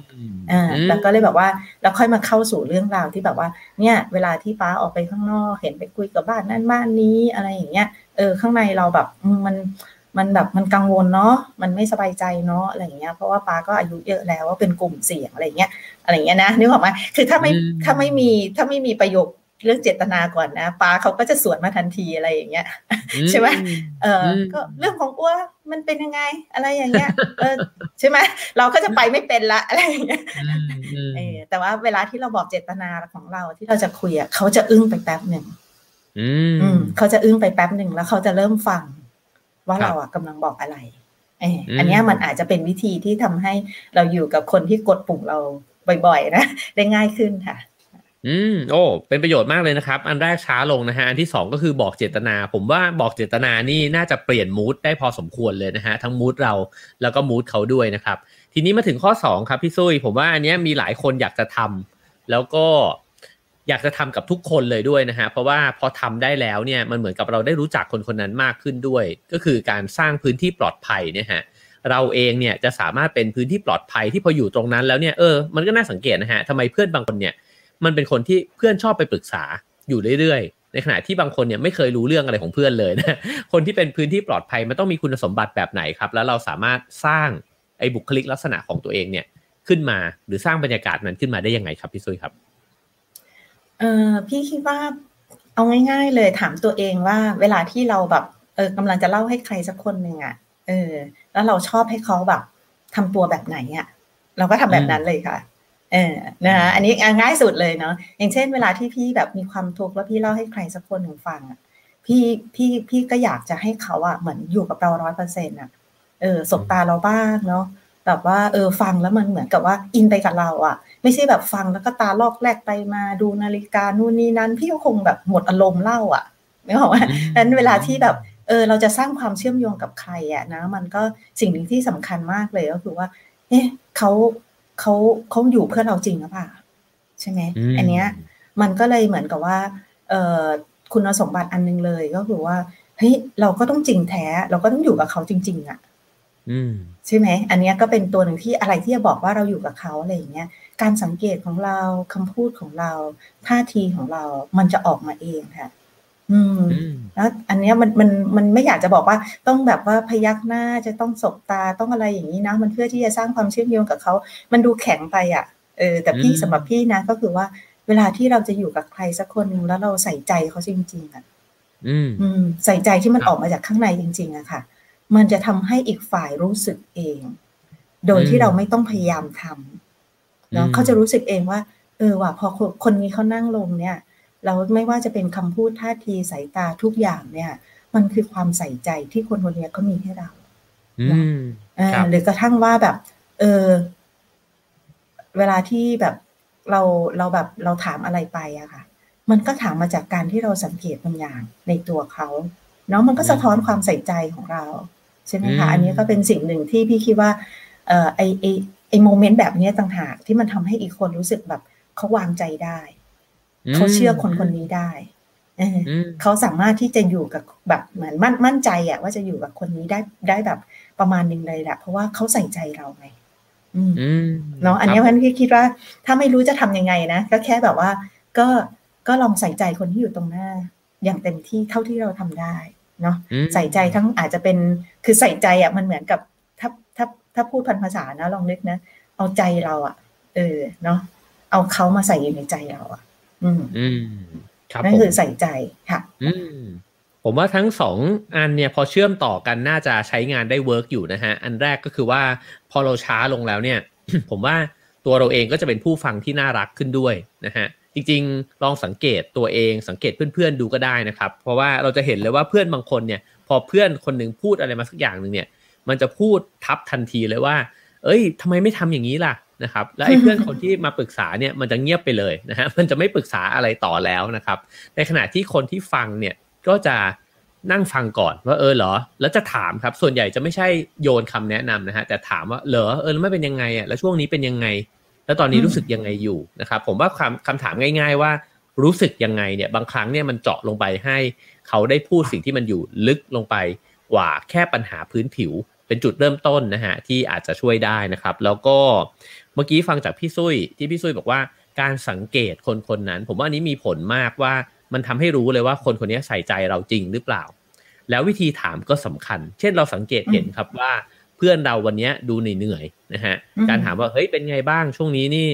อ่าแล้วก็เลยแบบว่าแล้วค่อยมาเข้าสู่เรื่องราวที่แบบว่า เนี่ย เวลาที่ป้าออกไปข้างนอกเห็นไปคุยกับบ้านนั่นบ้านนี้อะไรอย่างเงี้ยเออข้างในเราแบบมันมันแบบมันกังวลเนาะ มันไม่สบายใจเนาะอะไรอย่างเงี้ย เพราะว่าป้าก็อายุเยอะแล้วว่าเป็นกลุ่มเสี่ยงอะไรเงี้ย อะไรเงี้ยนะนึกออกไหมคือถ้าไม่ถ้าไม่มีถ้าไม่มีประโยค เรื่องเจตนาก่อนนะป้าเขาก็จะสวนมาทันทีอะไรอย่างเงี้ยใช่ไหมเออก็เรื่องของอ้วมันเป็นยังไง อะไรอย่างเงี้ยเออใช่ไหมเราก็จะไปไม่เป็นละอะไรอย่างเงี้ยเออแต่ว่าเวลาที่เราบอกเจตนาของเราที่เราจะคุยอะเขาจะอึ้งไปแป๊บหนึ่งอืมเขาจะอึ้งไปแป๊บหนึ่งแล้วเขาจะเริ่มฟัง ว่าเราอะกำลังบอกอะไรเอออันนี้มันอาจจะเป็นวิธีที่ทำให้เราอยู่กับคนที่กดปุ่มเราบ่อยๆนะได้ง่ายขึ้นค่ะ อืมโอ้เป็นประโยชน์มากเลยนะครับ อันแรกช้าลงนะฮะอันที่สองก็คือบอกเจตนา ผมว่าบอกเจตนานี่น่าจะเปลี่ยนมูดได้พอสมควรเลยนะฮะทั้งมูดเราแล้วก็มูดเขาด้วยนะครับ ทีนี้มาถึงข้อ 2 ครับพี่ซุยผมว่าอันนี้มีหลายคนอยากจะทำแล้วก็อยากจะทำกับทุกคนเลยด้วยนะฮะเพราะว่าพอทำได้แล้วเนี่ยมันเหมือนกับเราได้รู้จักคนคนนั้นมากขึ้นด้วย ก็คือการสร้างพื้นที่ปลอดภัยเนี่ยฮะเราเองเนี่ยจะสามารถเป็นพื้นที่ปลอดภัยที่พออยู่ตรงนั้นแล้วเนี่ยเออมันก็น่าสังเกตนะฮะทำไมเพื่อนบางคนเนี่ย มันเป็นคนที่เพื่อนชอบไปปรึกษาอยู่เรื่อยๆ ในขณะที่บางคนเนี่ยไม่เคยรู้เรื่องอะไรของเพื่อนเลยนะคนที่เป็นพื้นที่ปลอดภัยมันต้องมีคุณสมบัติแบบไหนครับ แล้วเราสามารถสร้างไอ้บุคลิกลักษณะของตัวเองเนี่ยขึ้นมาหรือสร้างบรรยากาศนั้นขึ้นมาได้ยังไงครับพี่ซุยครับเออพี่คิดว่าเอาง่าย ๆ เลยถามตัวเองว่า เวลาที่เราแบบเออกำลังจะเล่าให้ใครสักคนหนึ่งอะ่ะเออ แล้วเราชอบให้เขาแบบทำตัวแบบไหนอะ่ะ เราก็ทำแบบนั้นเลยค่ะ เออนะคะอันนี้ง่ายสุดเลยเนาะอย่างเช่น เวลาที่พี่แบบมีความทุกข์แล้วพี่เล่าให้ใครสักคนหนึ่งฟังอะพี่พี่พี่ก็อยากจะให้เขาอะเหมือนอยู่กับเราร้อยเปอร์เซ็นต์อะเออสบตาเราบ้างเนาะแบบว่าเออฟังแล้วมันเหมือนกับว่าอินไปกับเราอะไม่ใช่แบบฟังแล้วก็ตาลอกแลกไปมาดูนาฬิกานู่นนี่นั้น พี่ก็คงแบบหมดอารมณ์เล่าอะไม่บอกว่านั้นเวลาที่แบบเออเราจะสร้างความเชื่อมโยงกับใครอะนะ มันก็สิ่งหนึ่งที่สำคัญมากเลยก็คือว่าเอ๊ะเขา เขาเขาอยู่เพื่อเราจริงหรือเปล่าใช่ไหมอันเนี้ย มันก็เลยเหมือนกับว่า เออคุณสมบัติอันนึงเลยก็คือว่าเฮ้ยเราก็ต้องจริงแท้ เราก็ต้องอยู่กับเขาจริง ๆอะใช่ไหมอันนี้ก็เป็นตัวหนึ่งที่อะไรที่จะบอกว่าเราอยู่กับเขาอะไรอย่างเงี้ย การสังเกตของเราคำพูดของเราท่าทีของเรา มันจะออกมาเองค่ะ อืมแล้วอันนี้มันมันมันไม่อยากจะบอกว่าต้องแบบว่าพยักหน้าจะต้องสบตาต้องอะไรอย่างนี้นะ มันเพื่อที่จะสร้างความเชื่อมโยงกับเขา มันดูแข็งไปอะเออแต่พี่สำหรับพี่นะก็คือว่าเวลาที่เราจะอยู่กับใครสักคนหนึ่งแล้วเราใส่ใจเขาจริง ๆอะอืมใส่ใจที่มันออกมาจากข้างในจริง ๆอะค่ะ มันจะทำให้อีกฝ่ายรู้สึกเอง โดยที่เราไม่ต้องพยายามทำเนาะเขาจะรู้สึกเองว่า เออว่ะพอคนนี้เขานั่งลงเนี่ย เราไม่ว่าจะเป็นคำพูดท่าทีสายตาทุกอย่างเนี่ย มันคือความใส่ใจที่คนคนนี้เขามีให้เราหรือกระทั่งว่าแบบ เออ เวลาที่แบบเราเราแบบเราถามอะไรไปอะค่ะ มันก็ถามมาจากการที่เราสังเกตบางอย่างในตัวเขาเนาะมันก็สะท้อนความใส่ใจของเรา ใช่ไหมคะ อันนี้ก็เป็นสิ่งหนึ่งที่พี่คิดว่า เออไอไอไอโมเมนต์แบบนี้ต่างหากที่มันทำให้อีกคนรู้สึกแบบเขาวางใจได้ เขาเชื่อคนคนนี้ได้เขาสามารถที่จะอยู่กับแบบเหมือนมั่นมั่นใจอะว่าจะอยู่กับคนนี้ได้ได้แบบประมาณหนึ่งเลยแหละเพราะว่าเขาใส่ใจเราไงเนาะอันนี้พันคิดว่า ถ้าไม่รู้จะทํำยังไงนะก็แค่แบบว่า ก็ก็ลองใส่ใจคนที่อยู่ตรงหน้า อย่างเต็มที่เท่าที่เราทำได้เนาะใส่ใจทั้งอาจจะเป็นคือใส่ใจอะมันเหมือนกับถ้าถ้าถ้าพูดพันภาษานะลองนึกนะ เอาใจเราอะ เออเนาะเอาเขามาใส่อยู่ในใจเราอะ อืมอืมครับนั่นคือใส่ใจค่ะ อืมผมว่าทั้งสองอันเนี่ยพอเชื่อมต่อกันน่าจะใช้งานได้ work อยู่นะฮะ อันแรกก็คือว่าพอเราช้าลงแล้วเนี่ย ผมว่าตัวเราเองก็จะเป็นผู้ฟังที่น่ารักขึ้นด้วยนะฮะจริงๆ ลองสังเกตตัวเองสังเกตเพื่อนๆดูก็ได้นะครับ เพราะว่าเราจะเห็นเลยว่าเพื่อนบางคนเนี่ย พอเพื่อนคนหนึ่งพูดอะไรมาสักอย่างหนึ่งเนี่ย มันจะพูดทับทันทีเลยว่า เอ้ยทำไมไม่ทำอย่างนี้ล่ะ นะครับแล้วไอ้เพื่อนคนที่มาปรึกษาเนี่ยมันจะเงียบไปเลยนะฮะมันจะไม่ปรึกษาอะไรต่อแล้วนะครับ ในขณะที่คนที่ฟังเนี่ยก็จะนั่งฟังก่อนว่าเออเหรอ แล้วจะถามครับ ส่วนใหญ่จะไม่ใช่โยนคำแนะนำนะฮะแต่ถามว่าเหรอเออแล้วไม่เป็นยังไงอะแล้วช่วงนี้เป็นยังไง แล้วตอนนี้รู้สึกยังไงอยู่นะครับ ผมว่าคำคำถามง่าย ๆ ว่ารู้สึกยังไงเนี่ยบางครั้งเนี่ยมันเจาะลงไปให้ เขาได้พูดสิ่งที่มันอยู่ลึกลงไปกว่าแค่ปัญหาพื้นผิว เป็นจุดเริ่มต้นนะฮะที่อาจจะช่วยได้นะครับ แล้วก็เมื่อกี้ฟังจากพี่ซุยที่พี่ซุยบอกว่าการสังเกตคนคนนั้น ผมว่าอันนี้มีผลมากว่ามันทำให้รู้เลยว่าคนคนนี้ใส่ใจเราจริงหรือเปล่า แล้ววิธีถามก็สำคัญ เช่นเราสังเกตเห็นครับว่าเพื่อนเราวันนี้ดูเหนื่อยๆนะฮะการถามว่าเฮ้ยเป็นไงบ้างช่วงนี้นี่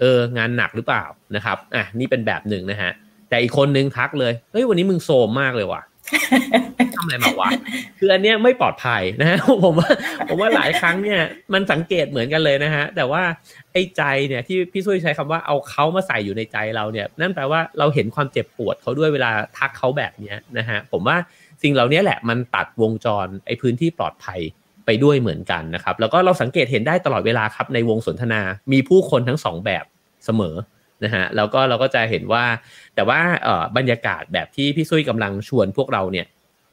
เอองานหนักหรือเปล่านะครับอะนี่เป็นแบบหนึ่งนะฮะแต่อีกคนนึงทักเลยเฮ้ยวันนี้มึงโซมมากเลยว่ะ ทำอะไรมาวะคืออันเนี้ยไม่ปลอดภัยนะฮะผมว่า ผมว่าหลายครั้งเนี่ย มันสังเกตเหมือนกันเลยนะฮะ แต่ว่าไอ้ใจเนี่ยที่พี่ซุยใช้คำว่าเอาเขามาใส่อยู่ในใจเราเนี่ย นั่นแปลว่าเราเห็นความเจ็บปวดเขาด้วยเวลาทักเขาแบบเนี้ยนะฮะ ผมว่าสิ่งเหล่านี้แหละมันตัดวงจรไอ้พื้นที่ปลอดภัยไปด้วยเหมือนกันนะครับ แล้วก็เราสังเกตเห็นได้ตลอดเวลาครับในวงสนทนา มีผู้คนทั้งสองแบบเสมอ นะฮะแล้วก็เราก็จะเห็นว่า แต่ว่าบรรยากาศแบบที่พี่ซุยกำลังชวนพวกเราเนี่ย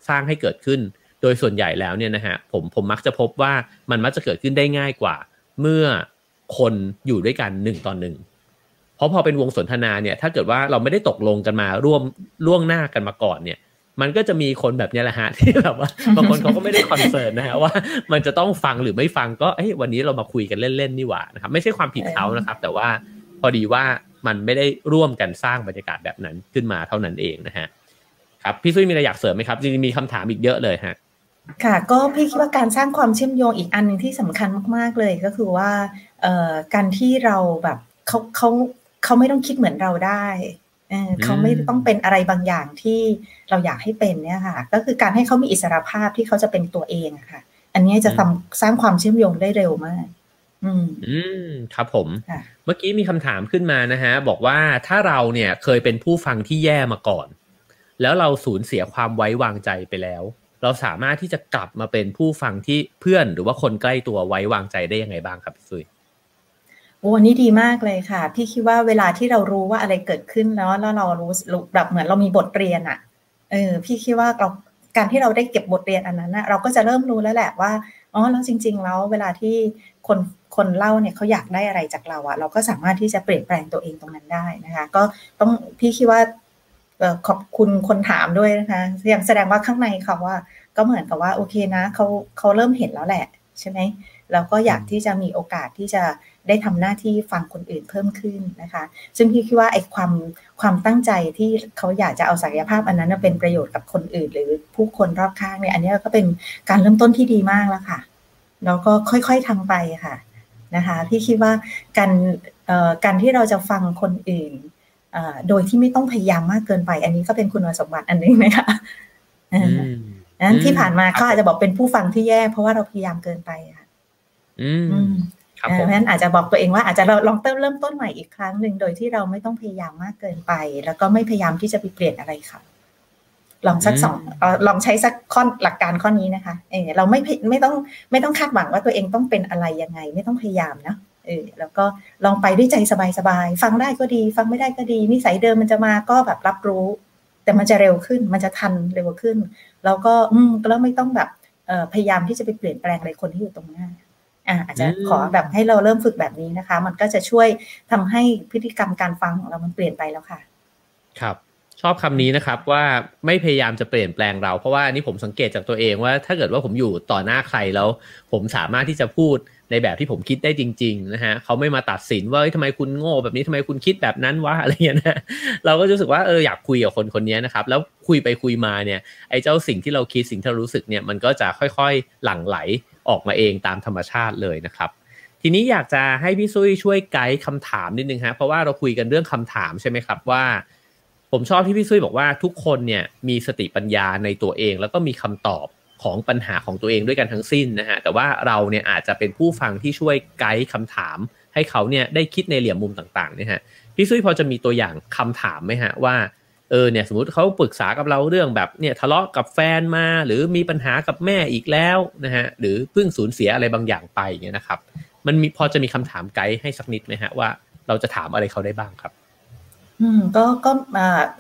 สร้างให้เกิดขึ้น โดยส่วนใหญ่แล้วเนี่ยนะฮะผมผมมักจะพบว่ามันมักจะเกิดขึ้นได้ง่ายกว่า เมื่อคนอยู่ด้วยกันหนึ่งต่อหนึ่งเพราะพอเป็นวงสนทนาเนี่ยถ้าเกิดว่าเราไม่ได้ตกลงกันมาร่วมล่วงหน้ากันมาก่อนเนี่ยมันก็จะมีคนแบบนี้แหละฮะที่แบบว่าบางคนเขาก็ไม่ได้คอนเซิร์นนะฮะว่า มันจะต้องฟังหรือไม่ฟังก็เอ้ยวันนี้เรามาคุยกันเล่นๆนี่หว่านะครับไม่ใช่ความผิดเขานะครับ แต่ว่าพอดีว่า มันไม่ได้ร่วมกันสร้างบรรยากาศแบบนั้นขึ้นมาเท่านั้นเองนะฮะครับพี่ซุยมีอะไรอยากเสริมไหมครับจริงๆมีคำถามอีกเยอะเลยฮะค่ะก็พี่คิดว่าการสร้างความเชื่อมโยงอีกอันหนึ่งที่สำคัญมาก ๆเลยก็คือว่าเอ่อการที่เราแบบเขาเขาเขาไม่ต้องคิดเหมือนเราได้เขาไม่ต้องเป็นอะไรบางอย่างที่เราอยากให้เป็นเนี่ยค่ะ ก็คือการให้เขามีอิสรภาพที่เขาจะเป็นตัวเองค่ะ อันนี้จะทำสร้างความเชื่อมโยงได้เร็วมาก อืมอืมครับผม เมื่อกี้มีคำถามขึ้นมานะฮะ บอกว่าถ้าเราเนี่ยเคยเป็นผู้ฟังที่แย่มาก่อน แล้วเราสูญเสียความไว้วางใจไปแล้ว เราสามารถที่จะกลับมาเป็นผู้ฟังที่เพื่อนหรือว่าคนใกล้ตัวไว้วางใจได้ยังไงบ้างครับพี่ซุยโอ้นี่ดีมากเลยค่ะ พี่คิดว่าเวลาที่เรารู้ว่าอะไรเกิดขึ้นแล้วแล้วเรารู้แบบเหมือนเรามีบทเรียนอะ่ะเออ พี่คิดว่าเราการที่เราได้เก็บบทเรียนอันนั้นนะเราก็จะเริ่มรู้แล้วแหละว่าอ๋อแล้วจริง ๆ แล้วเวลาที่คน คนเล่าเนี่ยเขาอยากได้อะไรจากเราอะเราก็สามารถที่จะเปลี่ยนแปลงตัวเองตรงนั้นได้นะคะ ก็ต้องพี่คิดว่าขอบคุณคนถามด้วยนะคะอย่างแสดงว่าข้างในเขาว่า ก็เหมือนกับว่าโอเคนะเขาเขาเริ่มเห็นแล้วแหละใช่ไหมแล้วก็อยากที่จะมีโอกาสที่จะได้ทำหน้าที่ฟังคนอื่นเพิ่มขึ้นนะคะ ซึ่งพี่คิดว่าไอ้ความความตั้งใจที่เขาอยากจะเอาศักยภาพอันนั้นเป็นประโยชน์กับคนอื่น หรือผู้คนรอบข้างเนี่ยอันนี้ก็เป็นการเริ่มต้นที่ดีมากแล้วค่ะ แล้วก็ค่อยๆทำไปค่ะ นะคะ พี่คิดว่าการการที่เราจะฟังคนอื่นโดยที่ไม่ต้องพยายามมากเกินไป อันนี้ก็เป็นคุณสมบัติอันนึงนะคะนั้นที่ผ่านมาเขาอาจจะบอกเป็นผู้ฟังที่แย่ เพราะว่าเราพยายามเกินไปค่ะเพราะฉะนั้นอาจจะบอกตัวเองว่าอาจจะเราลองเติมเริ่มต้นใหม่อีกครั้งหนึ่งโดยที่เราไม่ต้องพยายามมากเกินไป แล้วก็ไม่พยายามที่จะไปเปลี่ยนอะไรค่ะ ลองสักสองลองใช้สักข้อหลักการข้อนี้นะคะเออเราไม่ไม่ต้องไม่ต้องคาดหวังว่าตัวเองต้องเป็นอะไรยังไง ไม่ต้องพยายามนะเออแล้วก็ลองไปด้วยใจสบายๆฟังได้ก็ดี ฟังไม่ได้ก็ดี นิสัยเดิมมันจะมาก็แบบรับรู้ แต่มันจะเร็วขึ้นมันจะทันเร็วขึ้น แล้วก็อืมแล้วไม่ต้องแบบพยายามที่จะไปเปลี่ยนแปลงอะไรคนที่อยู่ตรงหน้าอาจจะขอแบบให้เราเริ่มฝึกแบบนี้นะคะ มันก็จะช่วยทำให้พฤติกรรมการฟังของเรามันเปลี่ยนไปแล้วค่ะ ครับช อบคำนี้นะครับว่าไม่พยายามจะเปลี่ยนแปลงเรา เพราะว่านี่ผมสังเกตจากตัวเองว่า ถ้าเกิดว่าผมอยู่ต่อหน้าใครแล้ว ผมสามารถที่จะพูดในแบบที่ผมคิดได้จริง ๆ นะฮะเขาไม่มาตัดสินว่าทำไมคุณโง่แบบนี้ทำไมคุณคิดแบบนั้นวะอะไรเงี้ยนะเราก็รู้สึกว่าเอออยากคุยกับคนคนนี้นะครับ แล้วคุยไปคุยมาเนี่ยไอ้เจ้าสิ่งที่เราคิดสิ่งที่เรารู้สึกเนี่ยมันก็จะค่อยๆหลั่งไหลออกมาเองตามธรรมชาติเลยนะครับทีนี้อยากจะให้พี่ซุยช่วยไกด์คำถามนิดนึงฮะเพราะว่าเราคุยกันเรื่องคำถามใช่ไหมครับว่า ผมชอบที่พี่ซุยบอกว่าทุกคนเนี่ยมีสติปัญญาในตัวเอง แล้วก็มีคำตอบของปัญหาของตัวเองด้วยกันทั้งสิ้นนะฮะแต่ว่าเราเนี่ยอาจจะเป็นผู้ฟังที่ช่วยไกด์คำถาม ให้เขาเนี่ยได้คิดในเหลี่ยมมุมต่างๆเนี่ยฮะพี่ซุยพอจะมีตัวอย่างคำถามไหมฮะว่าเออเนี่ยสมมติเขาปรึกษากับเราเรื่องแบบเนี่ยทะเลาะกับแฟนมา หรือมีปัญหากับแม่อีกแล้วนะฮะหรือเพิ่งสูญเสียอะไรบางอย่างไปเนี่ยนะครับ มันมีพอจะมีคำถามไกด์ให้สักนิดไหมฮะว่าเราจะถามอะไรเขาได้บ้างครับ อืมก็ก็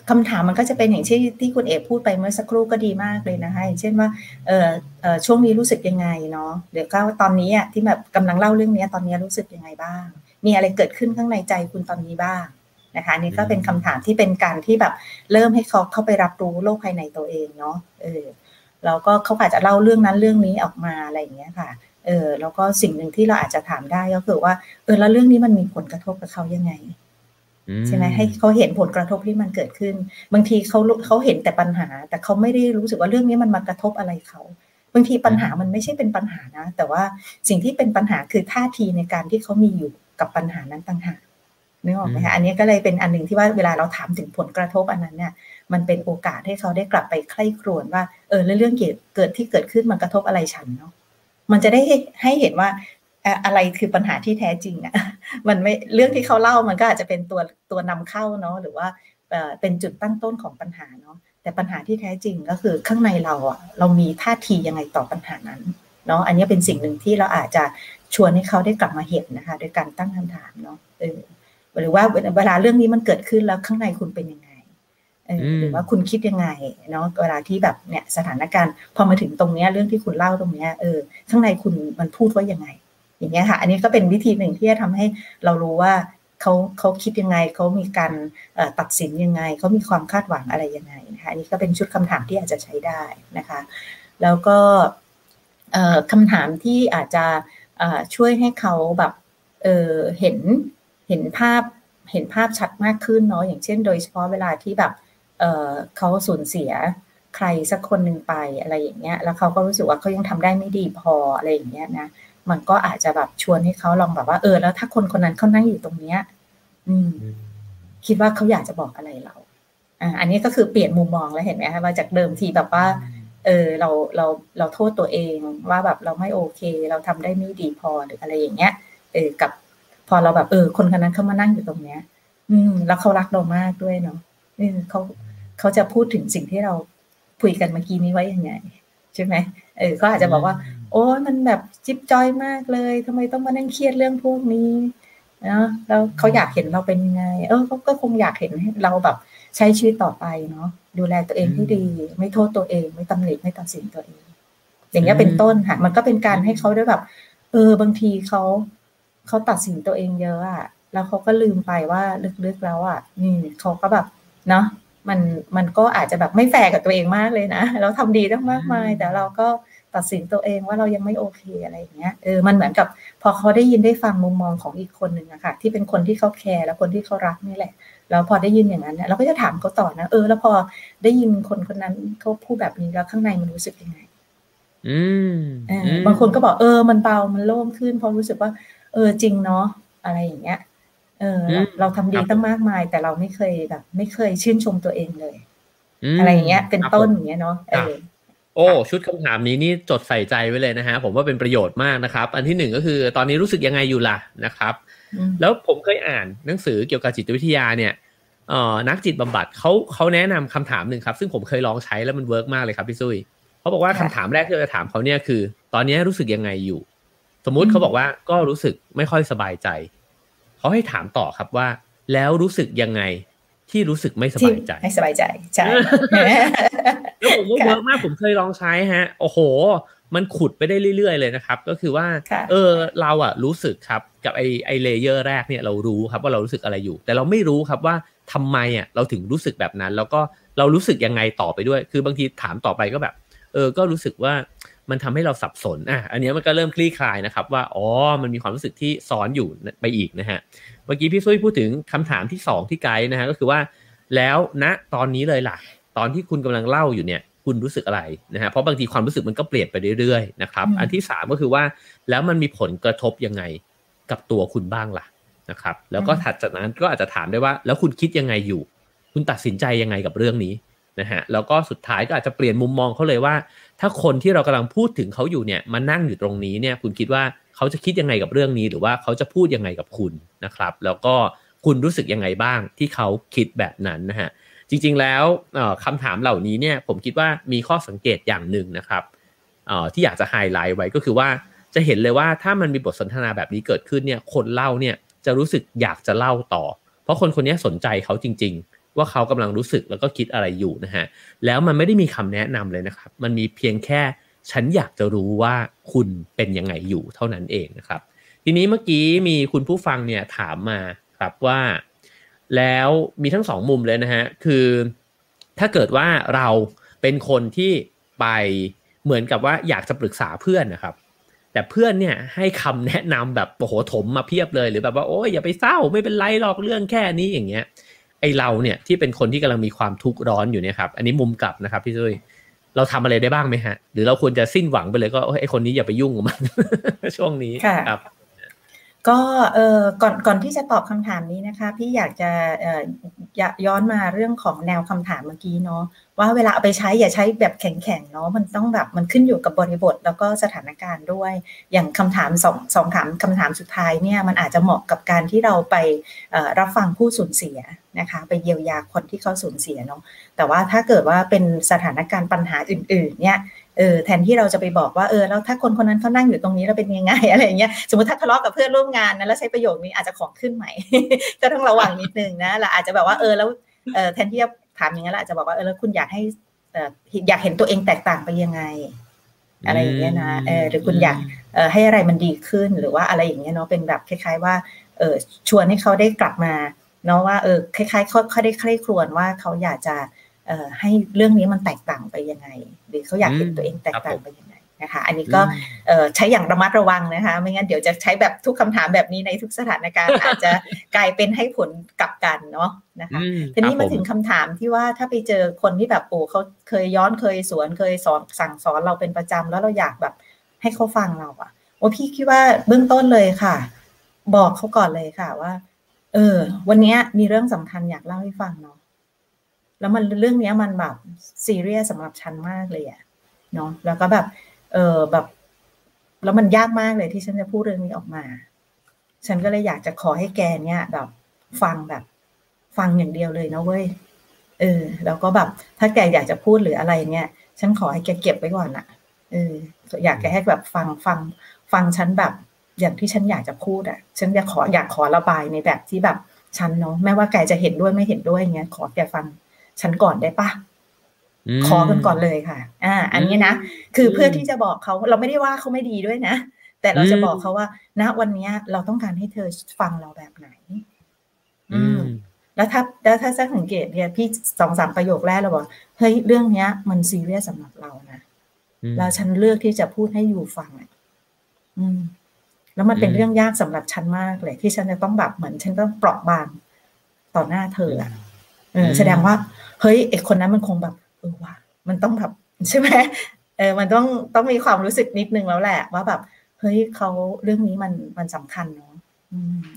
คำถามมันก็จะเป็นอย่างที่ที่คุณเอกพูดไปเมื่อสักครู่ก็ดีมากเลยนะคะอย่างเช่นว่าเออเออช่วงนี้รู้สึกยังไงเนาะเดี๋ยวก็ตอนนี้อะที่แบบกำลังเล่าเรื่องนี้ตอนนี้รู้สึกยังไงบ้าง มีอะไรเกิดขึ้นข้างในใจคุณตอนนี้บ้างนะคะนี่ก็เป็นคำถามที่เป็นการที่แบบเริ่มให้เขาเข้าไปรับรู้โลกภายในตัวเองเนาะเออแล้วก็เขาอาจจะเล่าเรื่องนั้นเรื่องนี้ออกมาอะไรอย่างเงี้ยค่ะเออแล้วก็สิ่งหนึ่งที่เราอาจจะถามได้ก็คือว่าเออแล้วเรื่องนี้มันมีผลกระทบกับเขายังไง ใช่ไหมให้เขาเห็นผลกระทบที่มันเกิดขึ้น บางทีเขาเขาเห็นแต่ปัญหา แต่เขาไม่ได้รู้สึกว่าเรื่องนี้มันมากระทบอะไรเขาบางทีปัญหามันไม่ใช่เป็นปัญหานะ แต่ว่าสิ่งที่เป็นปัญหาคือท่าทีในการที่เขามีอยู่กับปัญหานั้นต่างหากนึกออกไหมคะอันนี้ก็เลยเป็นอันหนึ่งที่ว่าเวลาเราถามถึงผลกระทบอันนั้นเนี่ยมันเป็นโอกาสให้เขาได้กลับไปใคร่ครวญว่าเออเรื่องเกิดเกิดที่เกิดขึ้นมันกระทบอะไรฉันเนาะมันจะได้ให้เห็นว่า อะไรคือปัญหาที่แท้จริงอะ่ะมันไม่เรื่องที่เขาเล่ามันก็อาจจะเป็นตัวตัวนำเข้าเนาะหรือว่าเป็นจุดตั้งต้นของปัญหาเนาะแต่ปัญหาที่แท้จริงก็คือข้างในเราอะเรามีท่าทียังไงต่อปัญหานั้นเนาะอันนี้เป็นสิ่งหนึ่งที่เราอาจจะชวนให้เขาได้กลับมาเห็นนะคะ โดยการตั้งคำถามเนาะเออหรือว่าเวลาเรื่องนี้มันเกิดขึ้นแล้วข้างในคุณเป็นยังไงหรือว่าคุณคิดยังไงเนาะเวลาที่แบบเนี่ยสถานการณ์พอมาถึงตรงเนี้ยเรื่องที่คุณเล่าตรงเนี้ยเออข้างในคุณมันพูดว่ายังไง อย่างเงี้ยค่ะ อันนี้ก็เป็นวิธีหนึ่งที่จะทำให้เรารู้ว่าเขาเขาคิดยังไงเขามีการตัดสินยังไงเขามีความคาดหวังอะไรยังไงนะคะอันนี้ก็เป็นชุดคำถามที่อาจจะใช้ได้นะคะ แล้วก็คำถามที่อาจจะช่วยให้เขาแบบเเห็นเห็นภาพเห็นภาพชัดมากขึ้นเนาะอย่างเช่น โดยเฉพาะเวลาที่แบบเเขาสูญเสียใครสักคนหนึ่งไปอะไรอย่างเงี้ย แล้วเขาก็รู้สึกว่าเขายังทำได้ไม่ดีพออะไรอย่างเงี้ยนะ มันก็อาจจะแบบชวนให้เขาลองแบบว่าเออแล้วถ้าคนคนนั้นเขานั่งอยู่ตรงเนี้ย อืม คิดว่าเขาอยากจะบอกอะไรเราอ่าอันนี้ก็คือเปลี่ยนมุมมองแล้วเห็นไหมคะว่าจากเดิมทีแบบว่า เออเราเราเราโทษตัวเองว่าแบบเราไม่โอเค เราทำได้ไม่ดีพอหรืออะไรอย่างเงี้ย เออกับ พอเราแบบเออ คนคนนั้นเขามานั่งอยู่ตรงเนี้ย อืม แล้วเขารักเรามากด้วยเนาะนี่เขาเขาจะพูดถึงสิ่งที่เราคุยกันเมื่อกี้นี้ไว้ยังไงใช่ไหมเออเขาอาจจะบอกว่า โอ้มันแบบจิ๊บจอยมากเลยทำไมต้องมานั่งเครียดเรื่องพวกนี้นะแล้วเขาอยากเห็นเราเป็นยังไง เออเขาก็คงอยากเห็นเราแบบใช้ชีวิตต่อไปเนาะดูแลตัวเองที่ดี ไม่โทษตัวเอง ไม่ตำหนิไม่ตัดสินตัวเอง อย่างเงี้ยเป็นต้นค่ะ มันก็เป็นการให้เขาได้แบบ เออบางทีเขาเขาตัดสินตัวเองเยอะอะแล้วเขาก็ลืมไปว่าลึกๆแล้วอะนี่เขาก็แบบเนาะมันมันก็อาจจะแบบไม่แฟร์กับตัวเองมากเลยนะเราทำดีตั้งมากมาย แต่เราก็ ตัดสินตัวเองว่าเรายังไม่โอเคอะไรอย่างเงี้ยเออมันเหมือนกับพอเขาได้ยินได้ฟังมุมมองของอีกคนหนึ่งอะค่ะ ที่เป็นคนที่เขา care และคนที่เขารักนี่แหละ แล้วพอได้ยินอย่างนั้นเนี่ยเราก็จะถามเขาต่อนะเออ แล้วพอได้ยินคนคนนั้นเขาพูดแบบนี้แล้วข้างในมันรู้สึกยังไง อืมบางคนก็บอกเออ มันเบามันโล่งขึ้นเพราะรู้สึกว่า เออจริงเนาะอะไรอย่างเงี้ย เออ เราทำดีตั้งมากมาย แต่เราไม่เคยแบบ ไม่เคยชื่นชมตัวเองเลย อะไรอย่างเงี้ย เป็นต้นอย่างเงี้ยเนาะเออ โอ้ชุดคำถามนี้นี่จดใส่ใจไว้เลยนะฮะผมว่าเป็นประโยชน์มากนะครับ อันที่หนึ่งก็คือตอนนี้รู้สึกยังไงอยู่ล่ะนะครับ แล้วผมเคยอ่านหนังสือเกี่ยวกับจิตวิทยาเนี่ยเอ่อนักจิตบำบัดเขาเขาแนะนำคำถามหนึ่งครับ ซึ่งผมเคยลองใช้แล้วมัน work มากเลยครับพี่ซุยเขาบอกว่าคำถามแรกที่เราจะถามเขาเนี่ยคือ ตอนนี้รู้สึกยังไงอยู่ สมมุติเขาบอกว่าก็รู้สึกไม่ค่อยสบายใจเขาให้ถามต่อครับว่า แล้วรู้สึกยังไงที่รู้สึกไม่สบายใจ ไม่สบายใจ ใช่ แล้วผมว่า work มากผมเคยลองใช้ฮะ โอ้โห มันขุดไปได้เรื่อยๆเลยนะครับ ก็คือว่าเออเราอะรู้สึกครับกับไอไอ layer แรกเนี่ยเรารู้ครับว่าเรารู้สึกอะไรอยู่ แต่เราไม่รู้ครับว่าทำไมอะเราถึงรู้สึกแบบนั้น แล้วก็เรารู้สึกยังไงต่อไปด้วย คือบางทีถามต่อไปก็แบบ เออก็รู้สึกว่ามันทำให้เราสับสน อะ อันนี้มันก็เริ่มคลี่คลายนะครับว่า อ๋อ มันมีความรู้สึกที่ซ้อนอยู่ไปอีกนะฮะ เมื่อกี้พี่ซุยพูดถึงคำถามที่ 2 ที่ไกด์นะฮะก็คือว่า แล้วณนะตอนนี้เลยล่ะ ตอนที่คุณกำลังเล่าอยู่เนี่ยคุณรู้สึกอะไรนะฮะเพราะบางทีความรู้สึกมันก็เปลี่ยนไปเรื่อยๆนะครับอันที่ 3 ก็คือว่าแล้วมันมีผลกระทบยังไงกับตัวคุณบ้างล่ะนะครับ แล้วก็ถัดจากนั้นก็อาจจะถามได้ว่า แล้วคุณคิดยังไงอยู่ คุณตัดสินใจยังไงกับเรื่องนี้นะฮะแล้วก็สุดท้ายก็อาจจะเปลี่ยนมุมมองเขาเลยว่า ถ้าคนที่เรากำลังพูดถึงเขาอยู่เนี่ยมานั่งอยู่ตรงนี้เนี่ยคุณคิดว่าเขาจะคิดยังไงกับเรื่องนี้ หรือว่าเขาจะพูดยังไงกับคุณนะครับ แล้วก็คุณรู้สึกยังไงบ้างที่เขาคิดแบบนั้นนะฮะ จริง ๆ แล้วคำถามเหล่านี้เนี่ยผมคิดว่ามีข้อสังเกตอย่างหนึ่งนะครับที่อยากจะไฮไลท์ไว้ก็คือว่าจะเห็นเลยว่าถ้ามันมีบทสนทนาแบบนี้เกิดขึ้นเนี่ยคนเล่าเนี่ยจะรู้สึกอยากจะเล่าต่อ เพราะคนคนนี้สนใจเขาจริง ๆ ว่าเขากำลังรู้สึกแล้วก็คิดอะไรอยู่นะฮะแล้วมันไม่ได้มีคำแนะนำเลยนะครับ มันมีเพียงแค่ฉันอยากจะรู้ว่าคุณเป็นยังไงอยู่เท่านั้นเองนะครับ ทีนี้เมื่อกี้มีคุณผู้ฟังเนี่ยถามมาครับว่า แล้วมีทั้งสองมุมเลยนะฮะ คือถ้าเกิดว่าเราเป็นคนที่ไปเหมือนกับว่าอยากจะปรึกษาเพื่อนนะครับ แต่เพื่อนเนี่ยให้คำแนะนำแบบโอ้โหถมมาเพียบเลย หรือแบบว่าโอ้ยอย่าไปเศร้าไม่เป็นไรหรอกเรื่องแค่นี้อย่างเงี้ย ไอเราเนี่ยที่เป็นคนที่กำลังมีความทุกข์ร้อนอยู่เนี่ยครับ อันนี้มุมกลับนะครับพี่ซุยเราทำอะไรได้บ้างไหมฮะ หรือเราควรจะสิ้นหวังไปเลยก็ไอคนนี้อย่าไปยุ่งกับมันช่วงนี้ครับ ก็เออก่อนก่อนที่จะตอบคำถามนี้นะคะ พี่อยากจะเออย้อนมาเรื่องของแนวคำถามเมื่อกี้เนาะว่าเวลาเอาไปใช้อย่าใช้แบบแข็งๆเนาะมันต้องแบบมันขึ้นอยู่กับบริบทแล้วก็สถานการณ์ด้วย อย่างคำถามสองสองถามคำถามสุดท้ายเนี่ยมันอาจจะเหมาะกับการที่เราไปรับฟังผู้สูญเสียนะคะไปเยียวยาคนที่เขาสูญเสียเนาะแต่ว่าถ้าเกิดว่าเป็นสถานการณ์ปัญหาอื่นๆเนี่ย เออแทนที่เราจะไปบอกว่าเออแล้วถ้าคนคนนั้นเขานั่งอยู่ตรงนี้แล้วเป็นยังไงอะไรอย่างเงี้ยสมมติถ้าทะเลาะกับเพื่อนร่วมงานนะแล้วใช้ประโยคนี้อาจจะของขึ้นใหม่ ก็ต้องระวังนิดนึงนะเราอาจจะแบบว่าเออแล้วเออแทนที่จะถามอย่างนั้นอาจจะบอกว่าเออแล้วคุณอยากให้เอออยากเห็นตัวเองแตกต่างไปยังไง อะไรอย่างเงี้ยนะเออหรือคุณอยากเออให้อะไรมันดีขึ้นหรือว่าอะไรอย่างเงี้ยเนาะเป็นแบบคล้ายๆว่าเออชวนให้เขาได้กลับมาเนาะว่าเออคล้ายๆเขาเขาได้ใคร่ครวญว่าเขาอยากจะ ให้เรื่องนี้มันแตกต่างไปยังไง หรือเขาอยากเห็นตัวเองแตกต่างไปยังไงนะคะ อันนี้ก็ใช้อย่างระมัดระวังนะคะ ไม่งั้นเดี๋ยวจะใช้แบบทุกคำถามแบบนี้ในทุกสถานการณ์ อาจจะกลายเป็นให้ผลกลับกันเนาะนะคะทีนี้มาถึงคำถามที่ว่าถ้าไปเจอคนที่แบบโอ้เขาเคยย้อนเคยสวนเคยสอนสั่งสอนเราเป็นประจำแล้วเราอยากแบบให้เขาฟังเราอะโอ้พี่คิดว่าเบื้องต้นเลยค่ะ บอกเขาก่อนเลยค่ะว่า เออ วันนี้มีเรื่องสำคัญอยากเล่าให้ฟังเนาะ แล้วมันเรื่องนี้มันแบบซีเรียสสำหรับฉันมากเลยอะเนาะแล้วก็แบบ เออแบบ แล้วมันยากมากเลยที่ฉันจะพูดเรื่องนี้ออกมา ฉันก็เลยอยากจะขอให้แกเนี่ยแบบฟังแบบฟังอย่างเดียวเลยนะเว้ยเออ แล้วก็แบบถ้าแกอยากจะพูดหรืออะไรเนี่ยฉันขอให้แกเก็บไว้ก่อนอะเออ อยากแกให้แบบฟังฟัง ฟังฉันแบบ อย่างที่ฉันอยากจะพูดอะฉันอยากขออยากขอระบายในแบบที่แบบฉันเนาะแม้ว่าแกจะเห็นด้วยไม่เห็นด้วยเงี้ยขอแกฟัง ฉันก่อนได้ปะขอกันก่อนเลยค่ะ อ่า อันนี้นะ คือเพื่อที่จะบอกเขาเราไม่ได้ว่าเขาไม่ดีด้วยนะ แต่เราจะบอกเขาว่าณวันนี้เราต้องการให้เธอฟังเราแบบไหน อืม แล้วถ้าแล้วถ้าสังเกตเนี่ยพี่สองสามประโยคแรกเราบอกเฮ้ยเรื่องเนี้ย มันซีเรียสสำหรับเรานะแล้วฉันเลือกที่จะพูดให้อยู่ฟังอะอืม แล้วมันเป็นเรื่องยากสำหรับฉันมากเลย ที่ฉันจะต้องแบบเหมือน ฉันต้องเปราะบางต่อหน้าเธออะเออแสดงว่า เฮ้ยไอคนนั้นมันคงแบบเออว่ะมันต้องแบบใช่ไหมเออมันต้องต้องมีความรู้สึกนิดนึงแล้วแหละ ว่าแบบเฮ้ยเขาเรื่องนี้มันมันสำคัญเนาะ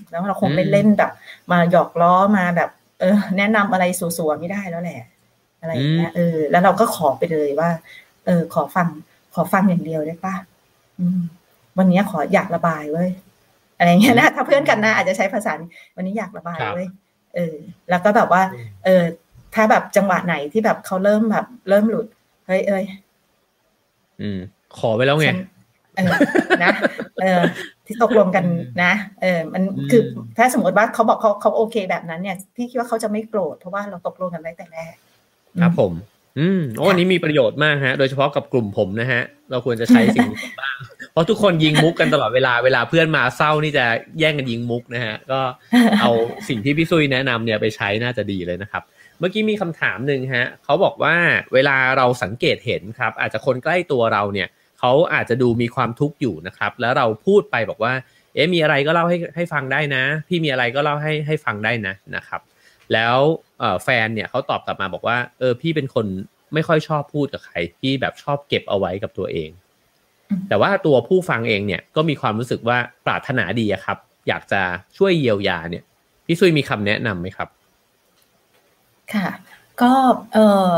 แล้วเราคงไม่เล่นแบบ มาหยอกล้อมาแบบ เออ แนะนำอะไรสัวๆไม่ได้แล้วแหละ อะไรอย่างเงี้ยเออแล้วเราก็ขอไปเลยว่า เออ ขอฟัง ขอฟังอย่างเดียวได้ปะอืมวันนี้ขออยากระบายเว้ยอะไรเงี้ยนะถ้าเพื่อนกันนะอาจจะใช้ภาษาวันนี้อยากระบายเว้ยเออ แล้วก็แบบว่า เออ ถ้าแบบจังหวะไหนที่แบบเขาเริ่มแบบ เริ่มหลุด เฮ้ยเอ้ยอืม ขอไปแล้วไงเออนะ เออ ที่ตกลงกันนะ เออ มันคือถ้าสมมติว่าเขาบอกเขาเขาโอเคแบบนั้นเนี่ยพี่คิดว่าเขาจะไม่โกรธเพราะว่าเราตกลงกันไว้แต่แรกครับผม อืมโอ้อันนี้มีประโยชน์มากฮะ โดยเฉพาะกับกลุ่มผมนะฮะ เราควรจะใช้สิ่งนี้บ้าง เพราะทุกคนยิงมุกกันตลอดเวลาเวลาเพื่อนมาเศร้านี่จะแย่งกันยิงมุกนะฮะ ก็เอาสิ่งที่พี่ซุยแนะนำเนี่ยไปใช้น่าจะดีเลยนะครับ เมื่อกี้มีคำถามหนึ่งฮะเขาบอกว่าเวลาเราสังเกตเห็นครับ อาจจะคนใกล้ตัวเราเนี่ยเขาอาจจะดูมีความทุกข์อยู่นะครับ แล้วเราพูดไปบอกว่า เอ๊ะมีอะไรก็เล่าให้ให้ฟังได้นะ พี่มีอะไรก็เล่าให้ให้ฟังได้นะนะครับ แล้วแฟนเนี่ยเขาตอบกลับมาบอกว่า เออพี่เป็นคนไม่ค่อยชอบพูดกับใครพี่แบบชอบเก็บเอาไว้กับตัวเอง แต่ว่าตัวผู้ฟังเองเนี่ยก็มีความรู้สึกว่าปรารถนาดีครับ อยากจะช่วยเยียวยาเนี่ย พี่ซุยมีคำแนะนํำไหมครับ ค่ะ ก็เออ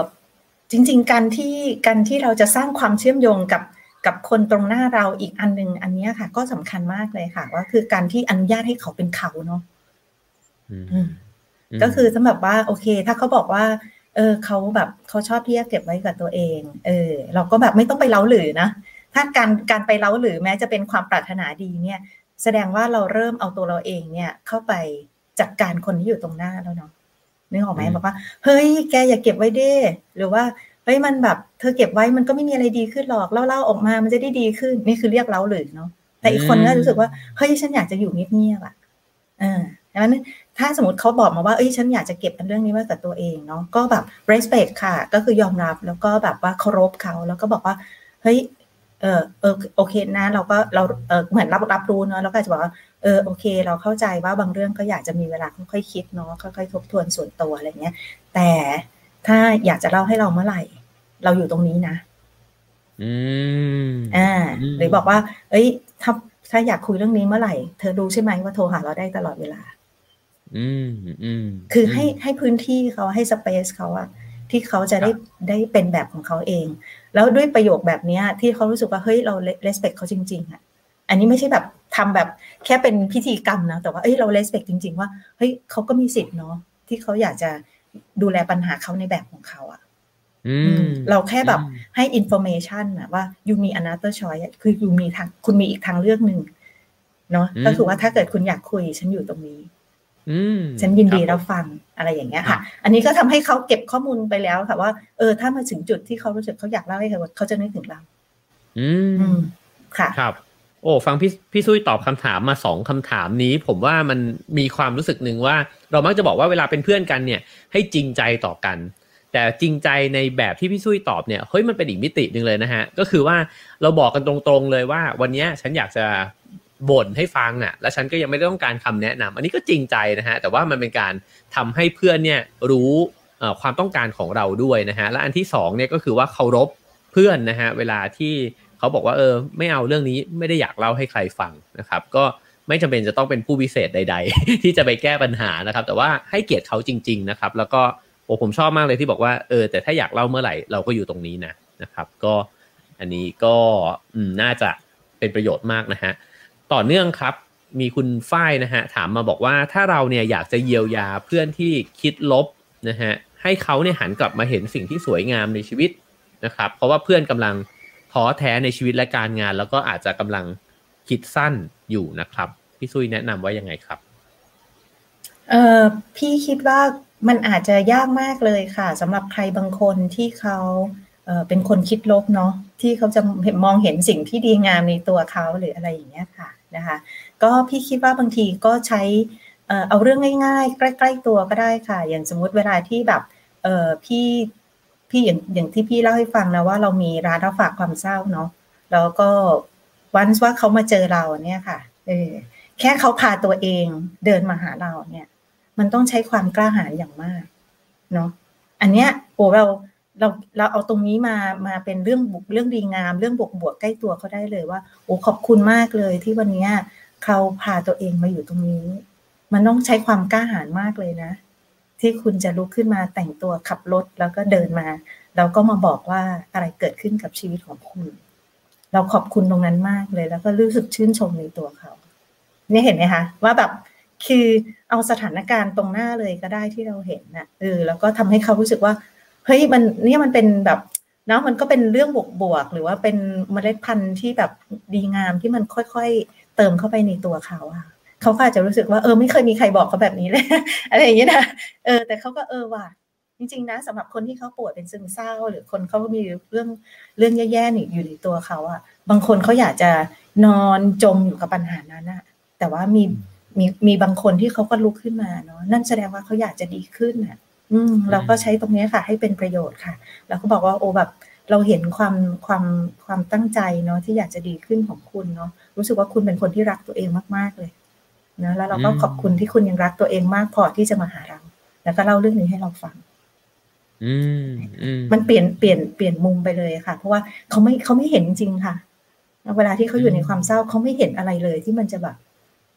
จริง ๆ การที่การที่เราจะสร้างความเชื่อมโยงกับกับคนตรงหน้าเราอีกอันหนึ่งอันนี้ค่ะ ก็สำคัญมากเลยค่ะ ว่าคือการที่อนุญาตให้เขาเป็นเขาเนาะก็คือสำหรับว่า โอเค ถ้าเขาบอกว่า เออเขาแบบเขาชอบที่จะเก็บไว้กับตัวเอง เออ เราก็แบบไม่ต้องไปเล้าหรือนะถ้าการการไปเล้าหรือแม้จะเป็นความปรารถนาดีเนี่ย แสดงว่าเราเริ่มเอาตัวเราเองเนี่ย เข้าไปจัดกการคนที่อยู่ตรงหน้าแล้วเนาะ นึกออกไหมบอกว่า เฮ้ย แกอย่าเก็บไว้ด้ หรือว่าเฮ้ยมันแบบเธอเก็บไว้มันก็ไม่มีอะไรดีขึ้นหรอกเล่าเล่าออกมามันจะได้ดีขึ้น นี่คือเรียกเล้าหรือเนาะแต่อีกคนก็รู้สึกว่าเฮ้ยฉันอยากจะอยู่เงียบๆอะเออดังนั้นถ้าสมมติเขาบอกมาว่าเอ้ยฉันอยากจะเก็บเรื่องนี้ไว้กับตัวเองเนาะก็แบบ respect ค่ะ ก็คือยอมรับแล้วก็แบบว่าเคารพเขาแล้วก็บอกว่าเฮ้ย เออเออโอเคนะ เราก็เราเออเหมือนรับรับรู้เนาะแล้วก็จะบอกว่าเออโอเค เราเข้าใจว่าบางเรื่องก็อยากจะมีเวลาค่อยๆคิดเนาะค่อยๆทบทวนส่วนตัวอะไรเงี้ย แต่ถ้าอยากจะเล่าให้เราเมื่อไหร่ เราอยู่ตรงนี้นะ อืมอ่าหรือบอกว่า เอ้ย ถ้าถ้าอยากคุยเรื่องนี้เมื่อไหร่ เธอรู้ใช่ไหมว่าโทรหาเราได้ตลอดเวลา อืมอืมคือให้ให้พื้นที่เขาให้สเปซเขาอะที่เขาจะได้ได้เป็นแบบของเขาเอง แล้วด้วยประโยคแบบนี้ที่เขารู้สึกว่าเฮ้ยเราเลสเ c คเขาจริงๆอะอันนี้ไม่ใช่แบบทำแบบแค่เป็นพิธีกรรมนะแต่ว่าเอ้ยเราเลสเ c คจริง ๆ ว่าเฮ้ยเขาก็มีสิทธิ์เนาะที่เขาอยากจะดูแลปัญหาเขาในแบบของเขาอะเราแค่แบบให้อินโฟเมชันนะว่ายูมี another choice คือยูมีทางคุณมีอีกทางเลือกหนึ่งเนาะก็คือว่าถ้าเกิดคุณอยากคุยฉันอยู่ตรงนี้ ฉันยินดีรับฟังอะไรอย่างเงี้ยค่ะ อันนี้ก็ทำให้เขาเก็บข้อมูลไปแล้วค่ะว่าเออถ้ามาถึงจุดที่เขารู้สึกเขาอยากเล่าให้ใครเขาจะนึกถึงเรา อืมค่ะครับโอ้ฟังพี่พี่ซุยตอบคำถามมาสองคำถามนี้ ผมว่ามันมีความรู้สึกหนึ่งว่า เรามักจะบอกว่าเวลาเป็นเพื่อนกันเนี่ย ให้จริงใจต่อกัน แต่จริงใจในแบบที่พี่ซุยตอบเนี่ยเฮ้ยมันเป็นอีกมิติหนึ่งเลยนะฮะ ก็คือว่าเราบอกกันตรงๆเลยว่า วันนี้ฉันอยากจะ บ่นให้ฟังน่ะ และฉันก็ยังไม่ต้องการคำแนะนำอันนี้ก็จริงใจนะฮะ แต่ว่ามันเป็นการทำให้เพื่อนเนี่ยรู้ความต้องการของเราด้วยนะฮะ และอันที่สองเนี่ยก็คือว่าเคารพเพื่อนนะฮะ เวลาที่เขาบอกว่าเออไม่เอาเรื่องนี้ไม่ได้อยากเล่าให้ใครฟังนะครับ ก็ไม่จำเป็นจะต้องเป็นผู้พิเศษใด ๆ ที่จะไปแก้ปัญหานะครับ แต่ว่าให้เกียรติเขาจริง ๆนะครับ แล้วก็โอ้ผมชอบมากเลยที่บอกว่าเออแต่ถ้าอยากเล่าเมื่อไหร่เราก็อยู่ตรงนี้นะนะครับ ก็อันนี้ก็น่าจะเป็นประโยชน์มากนะฮะ ต่อเนื่องครับ มีคุณฝ้ายนะฮะถามมาบอกว่าถ้าเราเนี่ยอยากจะเยียวยาเพื่อนที่คิดลบนะฮะให้เขาเนี่ยหันกลับมาเห็นสิ่งที่สวยงามในชีวิตนะครับ เพราะว่าเพื่อนกำลังท้อแท้ในชีวิตและการงาน แล้วก็อาจจะกำลังคิดสั้นอยู่นะครับ พี่ซุยแนะนำว่ายังไงครับเออพี่คิดว่ามันอาจจะยากมากเลยค่ะสำหรับใครบางคนที่เขาเเป็นคนคิดลบเนาะที่เขาจะมองเห็นสิ่งที่ดีงามในตัวเขาหรืออะไรอย่างเงี้ยค่ะ นะคะ ก็พี่คิดว่าบางทีก็ใช้เอาเรื่องง่ายๆ ใกล้ ๆ ตัวก็ได้ค่ะ อย่างสมมุติเวลาที่แบบเออพี่พี่อย่างอย่างที่พี่เล่าให้ฟังนะว่าเรามีร้านรับฝากความเศร้าเนาะแล้วก็วันว่าเขามาเจอเราเนี่ยค่ะเออแค่เขาพาตัวเองเดินมาหาเราเนี่ย มันต้องใช้ความกล้าหาญอย่างมากเนาะอันเนี้ยโอ้เรา เราเราเอาตรงนี้มามาเป็นเรื่องบุกเรื่องดีงาม เรื่องบวกบวกใกล้ตัวเขาได้เลยว่าโอ้ขอบคุณมากเลยที่วันนี้เขาพาตัวเองมาอยู่ตรงนี้ มันต้องใช้ความกล้าหาญมากเลยนะ ที่คุณจะลุกขึ้นมาแต่งตัวขับรถแล้วก็เดินมา แล้วก็มาบอกว่าอะไรเกิดขึ้นกับชีวิตของคุณ เราขอบคุณตรงนั้นมากเลย แล้วก็รู้สึกชื่นชมในตัวเขาเนี่ยเห็นไหมคะว่าแบบคือเอาสถานการณ์ตรงหน้าเลยก็ได้ที่เราเห็นนะเออแล้วก็ทำให้เขารู้สึกว่า เฮ้ยมันเนี่ยมันเป็นแบบเนาะมันก็เป็นเรื่องบวกบวกหรือว่าเป็นเมล็ดพันธุ์ที่แบบดีงามที่มันค่อยๆ เติมเข้าไปในตัวเขาอะเขาก็อาจจะรู้สึกว่าเออไม่เคยมีใครบอกเขาแบบนี้เลยอะไรอย่างเงี้ยนะเออ แต่เขาก็เออว่ะจริงๆนะสำหรับคนที่เขาป่วยเป็นซึมเศร้า หรือคนเขามีเรื่องเรื่องแย่ๆอยู่ในตัวเขาอะบางคนเขาอยากจะนอนจมอยู่กับปัญหานั้นอะแต่ว่ามีมีมีบางคนที่เขาก็ลุกขึ้นมาเนาะนั่นแสดงว่าเขาอยากจะดีขึ้นอะ อืมเราก็ใช้ตรงนี้ค่ะ ให้เป็นประโยชน์ค่ะ แล้วก็บอกว่าโอ้แบบเราเห็นความความความตั้งใจเนาะที่อยากจะดีขึ้นของคุณเนาะรู้สึกว่าคุณเป็นคนที่รักตัวเองมาก ๆเลยนะแล้วเราก็ขอบคุณที่คุณยังรักตัวเองมากพอที่จะมาหาเราแล้วก็เล่าเรื่องนี้ให้เราฟัง อืมมันเปลี่ยนเปลี่ยนเปลี่ยนมุมไปเลยค่ะ เพราะว่าเขาไม่เขาไม่เห็นจริงค่ะ เวลาที่เขาอยู่ในความเศร้าเขาไม่เห็นอะไรเลยที่มันจะแบบ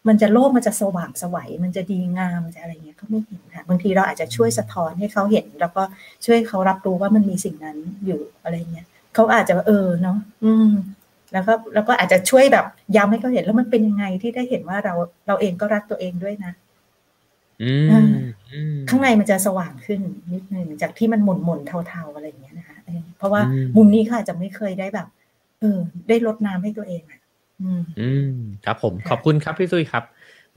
มันจะโลกมันจะสว่างสวัยมันจะดีงามจะอะไรเงี้ยเขาไม่เห็นค่ะบางทีเราอาจจะช่วยสะท้อนให้เขาเห็น แล้วก็ช่วยเขารับรู้ว่ามันมีสิ่งนั้นอยู่อะไรเงี้ยเขาอาจจะเออเนาะอืม แล้วก็แล้วก็อาจจะช่วยแบบย้ำให้เขาเห็นแล้วมันเป็นยังไงที่ได้เห็นว่าเราเราเองก็รักตัวเองด้วยนะข้างในมันจะสว่างขึ้นนิดนึงจากที่มันหม่นหม่นเทาๆอะไรอย่างเงี้ยนะคะเพราะว่ามุมนี้ค่ะจะไม่เคยได้แบบ เออ ได้ลดน้ำให้ตัวเองอะ อืมครับผมขอบคุณครับพี่ซุยครับ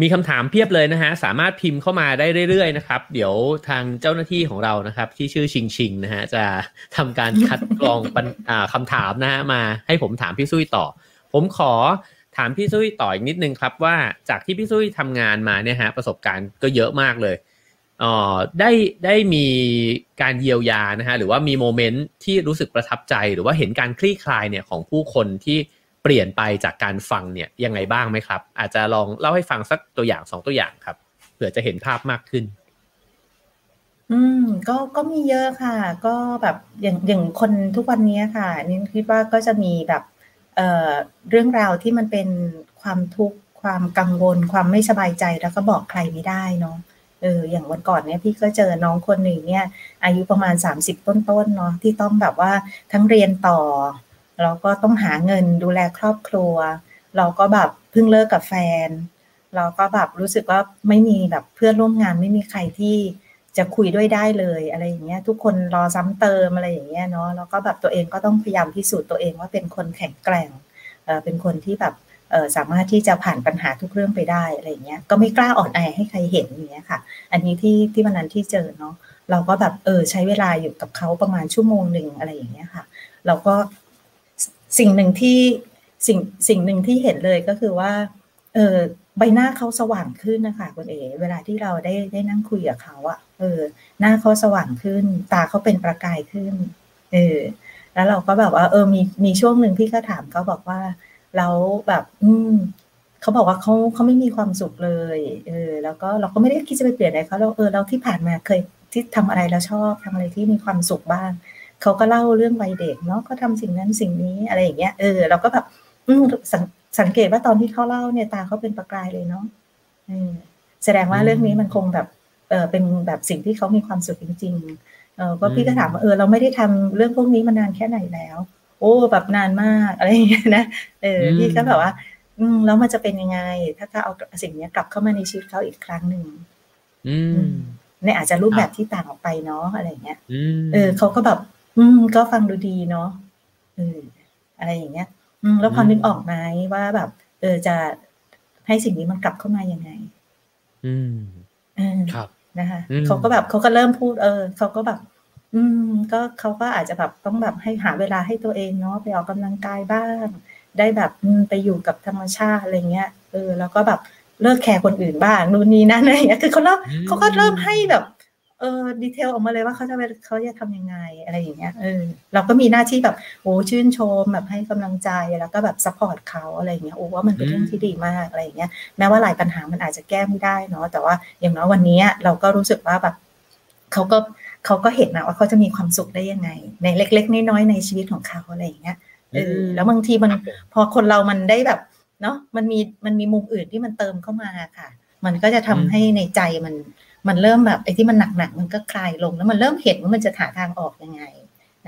มีคำถามเพียบเลยนะฮะ สามารถพิมพ์เข้ามาได้เรื่อยๆนะครับ เดี๋ยวทางเจ้าหน้าที่ของเรานะครับ ที่ชื่อชิงชิงนะฮะจะทำการคัดกรองคำถามนะฮะมาให้ผมถามพี่ซุยต่อ ผมขอถามพี่ซุยต่ออีกนิดนึงครับว่าจากที่พี่ซุยทำงานมาเนี่ยฮะประสบการณ์ก็เยอะมากเลยอ๋อได้ได้มีการเยียวยานะฮะหรือว่ามีโมเมนต์ที่รู้สึกประทับใจ หรือว่าเห็นการคลี่คลายเนี่ยของผู้คนที่ เปลี่ยนไปจากการฟังเนี่ยยังไงบ้างไหมครับ อาจจะลองเล่าให้ฟังสักตัวอย่างสองตัวอย่างครับ เผื่อจะเห็นภาพมากขึ้น อืม ก็ก็มีเยอะค่ะ ก็แบบอย่างอย่างคนทุกวันนี้ค่ะนี่คิดว่าก็จะมีแบบเอ่อเรื่องราวที่มันเป็นความทุกข์ความกังวล ความไม่สบายใจแล้วก็บอกใครไม่ได้เนาะเอออย่างวันก่อนเนี่ยพี่ก็เจอน้องคนหนึ่งเนี่ย อายุประมาณ 30 ต้นๆเนาะที่ต้องแบบว่าทั้งเรียนต่อ เราก็ต้องหาเงินดูแลครอบครัว เราก็แบบเพิ่งเลิกกับแฟน เราก็แบบรู้สึกว่าไม่มีแบบเพื่อนร่วมงานไม่มีใครที่จะคุยด้วยได้เลยอะไรอย่างเงี้ย ทุกคนรอซ้ำเติมอะไรอย่างเงี้ยเนาะแล้วก็แบบตัวเองก็ต้องพยายามพิสูจน์ตัวเองว่าเป็นคนแข็งแกร่งเออเป็นคนที่แบบเออสามารถที่จะผ่านปัญหาทุกเรื่องไปได้อะไรเงี้ย ก็ไม่กล้าอ่อนแอให้ใครเห็นอย่างเงี้ยค่ะ อันนี้ที่ที่วันนั้นที่เจอเนาะเราก็แบบเออใช้เวลาอยู่กับเขาประมาณชั่วโมงหนึ่งอะไรอย่างเงี้ยค่ะ เราก็ สิ่งหนึ่งที่สิ่งสิ่งหนึ่งที่เห็นเลยก็คือว่า เออใบหน้าเขาสว่างขึ้นนะคะคุณเอ๋เวลาที่เราได้ได้นั่งคุยกับเขาอะเออ หน้าเขาสว่างขึ้น ตาเขาเป็นประกายขึ้น เออ แล้วเราก็แบบว่า เออ มีมีช่วงหนึ่งพี่ก็ถามเขาบอกว่าแล้วแบบ อืมเขาบอกว่าเขาเขาไม่มีความสุขเลย เออ แล้วก็เราก็ไม่ได้คิดจะไปเปลี่ยนอะไรเขาเราเออเราที่ผ่านมาเคยที่ทำอะไรแล้วชอบทำอะไรที่มีความสุขบ้าง เขาก็เล่าเรื่องวัยเด็กเนาะก็ทำสิ่งนั้นสิ่งนี้อะไรอย่างเงี้ยเออเราก็แบบอืสังสังเกตว่าตอนที่เขาเล่าเนี่ยตาเขาเป็นประกายเลยเนาะแสดงว่าเรื่องนี้มันคงแบบเออเป็นแบบสิ่งที่เขามีความสุขจริง ๆ เออก็พี่ก็ถามว่าเออเราไม่ได้ทำเรื่องพวกนี้มานานแค่ไหนแล้ว โอ้แบบนานมากอะไรอย่างเงี้ยนะเออพี่ก็แบบว่า อืมแล้วมันจะเป็นยังไง ถ้าถ้าเอาสิ่งนี้กลับเข้ามาในชีวิตเขาอีกครั้งหนึ่งอืมในอาจจะรูปแบบที่ต่างออกไปเนาะอะไรเงี้ยเออเขาก็แบบ อืม ก็ฟังดูดีเนาะเอออะไรอย่างเงี้ย อืม แล้วพอนึกออกไหมว่าแบบ เออจะให้สิ่งนี้มันกลับเข้ามายังไง อืมเออครับนะคะเขาก็แบบเขาก็เริ่มพูด เออเขาก็แบบ อืม ก็เขาก็อาจจะแบบต้องแบบให้หาเวลาให้ตัวเองเนาะไปออกกำลังกายบ้าง ได้แบบไปอยู่กับธรรมชาติอะไรเงี้ยเออ แล้วก็แบบเลิกแคร์คนอื่นบ้างนู่นนี่นั่นอะไรอย่างเงี้ยคือเขาเริ่มเขาก็เริ่มให้แบบ เออ detail ออกมาเลยว่าเขาจะเขาจะทำยังไงอะไรอย่างเงี้ยเออเราก็มีหน้าที่แบบโอ้ชื่นชมแบบให้กำลังใจแล้วก็แบบ support เขาอะไรอย่างเงี้ยโอ้ว่ามันเป็นเรื่องที่ดีมากอะไรอย่างเงี้ยแม้ว่าหลายปัญหามันอาจจะแก้ไม่ได้เนาะแต่ว่าอย่างน้อยวันนี้เราก็รู้สึกว่าแบบเขาก็เขาก็เห็นนะว่าเขาจะมีความสุขได้ยังไง ในเล็ก ๆ น้อยๆในชีวิตของเขาอะไรอย่างเงี้ยเออแล้วบางทีมันพอคนเรามันได้แบบเนาะมันมีมันมีมุมอื่นที่มันเติมเข้ามาค่ะ มันก็จะทำให้ในใจมัน มันเริ่มแบบไอ้ที่มันหนักๆมันก็คลายลงแล้วมันเริ่มเห็นว่ามันจะหาทางออกยังไง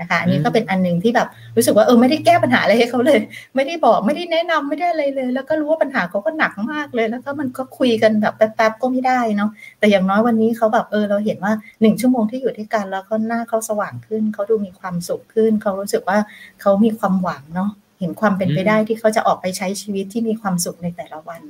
นะคะอันนี้ก็เป็นอันหนึ่งที่แบบรู้สึกว่าเออไม่ได้แก้ปัญหาอะไรให้เขาเลย ไม่ได้บอกไม่ได้แนะนำไม่ได้อะไรเลย แล้วก็รู้ว่าปัญหาเขาก็หนักมากเลย แล้วก็มันก็คุยกันแบบแป๊บๆก็ไม่ได้เนาะแต่อย่างน้อยวันนี้เขาแบบเออเราเห็นว่าหนึ่งชั่วโมงที่อยู่ด้วยกันแล้วก็หน้าเขาสว่างขึ้นเขาดูมีความสุขขึ้นเขารู้สึกว่าเขามีความหวังเนาะเห็นความเป็นไปได้ที่เขาจะออกไปใช้ชีวิตที่มีความสุขในแต่ละวัน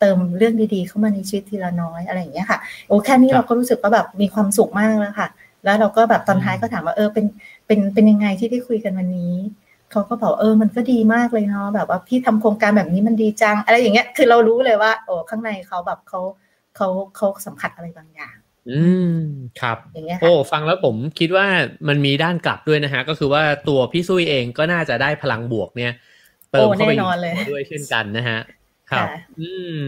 เติมเรื่องดีๆ เข้ามาในชีวิตทีละน้อยอะไรอย่างเงี้ยค่ะโอ้แค่นี้เราก็รู้สึกว่าแบบมีความสุขมากแล้วค่ะ แล้วเราก็แบบตอนท้ายก็ถามว่าเออเป็นเป็นเป็นยังไงที่ได้คุยกันวันนี้เขาก็บอกเออมันก็ดีมากเลยเนาะแบบว่าพี่ทำโครงการแบบนี้มันดีจัง อะไรอย่างเงี้ยคือเรารู้เลยว่า โอ้ข้างในเขาแบบเขาเขาเขาสัมผัสอะไรบางอย่าง อืมครับโอ้ฟังแล้วผมคิดว่ามันมีด้านกลับด้วยนะฮะ ก็คือว่าตัวพี่ซุยเองก็น่าจะได้พลังบวกเนี่ย เติมเข้าไปด้วยเช่นกันนะฮะ ครับ อืม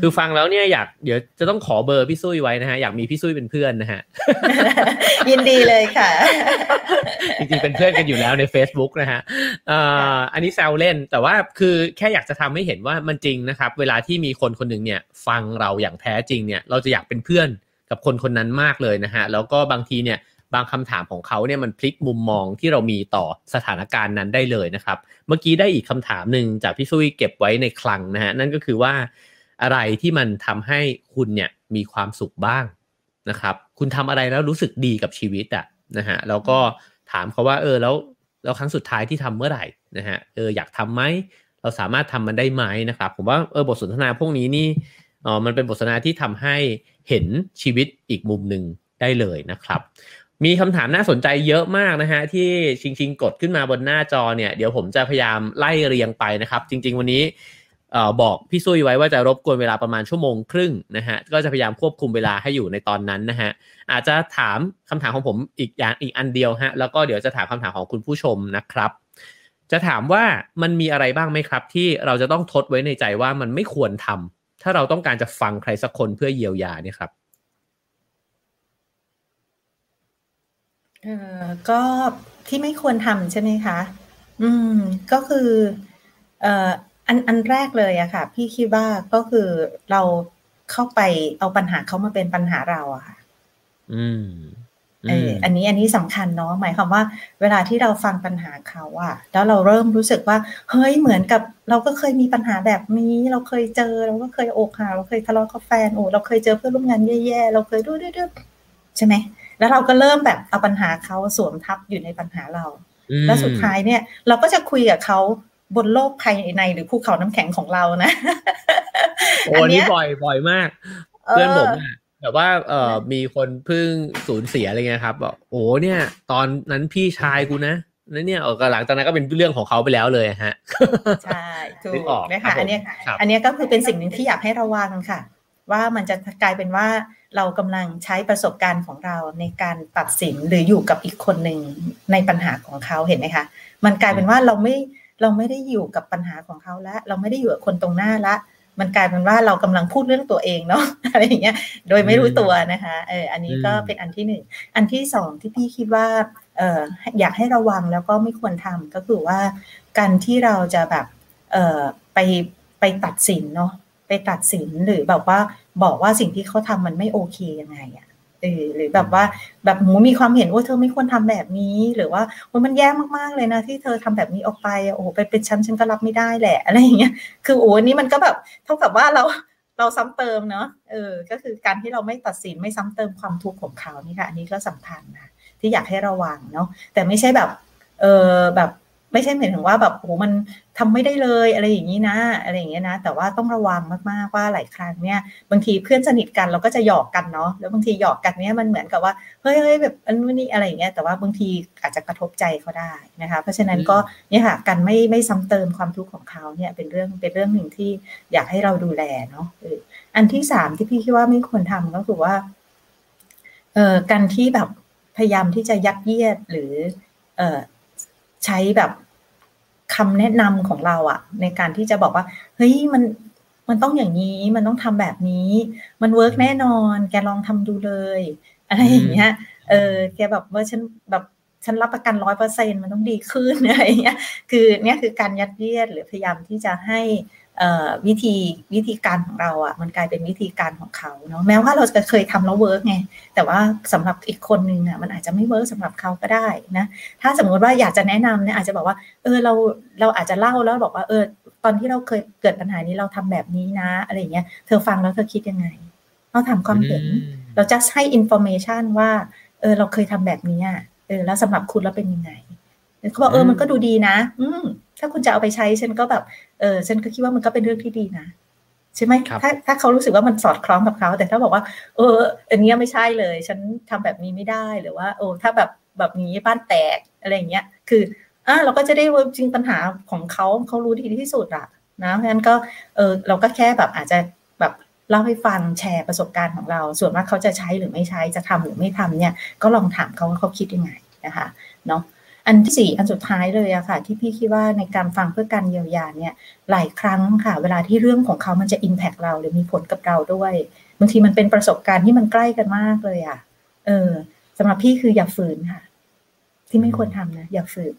คือฟังแล้วเนี่ยอยากเดี๋ยวจะต้องขอเบอร์พี่ซุยไว้นะฮะ อยากมีพี่ซุยเป็นเพื่อนนะฮะ ยินดีเลยค่ะ จริงๆ เป็นเพื่อนกันอยู่แล้วใน Facebook นะฮะอันนี้แซวเล่น แต่ว่าคือแค่อยากจะทำให้เห็นว่ามันจริงนะครับ เวลาที่มีคนคนหนึ่งเนี่ย ฟังเราอย่างแท้จริงเนี่ย เราจะอยากเป็นเพื่อนกับคนคนนั้นมากเลยนะฮะ แล้วก็บางทีเนี่ย บางคำถามของเขาเนี่ยมันพลิกมุมมองที่เรามีต่อสถานการณ์นั้นได้เลยนะครับ เมื่อกี้ได้อีกคำถามหนึ่งจากพี่ซุยเก็บไว้ในคลังนะฮะนั่นก็คือว่าอะไรที่มันทำให้คุณเนี่ยมีความสุขบ้างนะครับ คุณทำอะไรแล้วรู้สึกดีกับชีวิตอะนะฮะแล้วก็ถามเขาว่าเออแล้วแล้วครั้งสุดท้ายที่ทำเมื่อไหร่นะฮะเอออยากทำไหมเราสามารถทำมันได้ไหมนะครับ ผมว่าเออบทสนทนาพวกนี้นี่อ๋อมันเป็นบทสนทนาที่ทำให้เห็นชีวิตอีกมุมหนึ่งได้เลยนะครับ มีคำถามน่าสนใจเยอะมากนะฮะที่ชิงชิงกดขึ้นมาบนหน้าจอเนี่ยเดี๋ยวผมจะพยายามไล่เรียงไปนะครับ จริง ๆ วันนี้บอกพี่ซุยไว้ว่าจะรบกวนเวลาประมาณชั่วโมงครึ่งนะฮะก็จะพยายามควบคุมเวลาให้อยู่ในตอนนั้นนะฮะอาจจะถามคำถามของผมอีกอย่างอีกอันเดียวฮะแล้วก็เดี๋ยวจะถามคำถามของคุณผู้ชมนะครับ จะถามว่ามันมีอะไรบ้างไหมครับ ที่เราจะต้องทดไว้ในใจว่ามันไม่ควรทำถ้าเราต้องการจะฟังใครสักคนเพื่อเยียวยาเนี่ยครับ เออก็ที่ไม่ควรทำใช่ไหมคะ อืม ก็คือ เอ่อ อัน อันแรกเลยอะค่ะ พี่คิดว่าก็คือเราเข้าไปเอาปัญหาเขามาเป็นปัญหาเราอะค่ะ อืมเอออันนี้อันนี้สำคัญเนาะหมายความว่า เวลาที่เราฟังปัญหาเขาอะแล้วเราเริ่มรู้สึกว่า เฮ้ยเหมือนกับ เราก็เคยมีปัญหาแบบนี้ เราเคยเจอ เราก็เคยอกหักเราเคยทะเลาะกับแฟนโอ้เราเคยเจอเพื่อนร่วมงานแย่ๆเราเคยดูดื้อใช่ไหม แล้วเราก็เริ่มแบบเอาปัญหาเขาสวมทับอยู่ในปัญหาเรา แล้วสุดท้ายเนี่ย เราก็จะคุยกับเขาบนโลกภายในหรือภูเขาน้ำแข็งของเรานะโอ้นี่บ่อยบ่อยมาก เพื่อนผมแบบว่าเออมีคนเพิ่งสูญเสียอะไรเงี้ยครับบอกโอ้เนี่ย ตอนนั้นพี่ชายกูนะนั่นเนี่ยเออหลังจากนั้นก็เป็นเรื่องของเขาไปแล้วเลยฮะใช่ถูกนะคะอันนี้อันนี้ก็คือเป็นสิ่งหนึ่งที่อยากให้ระวังค่ะ ว่ามันจะกลายเป็นว่าเรากำลังใช้ประสบการณ์ของเราในการตัดสินหรืออยู่กับอีกคนหนึ่งในปัญหาของเขาเห็นไหมคะ มันกลายเป็นว่าเราไม่เราไม่ได้อยู่กับปัญหาของเขาแล้วเราไม่ได้อยู่กับคนตรงหน้าละ มันกลายเป็นว่าเรากำลังพูดเรื่องตัวเองเนาะอะไรอย่างเงี้ย โดยไม่รู้ตัวนะคะเอออันนี้ก็เป็นอันที่หนึ่งอันที่สองที่พี่คิดว่าเอออยากให้ระวังแล้วก็ไม่ควรทำก็คือว่าการที่เราจะแบบเออไปไปตัดสินเนาะ ไปตัดสินหรือแบบว่าบอกว่าสิ่งที่เขาทำมันไม่โอเคยังไงอะเออหรือแบบว่าแบบหมูมีความเห็นว่าเธอไม่ควรทำแบบนี้ หรือว่ามันแย่มากๆเลยนะ ที่เธอทำแบบนี้ออกไปโอ้โหไปเป็นฉันฉันก็รับไม่ได้แหละอะไรอย่างเงี้ยคือโอ้นี่มันก็แบบเท่ากับว่าเราเราซ้ำเติมเนาะเออ ก็คือการที่เราไม่ตัดสินไม่ซ้ำเติมความทุกข์ของเขานี่ค่ะอันนี้ก็สำคัญนะที่อยากให้ระวังเนาะแต่ไม่ใช่แบบ เออแบบ ไม่ใช่เหมือนถึงว่าแบบโอ้มันทำไม่ได้เลยอะไรอย่างนี้นะ อะไรอย่างเงี้ยนะ แต่ว่าต้องระวังมากๆว่าหลายครั้งเนี่ยบางทีเพื่อนสนิทกันเราก็จะหยอกกันเนาะแล้วบางทีหยอกกันเนี่ยมันเหมือนกับว่าเฮ้ยเฮ้ยแบบอันนี้อะไรอย่างเงี้ยแต่ว่าบางทีอาจจะกระทบใจเขาได้นะคะเพราะฉะนั้นก็เนี่ยค่ะกันไม่ไม่ซ้ำเติมความทุกข์ของเขาเนี่ยเป็นเรื่องเป็นเรื่องหนึ่งที่อยากให้เราดูแลเนาะอันที่สามที่พี่คิดว่าไม่ควรทำก็คือว่าเอ่อการที่แบบพยายามที่จะยัดเยียดหรือเอ่อใช้แบบ คำแนะนำของเราอะในการที่จะบอกว่า เฮ้ยมันมันต้องอย่างนี้มันต้องทำแบบนี้ มันเวิร์กแน่นอน แกลองทำดูเลย อะไรอย่างเงี้ยเออแกแบบว่าฉันแบบฉันรับประกันร้อยเปอร์เซ็นมันต้องดีขึ้นอะไรอย่างเงี้ย คือเนี่ยคือการยัดเยียดหรือพยายามที่จะให้ วิธีวิธีการของเราอะ่ะ มันกลายเป็นวิธีการของเขาเนาะแม้ว่าเราจะเคยทำแล้ว work ไงแต่ว่าสำหรับอีกคนนึงอะมันอาจจะไม่ work สำหรับเขาก็ได้นะถ้าสมมติว่าอยากจะแนะนำเนี่ยอาจจะบอกว่าเออเราเราอาจจะเล่าแล้วบอกว่าเออ ตอนที่เราเคยเกิดปัญหานี้เราทำแบบนี้นะ อะไรเงี้ยเธอฟังแล้วเธอคิดยังไง เราถามความเห็น เราจะให้ information ว่าเออเราเคยทำแบบนี้อะเออแล้วสำหรับคุณแล้วเป็นยังไงเขาบอกเออมันก็ดูดีนะ อืม ถ้าคุณจะเอาไปใช้ฉันก็แบบเออฉันก็คิดว่ามันก็เป็นเรื่องที่ดีนะใช่ไหมถ้าถ้าเขารู้สึกว่ามันสอดคล้องกับเขา แต่ถ้าบอกว่า เอออันนี้ไม่ใช่เลย ฉันทำแบบนี้ไม่ได้หรือว่า โอ้ถ้าแบบแบบนี้บ้านแตกอะไรเงี้ย คืออ่าเราก็จะได้จริงปัญหาของเขาเขารู้ดีที่สุดอะนะเพราะฉะนั้นก็เออเราก็แค่แบบอาจจะแบบเล่าให้ฟังแชร์ประสบการณ์ของเรา ส่วนว่าเขาจะใช้หรือไม่ใช้จะทำหรือไม่ทำเนี่ย ก็ลองถามเขาว่าเขาคิดยังไงนะคะเนาะ อันที่สี่อันสุดท้ายเลยอะค่ะ ที่พี่คิดว่าในการฟังเพื่อการเยียวยาเนี่ยหลายครั้งค่ะ เวลาที่เรื่องของเขามันจะอิมแพกเราหรือมีผลกับเราด้วยบางทีมันเป็นประสบการณ์ที่มันใกล้กันมากเลยอะเออสำหรับพี่คืออย่าฝืนค่ะ ที่ไม่ควรทำนะอย่าฝืน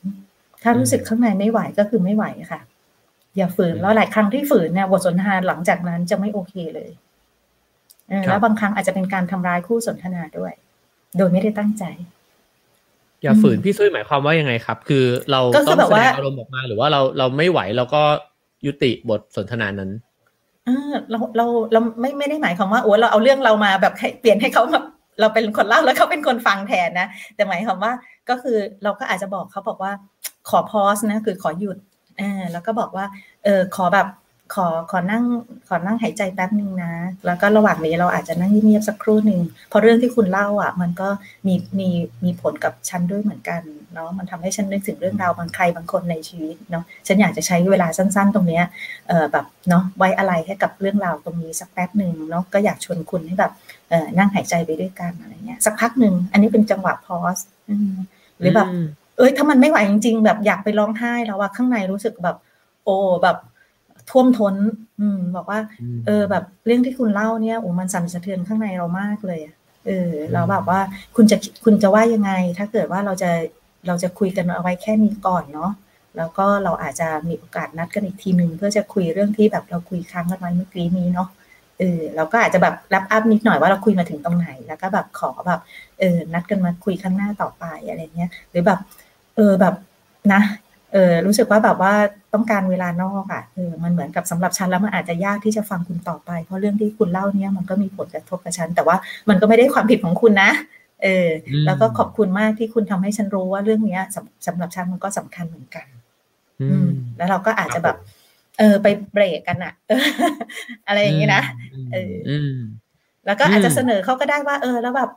ถ้ารู้สึกข้างในไม่ไหวก็คือไม่ไหวค่ะ อย่าฝืนแล้วหลายครั้งที่ฝืนเนี่ยบทสนทนาหลังจากนั้นจะไม่โอเคเลยแล้วบางครั้งอาจจะเป็นการทำร้ายคู่สนทนาด้วย โดยไม่ได้ตั้งใจ อย่าฝืนพี่ซุยหมายความว่ายังไงครับ คือเราต้องแสดงอารมณ์ออกมาหรือว่าเราเราไม่ไหวเราก็ยุติบทสนทนานั้นเออเราเราเราไม่ไม่ได้หมายความว่าโอ้เราเอาเรื่องเรามาแบบเปลี่ยนให้เขาแบบเราเป็นคนเล่าแล้วเขาเป็นคนฟังแทนนะ แต่หมายความว่าก็คือเราก็อาจจะบอกเขาบอกว่าขอพอสนะ คือขอหยุดเออแล้วก็บอกว่า เออขอแบบ ขอขอนั่งขอนั่งหายใจแป๊บหนึ่งนะ แล้วก็ระหว่างนี้เราอาจจะนั่งเงียบสักครู่หนึ่งเพราะเรื่องที่คุณเล่าอะ มันก็มีมีมีผลกับฉันด้วยเหมือนกันเนาะมันทำให้ฉันนึกถึงเรื่องราวบางใครบางคนในชีวิตเนาะฉันอยากจะใช้เวลาสั้น ๆ ตรงเนี้ยเออแบบเนาะไว้อะไรให้กับเรื่องราวตรงนี้สักแป๊บหนึ่งเนาะก็อยากชวนคุณให้แบบเออนั่งหายใจไปด้วยกันอะไรเงี้ยสักพักหนึ่งอันนี้เป็นจังหวะพอสหรือแบบ เอ้ยถ้ามันไม่ไหวจริง ๆ แบบอยากไปร้องไห้แล้วว่าข้างในรู้สึกแบบ โอ้แบบ ท่วมท้น อืม บอกว่า เออ แบบเรื่องที่คุณเล่าเนี่ยโอ้มันสั่นสะเทือนข้างในเรามากเลยเออเราแบบว่าคุณจะคุณจะว่ายังไง ถ้าเกิดว่าเราจะเราจะคุยกันเอาไว้แค่นี้ก่อนเนาะแล้วก็เราอาจจะมีโอกาสนัดกันอีกทีหนึ่งเพื่อจะคุยเรื่องที่แบบเราคุยค้างกันไว้เมื่อกี้นี้เนาะเออเราก็อาจจะแบบรับอัพนิดหน่อยว่าเราคุยมาถึงตรงไหน แล้วก็แบบขอแบบเออนัดกันมาคุยข้างหน้าต่อไปอะไรเงี้ยหรือแบบ เออแบบนะเออรู้สึกว่าแบบว่าต้องการเวลานอกอะเออมันเหมือนกับสำหรับฉันแล้วมันอาจจะยากที่จะฟังคุณต่อไป เพราะเรื่องที่คุณเล่าเนี้ยมันก็มีผลกระทบกับฉัน แต่ว่ามันก็ไม่ได้ความผิดของคุณนะเออแล้วก็ขอบคุณมากที่คุณทำให้ฉันรู้ว่าเรื่องเนี้ยสำสำหรับฉันมันก็สำคัญเหมือนกัน อืม แล้วเราก็อาจจะแบบ เออไปเบรกกันอะอะไรอย่างนี้นะเออ แล้วก็อาจจะเสนอเขาก็ได้ว่า เออ แล้วแบบ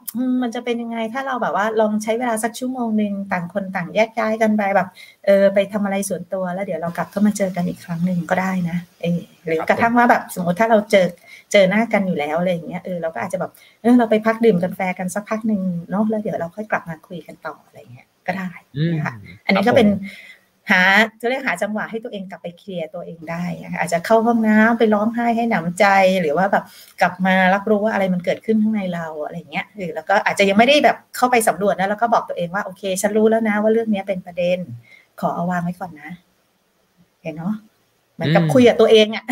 มันจะเป็นยังไงถ้าเราแบบว่าลองใช้เวลาสักชั่วโมงหนึ่งต่างคนต่างแยกย้ายกันไปแบบ เออ ไปทำอะไรส่วนตัวแล้วเดี๋ยวเรากลับเข้ามาเจอกันอีกครั้งหนึ่งก็ได้นะเออหรือกระทั่งว่าแบบสมมติถ้าเราเจอเจอหน้ากันอยู่แล้วอะไรอย่างเงี้ยเออเราก็อาจจะแบบเออเราไปพักดื่มกันแฟกันสักพักหนึ่งเนาะแล้วเดี๋ยวเราค่อยกลับมาคุยกันต่ออะไรเงี้ยก็ได้นะคะอันนี้ก็เป็น หาจะเรียกหาจังหวะให้ตัวเองกลับไปเคลียร์ตัวเองได้ อาจจะเข้าห้องน้ำไปร้องไห้ให้หนำใจ หรือว่าแบบกลับมารับรู้ว่าอะไรมันเกิดขึ้นข้างในเราอะไรเงี้ยหรือแล้วก็อาจจะยังไม่ได้แบบเข้าไปสำรวจนะแล้วก็บอกตัวเองว่าโอเคฉันรู้แล้วนะว่าเรื่องนี้เป็นประเด็น ขอเอาวางไว้ก่อนนะเห็นเนาะเหมือนกับคุยกับตัวเองอะ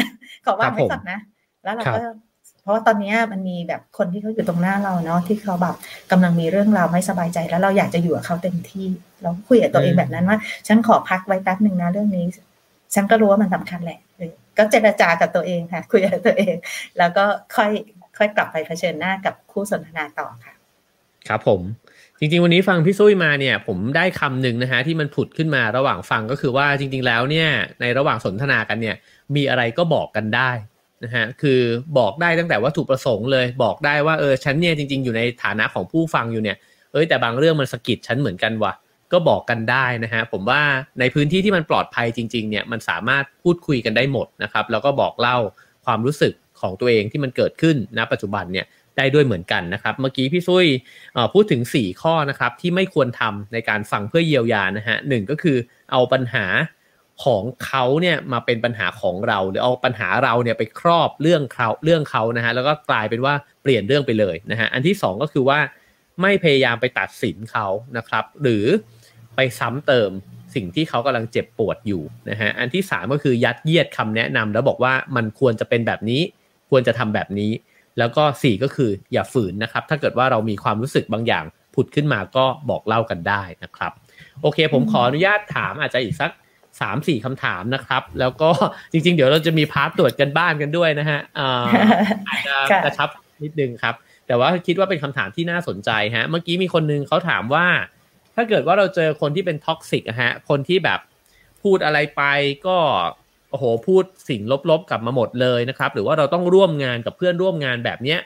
ขอวางไว้ก่อนนะ แล้วเราก็ ราะว่าตอนนี้มันมีแบบคนที่เขาอยู่ตรงหน้าเราเนาะที่เขาแบบกำลังมีเรื่องราวไม่สบายใจแล้วเราอยากจะอยู่กับเขาเต็มที่ เราคุยกับตัวเองแบบนั้นว่า ฉันขอพักไว้แป๊บหนึ่งนะเรื่องนี้ ฉันก็รู้ว่ามันสำคัญแหละก็เจรจากับตัวเองค่ะ คุยกับตัวเอง แล้วก็ค่อยค่อยกลับไปเผชิญหน้ากับคู่สนทนาต่อค่ะ ครับผมจริงๆ วันนี้ฟังพี่ซุยมาเนี่ยผมได้คำหนึ่งนะฮะที่มันผุดขึ้นมาระหว่างฟังก็คือว่าจริง ๆ แล้วเนี่ยในระหว่างสนทนากันเนี่ยมีอะไรก็บอกกันได้ นะฮะคือบอกได้ตั้งแต่วัตถุประสงค์เลย บอกได้ว่าเออฉันเนี่ยจริง ๆอยู่ในฐานะของผู้ฟังอยู่เนี่ยเอ้ยแต่บางเรื่องมันสะกิดฉันเหมือนกันว่ะก็บอกกันได้นะฮะผมว่าในพื้นที่ที่มันปลอดภัยจริงๆเนี่ยมันสามารถพูดคุยกันได้หมดนะครับแล้วก็บอกเล่าความรู้สึกของตัวเองที่มันเกิดขึ้นณปัจจุบันเนี่ยได้ด้วยเหมือนกันนะครับ เมื่อกี้พี่ซุยพูดถึง 4 ข้อนะครับที่ไม่ควรทำในการฟังเพื่อเยียวยานะฮะหนึ่งก็คือเอาปัญหา ของเขาเนี่ยมาเป็นปัญหาของเราหรือเอาปัญหาเราเนี่ยไปครอบเรื่องเขาเรื่องเขานะฮะแล้วก็กลายเป็นว่าเปลี่ยนเรื่องไปเลยนะฮะอันที่ 2 ก็คือว่าไม่พยายามไปตัดสินเขานะครับ หรือไปซ้ำเติมสิ่งที่เขากำลังเจ็บปวดอยู่นะฮะอันที่ 3 ก็คือยัดเยียดคำแนะนำแล้วบอกว่ามันควรจะเป็นแบบนี้ ควรจะทำแบบนี้ แล้วก็ 4 ก็คืออย่าฝืนนะครับ ถ้าเกิดว่าเรามีความรู้สึกบางอย่างผุดขึ้นมาก็บอกเล่ากันได้นะครับ โอเค ผมขออนุญาตถามอาจจะอีกสัก สามสี่คำถามนะครับ แล้วก็จริง ๆ เดี๋ยวเราจะมี part ตรวจการบ้านกันด้วยนะฮะอาจจะกระชับนิดนึงครับ แต่ว่าคิดว่าเป็นคำถามที่น่าสนใจฮะ เมื่อกี้มีคนนึงเขาถามว่า ถ้าเกิดว่าเราเจอคนที่เป็น toxic ฮะ คนที่แบบพูดอะไรไปก็โอ้โหพูดสิ่งลบๆกลับมาหมดเลยนะครับ หรือว่าเราต้องร่วมงานกับเพื่อนร่วมงานแบบเนี้ย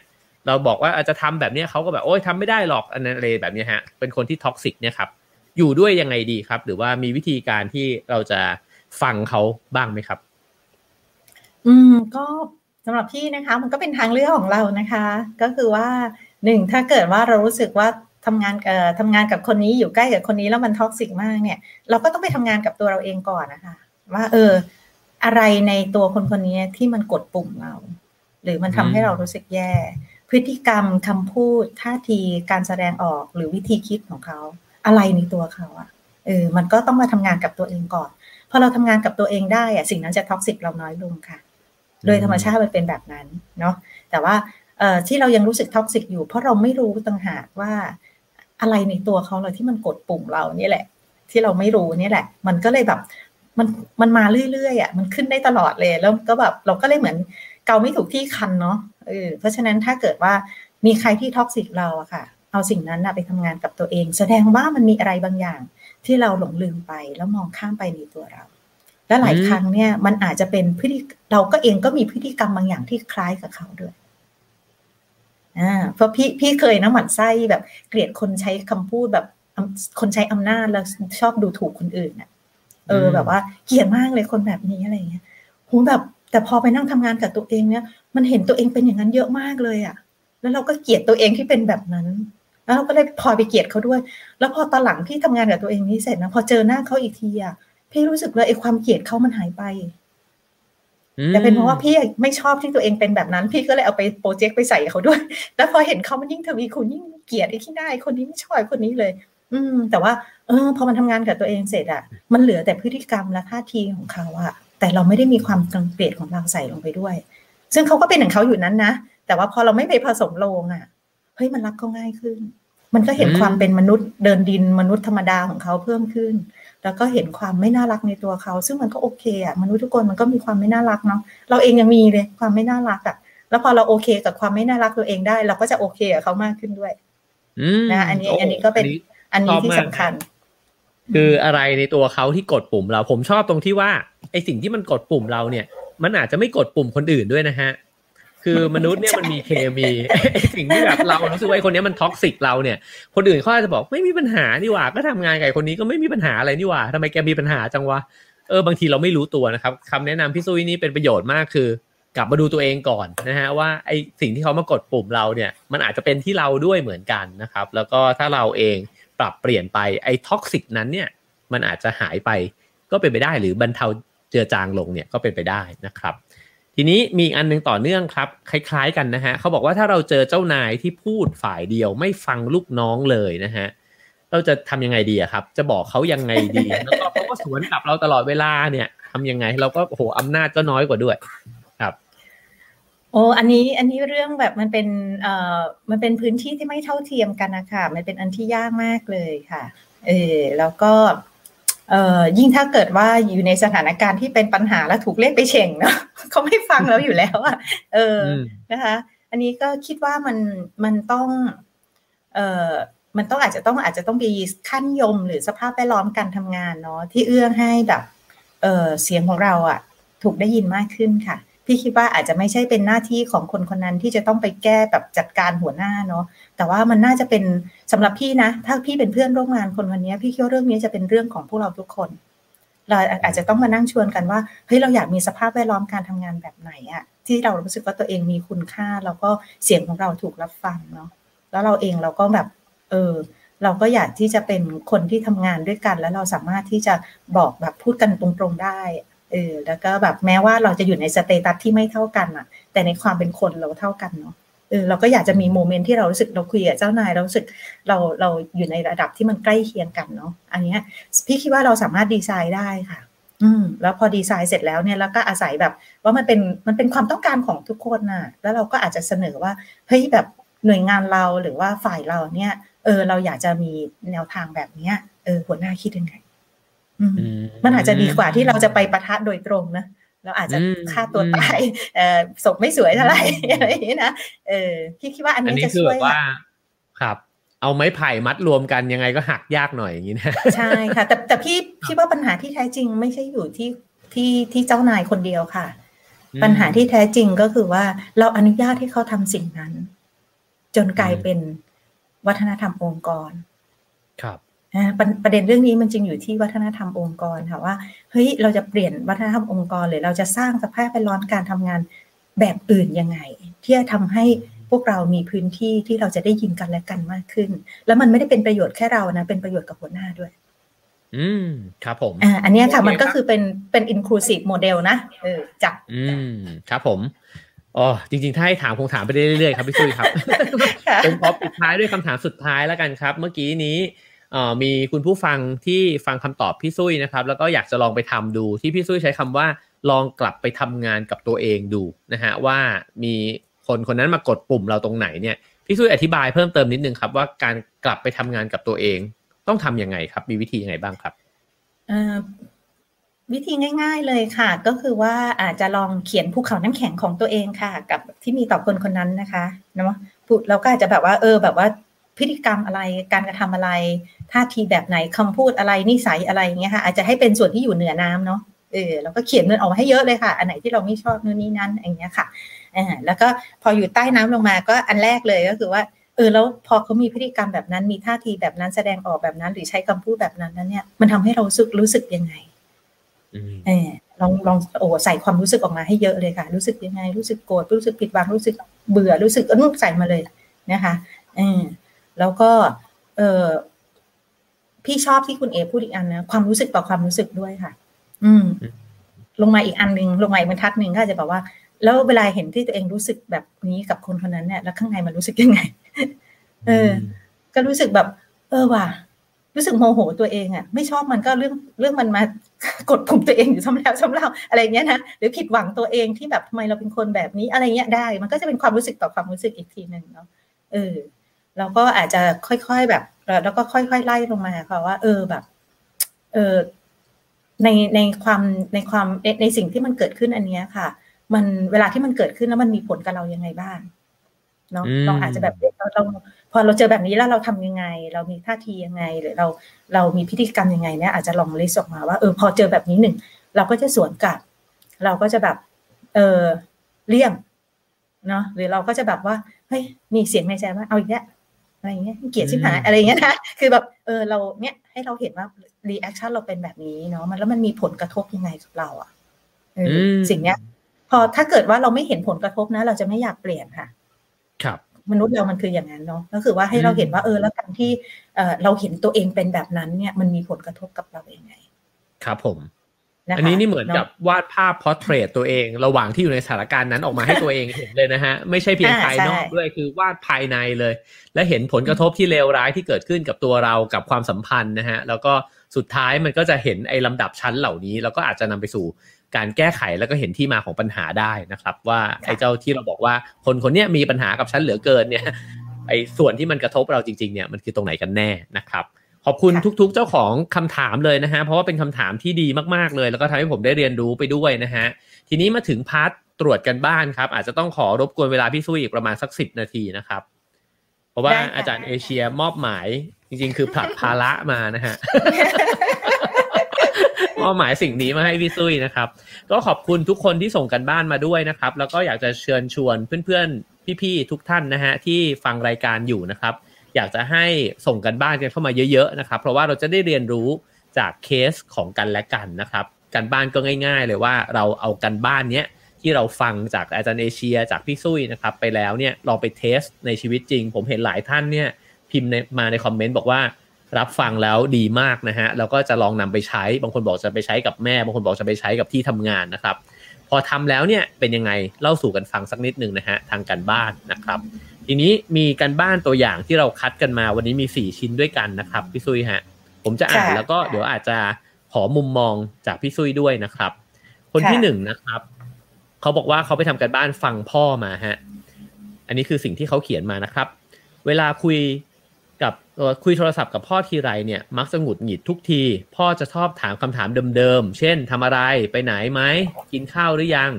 เราบอกว่าอาจจะทำแบบนี้เขาก็แบบโอ้ยทำไม่ได้หรอกอันนั้นอะไรแบบนี้ฮะเป็นคนที่ toxic เนี่ยครับ อยู่ด้วยยังไงดีครับ หรือว่ามีวิธีการที่เราจะฟังเขาบ้างไหมครับ อืมก็สำหรับพี่นะคะ มันก็เป็นทางเลือกของเรานะคะ ก็คือว่าหนึ่งถ้าเกิดว่าเรารู้สึกว่าทำงานเอ่อทำงานกับคนนี้อยู่ใกล้กับคนนี้แล้วมัน toxic มากเนี่ย เราก็ต้องไปทำงานกับตัวเราเองก่อนนะคะ ว่า เออ อะไรในตัวคนคนนี้ที่มันกดปุ่มเรา หรือมันทำให้เรารู้สึกแย่ พฤติกรรมคำพูดท่าทีการแสดงออกหรือวิธีคิดของเขา อะไรในตัวเขาอะเออมันก็ต้องมาทำงานกับตัวเองก่อนพอเราทำงานกับตัวเองได้อะสิ่งนั้นจะ toxic เราน้อยลงค่ะ โดยธรรมชาติมันเป็นแบบนั้นเนาะแต่ว่าเอ่อที่เรายังรู้สึก toxic อยู่เพราะเราไม่รู้ต่างหากว่าอะไรในตัวเขาเลยที่มันกดปุ่มเราเนี่ยแหละ ที่เราไม่รู้เนี่ยแหละ มันก็เลยแบบมันมันมาเรื่อยๆอะมันขึ้นได้ตลอดเลยแล้วก็แบบเราก็เลยเหมือนเกาไม่ถูกที่คันเนาะเออเพราะฉะนั้นถ้าเกิดว่ามีใครที่ท็อกซิกเราอะค่ะ เอาสิ่งนั้นไปทำงานกับตัวเอง แสดงว่ามันมีอะไรบางอย่างที่เราหลงลืมไปแล้วมองข้ามไปในตัวเรา และหลายครั้งเนี่ยมันอาจจะเป็นพฤติเราก็เองก็มีพฤติกรรมบางอย่างที่คล้ายกับเขาด้วยอ่าเพราะพี่พี่เคยนะหมั่นไส้แบบเกลียดคนใช้คำพูดแบบคนใช้อำนาจแล้วชอบดูถูกคนอื่นอะเออแบบว่าเกลียดมากเลยคนแบบนี้อะไรเงี้ยโหแบบ แต่พอไปนั่งทำงานกับตัวเองเนี่ย มันเห็นตัวเองเป็นอย่างนั้นเยอะมากเลยอะแล้วเราก็เกลียดตัวเองที่เป็นแบบนั้น แล้วเราก็เลยพอไปเกลียดเขาด้วย แล้วพอตอนหลังพี่ทำงานกับตัวเองนี้เสร็จนะพอเจอหน้าเขาอีกทีอะพี่รู้สึกเลยไอ้ความเกลียดเขามันหายไปแต่เป็นเพราะว่าพี่ไม่ชอบที่ตัวเองเป็นแบบนั้น พี่ก็เลยเอาไปโปรเจกต์ไปใส่เขาด้วย แล้วพอเห็นเขามันยิ่งทวีคูณยิ่งเกลียดไอ้ที่ได้คนนี้ไม่ชอบคนนี้เลย อืม แต่ว่า เออ พอมันทำงานกับตัวเองเสร็จอะมันเหลือแต่พฤติกรรมและท่าทีของเขาอะแต่เราไม่ได้มีความกังเกลียดของเราใส่ลงไปด้วย ซึ่งเขาก็เป็นของเขาอยู่นั้นนะแต่ว่าพอเราไม่ไปผสมโลงอะ เฮ้ยมันรักเขาง่ายขึ้น มันก็เห็นความเป็นมนุษย์เดินดินมนุษย์ธรรมดาของเขาเพิ่มขึ้น แล้วก็เห็นความไม่น่ารักในตัวเขา ซึ่งมันก็โอเคอะมนุษย์ทุกคนมันก็มีความไม่น่ารักเนาะเราเองยังมีเลยความไม่น่ารักอะแล้วพอเราโอเคกับความไม่น่ารักตัวเองได้ เราก็จะโอเคกับเขามากขึ้นด้วยนะอันนี้อันนี้ก็เป็นอันนี้ที่สำคัญ คืออะไรในตัวเขาที่กดปุ่มเราผมชอบตรงที่ว่าไอสิ่งที่มันกดปุ่มเราเนี่ย มันอาจจะไม่กดปุ่มคนอื่นด้วยนะฮะ คือมนุษย์เนี่ยมันมีเคมีสิ่งที่แบบเรารู้สึกว่าคนนี้มัน toxic เราเนี่ย คนอื่นเขาอาจจะบอกไม่มีปัญหานี่หว่า ก็ทำงานกับคนนี้ก็ไม่มีปัญหาอะไรนี่หว่าทำไมแกมีปัญหาจังวะเออบางทีเราไม่รู้ตัวนะครับคำแนะนำพี่ซุยนี่เป็นประโยชน์มากคือกลับมาดูตัวเองก่อนนะฮะว่าไอสิ่งที่เขามากดปุ่มเราเนี่ย มันอาจจะเป็นที่เราด้วยเหมือนกันนะครับ แล้วก็ถ้าเราเองปรับเปลี่ยนไปไอ toxic นั้นเนี่ย มันอาจจะหายไปก็เป็นไปได้หรือบรรเทาเจือจางลงเนี่ยก็เป็นไปได้นะครับ ทีนี้มีอันนึงต่อเนื่องครับ คล้าย ๆ กันนะฮะเขาบอกว่าถ้าเราเจอเจ้านายที่พูดฝ่ายเดียวไม่ฟังลูกน้องเลยนะฮะเราจะทำยังไงดีครับ จะบอกเขายังไงดี แล้วก็เขาก็สวนกลับเราตลอดเวลาเนี่ยทำยังไง เราก็โหอำนาจก็น้อยกว่าด้วย ครับ โอ้อันนี้อันนี้เรื่องแบบมันเป็นเอ่อมันเป็นพื้นที่ที่ไม่เท่าเทียมกันนะคะมันเป็นอันที่ยากมากเลยค่ะ เออแล้วก็เยิ่งถ้าเกิดว่าอยู่ในสถานการณ์ที่เป็นปัญหาแล้วถูกเรียกไปเฉ่งเนาะเขาไม่ฟังเราอยู่แล้วอะเออนะคะ อันนี้ก็คิดว่ามันมันต้อง เอ่อมันต้องอาจจะต้องอาจจะต้องมีขั้นยมหรือสภาพแวดล้อมการทำงานเนาะที่เอื้อให้แบบเออเสียงของเราอะถูกได้ยินมากขึ้นค่ะ พี่คิดว่าอาจจะไม่ใช่เป็นหน้าที่ของคนคนนั้นที่จะต้องไปแก้แบบจัดการหัวหน้าเนาะแต่ว่ามันน่าจะเป็น สำหรับพี่นะ ถ้าพี่เป็นเพื่อนร่วมงานคนวันนี้พี่คิดว่าเรื่องนี้จะเป็นเรื่องของพวกเราทุกคน เราอาจจะต้องมานั่งชวนกันว่าเฮ้ยเราอยากมีสภาพแวดล้อมการทำงานแบบไหนอะที่เรารู้สึกว่าตัวเองมีคุณค่า แล้วก็เสียงของเราถูกรับฟังเนาะแล้วเราเองเราก็แบบ เออ เราก็อยากที่จะเป็นคนที่ทำงานด้วยกัน แล้วเราสามารถที่จะบอกแบบพูดกันตรงๆได้เออแล้วก็แบบแม้ว่าเราจะอยู่ใน status ที่ไม่เท่ากันอะแต่ในความเป็นคนเราเท่ากันเนาะ เออเราก็อยากจะมี moment ที่เรารู้สึกเราคุยกับเจ้านายเรารู้สึกเราเราอยู่ในระดับที่มันใกล้เคียงกันเนาะอันนี้พี่คิดว่าเราสามารถดีไซน์ได้ค่ะ อืม แล้วพอดีไซน์เสร็จแล้วเนี่ยแล้วก็อาศัยแบบว่ามันเป็นมันเป็นความต้องการของทุกคนน่ะ แล้วเราก็อาจจะเสนอว่าเฮ้ยแบบหน่วยงานเราหรือว่าฝ่ายเราเนี่ยเออเราอยากจะมีแนวทางแบบเนี้ยเออหัวหน้าคิดยังไงมันอาจจะดีกว่าที่เราจะไปประทะโดยตรงนะ เราอาจจะฆ่าตัวตายเออศพไม่สวยเท่าไหร่อะไรอย่างนี้นะเออพี่คิดว่าอันนี้จะช่วยว่าครับ เอาไม้ไผ่มัดรวมกันยังไงก็หักยากหน่อยอย่างนี้นะใช่ค่ะ แต่แต่พี่คิดว่าปัญหาที่แท้จริงไม่ใช่อยู่ที่ที่ที่เจ้านายคนเดียวค่ะ ปัญหาที่แท้จริงก็คือว่าเราอนุญาตให้เขาทำสิ่งนั้น จนกลายเป็นวัฒนธรรมองค์กร ครับ ประเด็นเรื่องนี้มันจริงอยู่ที่วัฒนธรรมองค์กรค่ะว่าเฮ้ยเราจะเปลี่ยนวัฒนธรรมองค์กรหรือเราจะสร้างสภาพแวดล้อมการทำงานแบบอื่นยังไง ที่จะทำให้พวกเรามีพื้นที่ที่เราจะได้ยินกันและกันมากขึ้น แล้วมันไม่ได้เป็นประโยชน์แค่เรานะเป็นประโยชน์กับหัวหน้าด้วย อืมครับผมอ่าอันนี้ค่ะมันก็คือเป็นเป็น inclusive model นะเออจับอืมครับผมอ๋อจริงๆ ถ้าให้ถามคงถามไปเรื่อยๆครับพี่ซุยครับผมขอปิดท้ายด้วยคำถามสุดท้ายแล้วกันครับ เมื่อกี้นี้ มีคุณผู้ฟังที่ฟังคำตอบพี่ซุยนะครับ แล้วก็อยากจะลองไปทำดูที่พี่ซุยใช้คำว่าลองกลับไปทำงานกับตัวเองดูนะฮะว่ามีคนคนนั้นมากดปุ่มเราตรงไหนเนี่ยพี่ซุยอธิบายเพิ่มเติมนิดนึงครับว่าการกลับไปทำงานกับตัวเอง ต้องทํำยังไงครับ มีวิธียังไงบ้างครับวิธีง่าย ๆเลยค่ะ ก็คือว่าอาจจะลองเขียนภูเขาน้ำแข็งของตัวเองค่ะ กับที่มีต่อคนคนนั้นนะคะเนาะเราก็อาจจะแบบว่า เออ แบบว่า พฤติกรรมอะไร การกระทำอะไรท่าทีแบบไหนคำพูดอะไรนิสัยอะไรเงี้ยค่ะ อาจจะให้เป็นส่วนที่อยู่เหนือน้ำเนาะเออเราก็เขียนมันออกมาให้เยอะเลยค่ะ อันไหนที่เราไม่ชอบนู่นนี่นั่นอย่างเงี้ยค่ะอ่าแล้วก็พออยู่ใต้น้ำลงมาก็อันแรกเลยก็คือว่าเออแล้วพอเขามีพฤติกรรมแบบนั้นมีท่าทีแบบนั้นแสดงออกแบบนั้น หรือใช้คำพูดแบบนั้นนั้นเนี่ยมันทำให้เราสึกรู้สึกยังไงเออลองลองโอ้ใส่ความรู้สึกออกมาให้เยอะเลยค่ะ รู้สึกยังไง รู้สึกโกรธรู้สึกผิดหวังรู้สึกเบื่อรู้สึกนุ่ใส่มาเลยนะคะเออ แล้วก็เออพี่ชอบที่คุณเอพูดอีกอันนะความรู้สึกต่อความรู้สึกด้วยค่ะ อืม ลงมาอีกอันหนึ่งลงมาอีกบรรทัดหนึ่งก็จะบอกว่า แล้วเวลาเห็นที่ตัวเองรู้สึกแบบนี้กับคนคนนั้นเนี่ยแล้วข้างในมันรู้สึกยังไง เออ ก็รู้สึกแบบ เออว่ะรู้สึกโมโหตัวเองอะ่ะ ไม่ชอบมันก็เรื่องเรื่องมันมากดปุ่มตัวเองอยู่ซ้ำแล้วซ้ำเล่าอะไรเงี้ยนะหรือผิดหวังตัวเองที่แบบทำไมเราเป็นคนแบบนี้อะไรเงี้ยได้ มันก็จะเป็นความรู้สึกต่อความรู้สึกอีกทีหนึ่งเนาะเออ เราก็อาจจะค่อยๆแบบ แล้วก็ค่อยๆไล่ลงมาค่ะว่า เออแบบ เออในในความในความในในสิ่งที่มันเกิดขึ้นอันนี้ค่ะ มันเวลาที่มันเกิดขึ้นแล้วมันมีผลกับเรายังไงบ้างเนาะเราอาจจะแบบเราเราพอเราเจอแบบนี้แล้วเราทำยังไง เรามีท่าทียังไง หรือเราเรามีพิธีกรรมยังไงเนี่ยอาจจะลองลิสต์ออกมาว่าเออพอเจอแบบนี้หนึ่งเราก็จะสวนกลับ เราก็จะแบบ เออเลี่ยงเนาะหรือเราก็จะแบบว่าเฮ้ยมีเสียงในใจว่าเอาอีกแล้ว อะไรเงี้ยเกลียดชิบหายอะไรเงี้ยนะคือแบบเออเราเนี้ยให้เราเห็นว่า reaction เราเป็นแบบนี้เนาะมันแล้วมันมีผลกระทบยังไงกับเราอะสิ่งเนี้ย พอถ้าเกิดว่าเราไม่เห็นผลกระทบนะ เราจะไม่อยากเปลี่ยนค่ะ ครับ มนุษย์เรามันคืออย่างนั้นเนาะก็คือว่าให้เราเห็นว่าเออแล้วการที่เออเราเห็นตัวเองเป็นแบบนั้นเนี่ย มันมีผลกระทบกับเราเองไง ครับผม อันนี้นี่เหมือนกับวาดภาพ portrait ตัวเอง ระหว่างที่อยู่ในสถานการณ์นั้นออกมาให้ตัวเองเห็นเลยนะฮะ ไม่ใช่เพียงภายนอกด้วยคือวาดภายในเลย และเห็นผลกระทบที่เลวร้ายที่เกิดขึ้นกับตัวเรากับความสัมพันธ์นะฮะ แล้วก็สุดท้ายมันก็จะเห็นไอ้ลำดับชั้นเหล่านี้ แล้วก็อาจจะนำไปสู่การแก้ไขแล้วก็เห็นที่มาของปัญหาได้นะครับ ว่าไอ้เจ้าที่เราบอกว่าคนคนนี้มีปัญหากับชั้นเหลือเกินเนี่ยไอ้ส่วนที่มันกระทบเราจริงๆเนี่ยมันคือตรงไหนกันแน่นะครับ ขอบคุณทุก ๆ เจ้าของคำถามเลยนะฮะ เพราะว่าเป็นคำถามที่ดีมากๆเลย แล้วก็ทำให้ผมได้เรียนรู้ไปด้วยนะฮะ ทีนี้มาถึงพาร์ทตรวจกันบ้านครับ อาจจะต้องขอรบกวนเวลาพี่ซุยอีกประมาณสักสิบนาทีนะครับ เพราะว่าอาจารย์เอเชียมอบหมาย จริง ๆ คือผลักภาระมานะฮะมอบหมายสิ่งนี้มาให้พี่ซุยนะครับ ก็ขอบคุณทุกคนที่ส่งกันบ้านมาด้วยนะครับ แล้วก็อยากจะเชิญชวนเพื่อนๆพี่ๆทุกท่านนะฮะที่ฟังรายการอยู่นะครับ อยากจะให้ส่งกันบ้านกันเข้ามาเยอะๆนะครับ เพราะว่าเราจะได้เรียนรู้จากเคสของกันและกันนะครับกันบ้านก็ง่าย ๆ เลยว่าเราเอากันบ้านเนี้ยที่เราฟังจากอาจารย์เอเชียจากพี่ซุยนะครับไปแล้วเนี่ยลองไปเทสในชีวิตจริง ผมเห็นหลายท่านเนี่ยพิมพ์มาในคอมเมนต์บอกว่ารับฟังแล้วดีมากนะฮะแล้วก็จะลองนำไปใช้ บางคนบอกจะไปใช้กับแม่ บางคนบอกจะไปใช้กับที่ทำงานนะครับ พอทำแล้วเนี่ยเป็นยังไงเล่าสู่กันฟังสักนิดหนึ่งนะฮะทางการบ้านนะครับ ทีนี้มีการบ้านตัวอย่างที่เราคัดกันมาวันนี้มี4ชิ้นด้วยกันนะครับพี่ซุยฮะ ผมจะอ่านแล้วก็เดี๋ยวอาจจะขอมุมมองจากพี่ซุยด้วยนะครับ คนที่หนึ่งนะครับเขาบอกว่าเขาไปทำการบ้านฟังพ่อมาฮะ อันนี้คือสิ่งที่เขาเขียนมานะครับ เวลาคุยกับคุยโทรศัพท์กับพ่อทีไรเนี่ย มักจะหงุดหงิดทุกที พ่อจะชอบถามคำถามเดิมๆ เช่นทำอะไรไปไหนไหม กินข้าวหรือยัง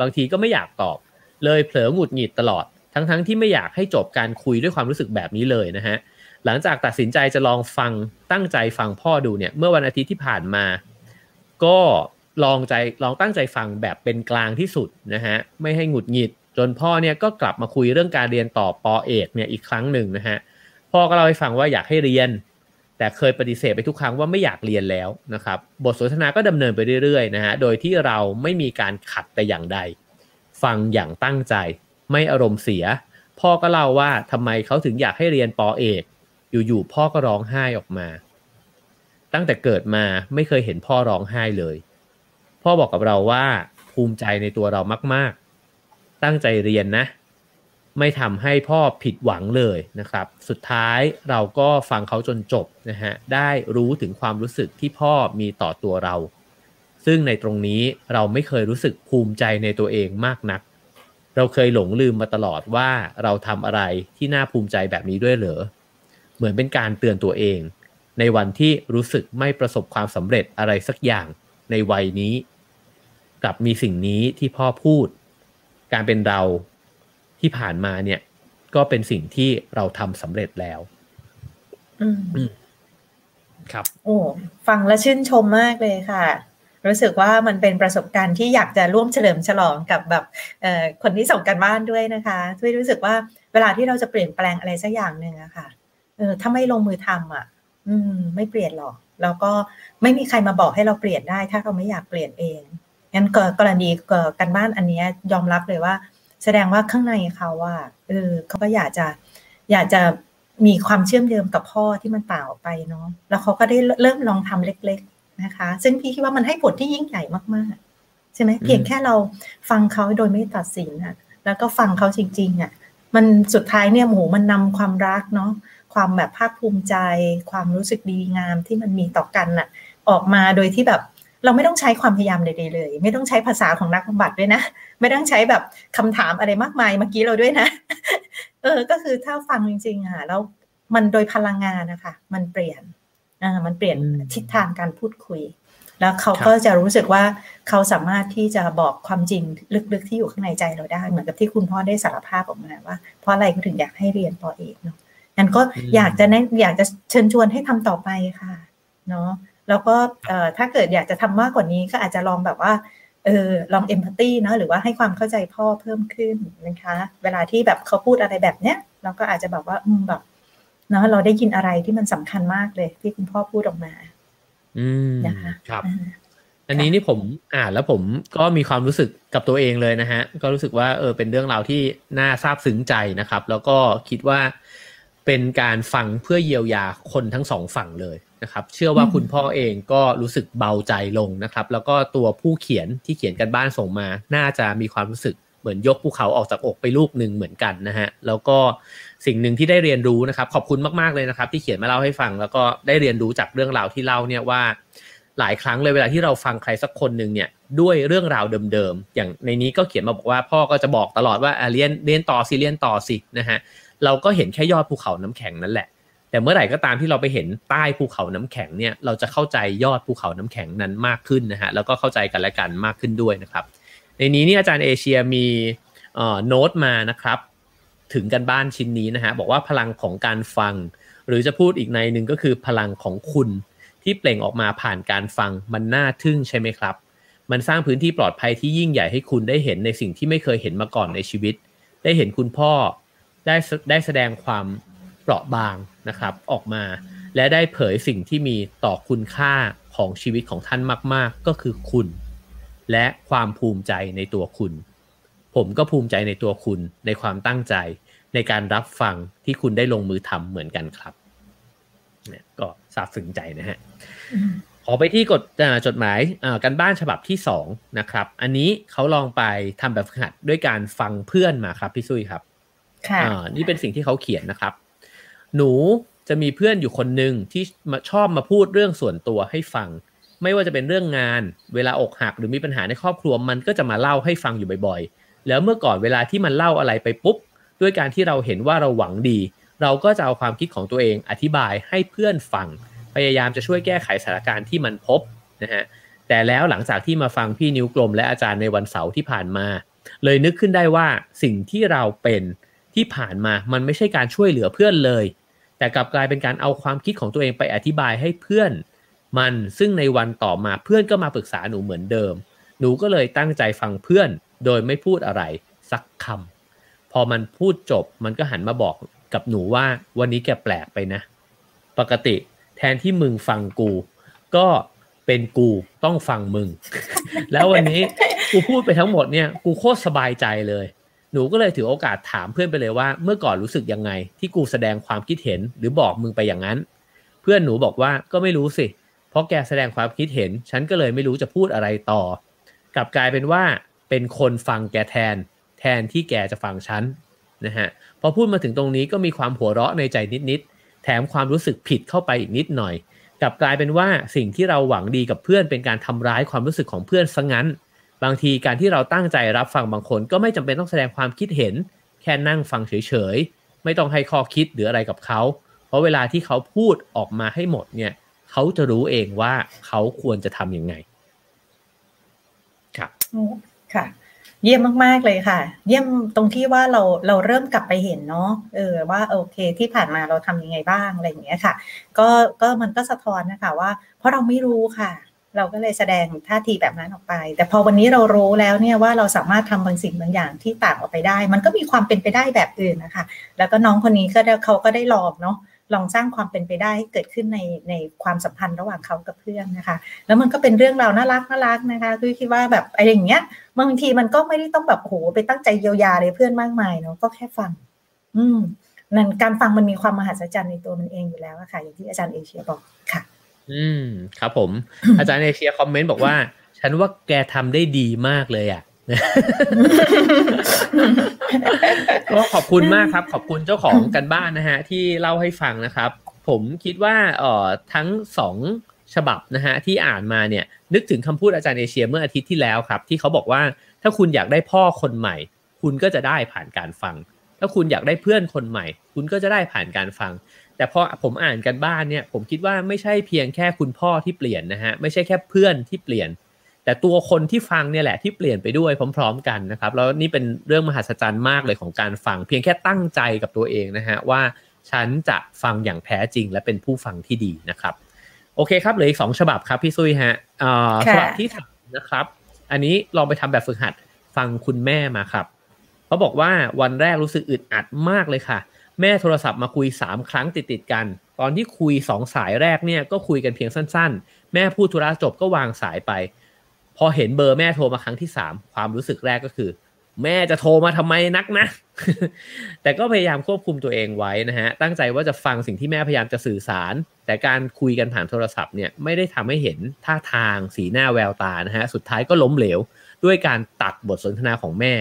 บางทีก็ไม่อยากตอบ เลยเผลอหงุดหงิดตลอด ทั้งๆที่ไม่อยากให้จบการคุยด้วยความรู้สึกแบบนี้เลยนะฮะหลังจากตัดสินใจจะลองฟังตั้งใจฟังพ่อดูเนี่ยเมื่อวันอาทิตย์ที่ผ่านมา ก็ลองใจลองตั้งใจฟังแบบเป็นกลางที่สุดนะฮะไม่ให้หงุดหงิด จนพ่อเนี่ยก็กลับมาคุยเรื่องการเรียนต่อปอเอกเนี่ยอีกครั้งหนึ่งนะฮะพ่อก็เล่าให้ฟังว่าอยากให้เรียน แต่เคยปฏิเสธไปทุกครั้งว่าไม่อยากเรียนแล้วนะครับบทสนทนาก็ดำเนินไปเรื่อยๆนะฮะโดยที่เราไม่มีการขัดแต่อย่างใด ฟังอย่างตั้งใจ ไม่อารมณ์เสีย พ่อก็เล่าว่าทำไมเขาถึงอยากให้เรียนปอเอก อยู่ๆพ่อก็ร้องไห้ออกมา ตั้งแต่เกิดมาไม่เคยเห็นพ่อร้องไห้เลย พ่อบอกกับเราว่าภูมิใจในตัวเรามากๆ ตั้งใจเรียนนะ ไม่ทำให้พ่อผิดหวังเลยนะครับ สุดท้ายเราก็ฟังเขาจนจบนะฮะ ได้รู้ถึงความรู้สึกที่พ่อมีต่อตัวเรา ซึ่งในตรงนี้เราไม่เคยรู้สึกภูมิใจในตัวเองมากนัก เราเคยหลงลืมมาตลอดว่าเราทำอะไรที่น่าภูมิใจแบบนี้ด้วยเหรอ เหมือนเป็นการเตือนตัวเอง ในวันที่รู้สึกไม่ประสบความสำเร็จอะไรสักอย่างในวัยนี้ กลับมีสิ่งนี้ที่พ่อพูด การเป็นเราที่ผ่านมาเนี่ย ก็เป็นสิ่งที่เราทำสำเร็จแล้วอืมครับ โอ้ฟังแล้วชื่นชมมากเลยค่ะ รู้สึกว่ามันเป็นประสบการณ์ที่อยากจะร่วมเฉลิมฉลองกับแบบคนที่ส่งกันบ้านด้วยนะคะช่วยรู้สึกว่าเวลาที่เราจะเปลี่ยนแปลงอะไรสักอย่างหนึ่งอะค่ะเออถ้าไม่ลงมือทำอะ อืม ไม่เปลี่ยนหรอก แล้วก็ไม่มีใครมาบอกให้เราเปลี่ยนได้ ถ้าเราไม่อยากเปลี่ยนเองงั้นกรณีกันบ้านอันนี้ยอมรับเลยว่า แสดงว่าข้างในเขาว่าเออเขาก็อยากจะอยากจะมีความเชื่อมเดิมกับพ่อที่มันต่างออกไปเนาะแล้วเขาก็ได้เริ่มลองทำเล็ก นะคะ ซึ่งพี่คิดว่ามันให้ผลที่ยิ่งใหญ่มากๆ ใช่ไหมเพียงแค่เราฟังเขาโดยไม่ตัดสินอะแล้วก็ฟังเขาจริง ๆอะมันสุดท้ายเนี่ยโหมันนำความรักเนาะความแบบภาคภูมิใจ ความรู้สึกดีงามที่มันมีต่อกันอะออกมาโดยที่แบบเราไม่ต้องใช้ความพยายามใดๆเลย ไม่ต้องใช้ภาษาของนักบำบัดด้วยนะ ไม่ต้องใช้แบบคำถามอะไรมากมายเมื่อกี้เราด้วยนะ เออ ก็คือถ้าฟังจริงๆอะแล้วมันโดยพลังงานนะคะ มันเปลี่ยนอ่า มันเปลี่ยนทิศทางการพูดคุย แล้วเขาก็จะรู้สึกว่าเขาสามารถที่จะบอกความจริงลึกๆที่อยู่ข้างในใจเราได้ เหมือนกับที่คุณพ่อได้สารภาพออกมาว่า เพราะอะไรเขาถึงอยากให้เรียนปอเอกเนาะงั้นก็อยากจะแนะอยากจะเชิญชวนให้ทำต่อไปค่ะเนาะแล้วก็ถ้าเกิดอยากจะทำมากกว่านี้ก็อาจจะลองแบบว่าเออลองเอมพัตตีเนาะหรือว่าให้ความเข้าใจพ่อเพิ่มขึ้นนะคะ เวลาที่แบบเขาพูดอะไรแบบเนี้ยเราก็อาจจะแบบว่าอืมแบบ เนาะเราได้ยินอะไรที่มันสำคัญมากเลย ที่คุณพ่อพูดออกมา อืมนะคะครับ อันนี้นี่ผมอ่านแล้วผมก็มีความรู้สึกกับตัวเองเลยนะฮะ ก็รู้สึกว่าเออเป็นเรื่องราวที่น่าซาบซึ้งใจนะครับ แล้วก็คิดว่าเป็นการฟังเพื่อเยียวยาคนทั้งสองฝั่งเลยนะครับ เชื่อว่าคุณพ่อเองก็รู้สึกเบาใจลงนะครับ แล้วก็ตัวผู้เขียนที่เขียนกันบ้านส่งมา น่าจะมีความรู้สึก เหมือนยกภูเขาออกจากอกไปลูกหนึ่งเหมือนกันนะฮะแล้วก็สิ่งหนึ่งที่ได้เรียนรู้นะครับ ขอบคุณมากๆเลยนะครับ ที่เขียนมาเล่าให้ฟัง แล้วก็ได้เรียนรู้จากเรื่องราวที่เล่าเนี่ยว่า หลายครั้งเลยเวลาที่เราฟังใครสักคนหนึ่งเนี่ยด้วยเรื่องราวเดิมๆอย่างในนี้ก็เขียนมาบอกว่าพ่อก็จะบอกตลอดว่าเรียนเรียนต่อสิเรียนต่อสินะฮะเราก็เห็นแค่ยอดภูเขาน้ำแข็งนั่นแหละแต่เมื่อไหร่ก็ตามที่เราไปเห็นใต้ภูเขาน้ำแข็งเนี่ยเราจะเข้าใจยอดภูเขาน้ำแข็งนั้นมากขึ้นนะฮะแล้วก็เข้าใจกันและกันมากขึ้นด้วยนะครับ ในนี้นี่อาจารย์เอเชียมีโน้ตมานะครับ ถึงกันบ้านชิ้นนี้นะฮะบอกว่าพลังของการฟัง หรือจะพูดอีกในหนึ่งก็คือพลังของคุณที่เปล่งออกมาผ่านการฟังมันน่าทึ่งใช่ไหมครับ มันสร้างพื้นที่ปลอดภัยที่ยิ่งใหญ่ให้คุณได้เห็นในสิ่งที่ไม่เคยเห็นมาก่อนในชีวิต ได้เห็นคุณพ่อได้ได้แสดงความเปราะบางนะครับออกมา และได้เผยสิ่งที่มีต่อคุณค่าของชีวิตของท่านมาก ๆ ก็คือคุณ และความภูมิใจในตัวคุณ ผมก็ภูมิใจในตัวคุณในความตั้งใจ ในการรับฟังที่คุณได้ลงมือทำเหมือนกันครับเนี่ยก็ซาบซึ้งใจนะฮะขอไปที่กฎจดหมายกันบ้านฉบับที่สองนะครับ อันนี้เขาลองไปทำแบบฝึกหัดด้วยการฟังเพื่อนมาครับพี่ซุยครับค่ะนี่เป็นสิ่งที่เขาเขียนนะครับ หนูจะมีเพื่อนอยู่คนหนึ่งที่มาชอบมาพูดเรื่องส่วนตัวให้ฟัง ไม่ว่าจะเป็นเรื่องงาน เวลาอกหักหรือมีปัญหาในครอบครัวมันก็จะมาเล่าให้ฟังอยู่บ่อยๆ แล้วเมื่อก่อนเวลาที่มันเล่าอะไรไปปุ๊บ ด้วยการที่เราเห็นว่าเราหวังดี เราก็จะเอาความคิดของตัวเองอธิบายให้เพื่อนฟัง พยายามจะช่วยแก้ไขสถานการณ์ที่มันพบนะฮะแต่แล้วหลังจากที่มาฟังพี่นิ้วกลมและอาจารย์ในวันเสาร์ที่ผ่านมา เลยนึกขึ้นได้ว่าสิ่งที่เราเป็นที่ผ่านมามันไม่ใช่การช่วยเหลือเพื่อนเลย แต่กลับกลายเป็นการเอาความคิดของตัวเองไปอธิบายให้เพื่อน มันซึ่งในวันต่อมาเพื่อนก็มาปรึกษาหนูเหมือนเดิม หนูก็เลยตั้งใจฟังเพื่อน โดยไม่พูดอะไรสักคำพอมันพูดจบมันก็หันมาบอกกับหนูว่าวันนี้แกแปลกไปนะ ปกติแทนที่มึงฟังกู ก็เป็นกูต้องฟังมึง แล้ววันนี้กูพูดไปทั้งหมดเนี่ยกูโคตรสบายใจเลย หนูก็เลยถือโอกาสถามเพื่อนไปเลยว่า เมื่อก่อนรู้สึกยังไง ที่กูแสดงความคิดเห็นหรือบอกมึงไปอย่างนั้น เพื่อนหนูบอกว่าก็ไม่รู้สิ เพราะแกแสดงความคิดเห็น ฉันก็เลยไม่รู้จะพูดอะไรต่อ กลับกลายเป็นว่าเป็นคนฟังแกแทน แทนที่แกจะฟังฉันนะฮะพอพูดมาถึงตรงนี้ก็มีความหัวเราะในใจนิดๆแถมความรู้สึกผิดเข้าไปอีกนิดหน่อย กลับกลายเป็นว่าสิ่งที่เราหวังดีกับเพื่อนเป็นการทำร้ายความรู้สึกของเพื่อนซะงั้น บางทีการที่เราตั้งใจรับฟังบางคน ก็ไม่จำเป็นต้องแสดงความคิดเห็น แค่นั่งฟังเฉยๆไม่ต้องให้ข้อคิดหรืออะไรกับเขา เพราะเวลาที่เขาพูดออกมาให้หมดเนี่ย เขาจะรู้เองว่าเขาควรจะทำยังไง ครับค่ะ เยี่ยมมาก ๆ เลยค่ะ เยี่ยมตรงที่ว่าเราเราเริ่มกลับไปเห็นเนาะเออว่าโอเคที่ผ่านมาเราทำยังไงบ้างอะไรอย่างเงี้ยค่ะ ก็ก็มันก็สะท้อนนะคะว่า เพราะเราไม่รู้ค่ะเราก็เลยแสดงท่าทีแบบนั้นออกไป แต่พอวันนี้เรารู้แล้วเนี่ยว่าเราสามารถทำบางสิ่งบางอย่างที่ต่างออกไปได้ มันก็มีความเป็นไปได้แบบอื่นนะคะ แล้วก็น้องคนนี้ก็เขาก็ได้ลองเนาะ ลองสร้างความเป็นไปได้ให้เกิดขึ้นในในความสัมพันธ์ระหว่างเขากับเพื่อนนะคะ แล้วมันก็เป็นเรื่องราวน่ารักน่ารักนะคะคือคิดว่าแบบอะไรอย่างเงี้ยบางทีมันก็ไม่ได้ต้องแบบโหไปตั้งใจเยียวยาเลยเพื่อนมากมายเนาะก็แค่ฟัง อืมนั่นการฟังมันมีความมหัศจรรย์ในตัวมันเองอยู่แล้วะค่ะ อย่างที่อาจารย์เอเชียบอกค่ะ อืม ครับผม อาจารย์เอเชียคอมเมนต์บอกว่า ฉันว่าแกทำได้ดีมากเลยอะ ก็ขอบคุณมากครับ ขอบคุณเจ้าของกันบ้านนะฮะ ที่เล่าให้ฟังนะครับ ผมคิดว่าเอ่อทั้งสองฉบับนะฮะที่อ่านมาเนี่ย นึกถึงคำพูดอาจารย์เอเชียเมื่ออาทิตย์ที่แล้วครับ ที่เขาบอกว่าถ้าคุณอยากได้พ่อคนใหม่ คุณก็จะได้ผ่านการฟัง ถ้าคุณอยากได้เพื่อนคนใหม่ คุณก็จะได้ผ่านการฟัง แต่พอผมอ่านกันบ้านเนี่ย ผมคิดว่าไม่ใช่เพียงแค่คุณพ่อที่เปลี่ยนนะฮะไม่ใช่แค่เพื่อนที่เปลี่ยน แต่ตัวคนที่ฟังเนี่ยแหละที่เปลี่ยนไปด้วยพร้อม ๆ กันนะครับ แล้วนี่เป็นเรื่องมหัศจรรย์มากเลยของการฟัง เพียงแค่ตั้งใจกับตัวเองนะฮะว่าฉันจะฟังอย่างแท้จริง และเป็นผู้ฟังที่ดีนะครับ โอเคครับเหลืออีกสองฉบับครับพี่ซุยฮะฉบับที่สามนะครับ อันนี้ลองไปทำแบบฝึกหัดฟังคุณแม่มาครับเขาบอกว่าวันแรกรู้สึกอึดอัดมากเลยค่ะ แม่โทรศัพท์มาคุยสามครั้งติดๆกัน ตอนที่คุยสองสายแรกเนี่ยก็คุยกันเพียงสั้น ๆ แม่พูดธุระจบก็วางสายไป พอเห็นเบอร์แม่โทรมาครั้งที่สามความรู้สึกแรกก็คือ แม่จะโทรมาทำไมนักนะ แต่ก็พยายามควบคุมตัวเองไว้นะฮะ ตั้งใจว่าจะฟังสิ่งที่แม่พยายามจะสื่อสาร แต่การคุยกันผ่านโทรศัพท์เนี่ยไม่ได้ทำให้เห็นท่าทางสีหน้าแววตานะฮะ สุดท้ายก็ล้มเหลว ด้วยการตัดบทสนทนาของแม่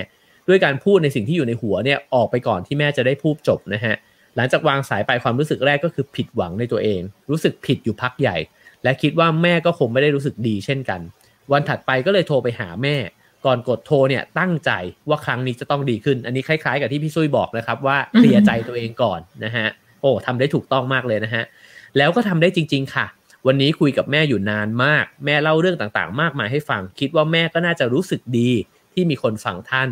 ด้วยการพูดในสิ่งที่อยู่ในหัวเนี่ยออกไปก่อนที่แม่จะได้พูดจบนะฮะหลังจากวางสายไปความรู้สึกแรกก็คือผิดหวังในตัวเอง รู้สึกผิดอยู่พักใหญ่ และคิดว่าแม่ก็คงไม่ได้รู้สึกดีเช่นกัน วันถัดไปก็เลยโทรไปหาแม่ ก่อนกดโทรเนี่ยตั้งใจว่าครั้งนี้จะต้องดีขึ้น อันนี้คล้ายๆ กับที่พี่ซุยบอกนะครับว่าเคลียร์ใจตัวเองก่อนนะฮะโอ้ทำได้ถูกต้องมากเลยนะฮะแล้วก็ทำได้จริง ๆ ค่ะ วันนี้คุยกับแม่อยู่นานมาก แม่เล่าเรื่องต่างๆ มากมายให้ฟัง คิดว่าแม่ก็น่าจะรู้สึกดีที่มีคนฟังท่าน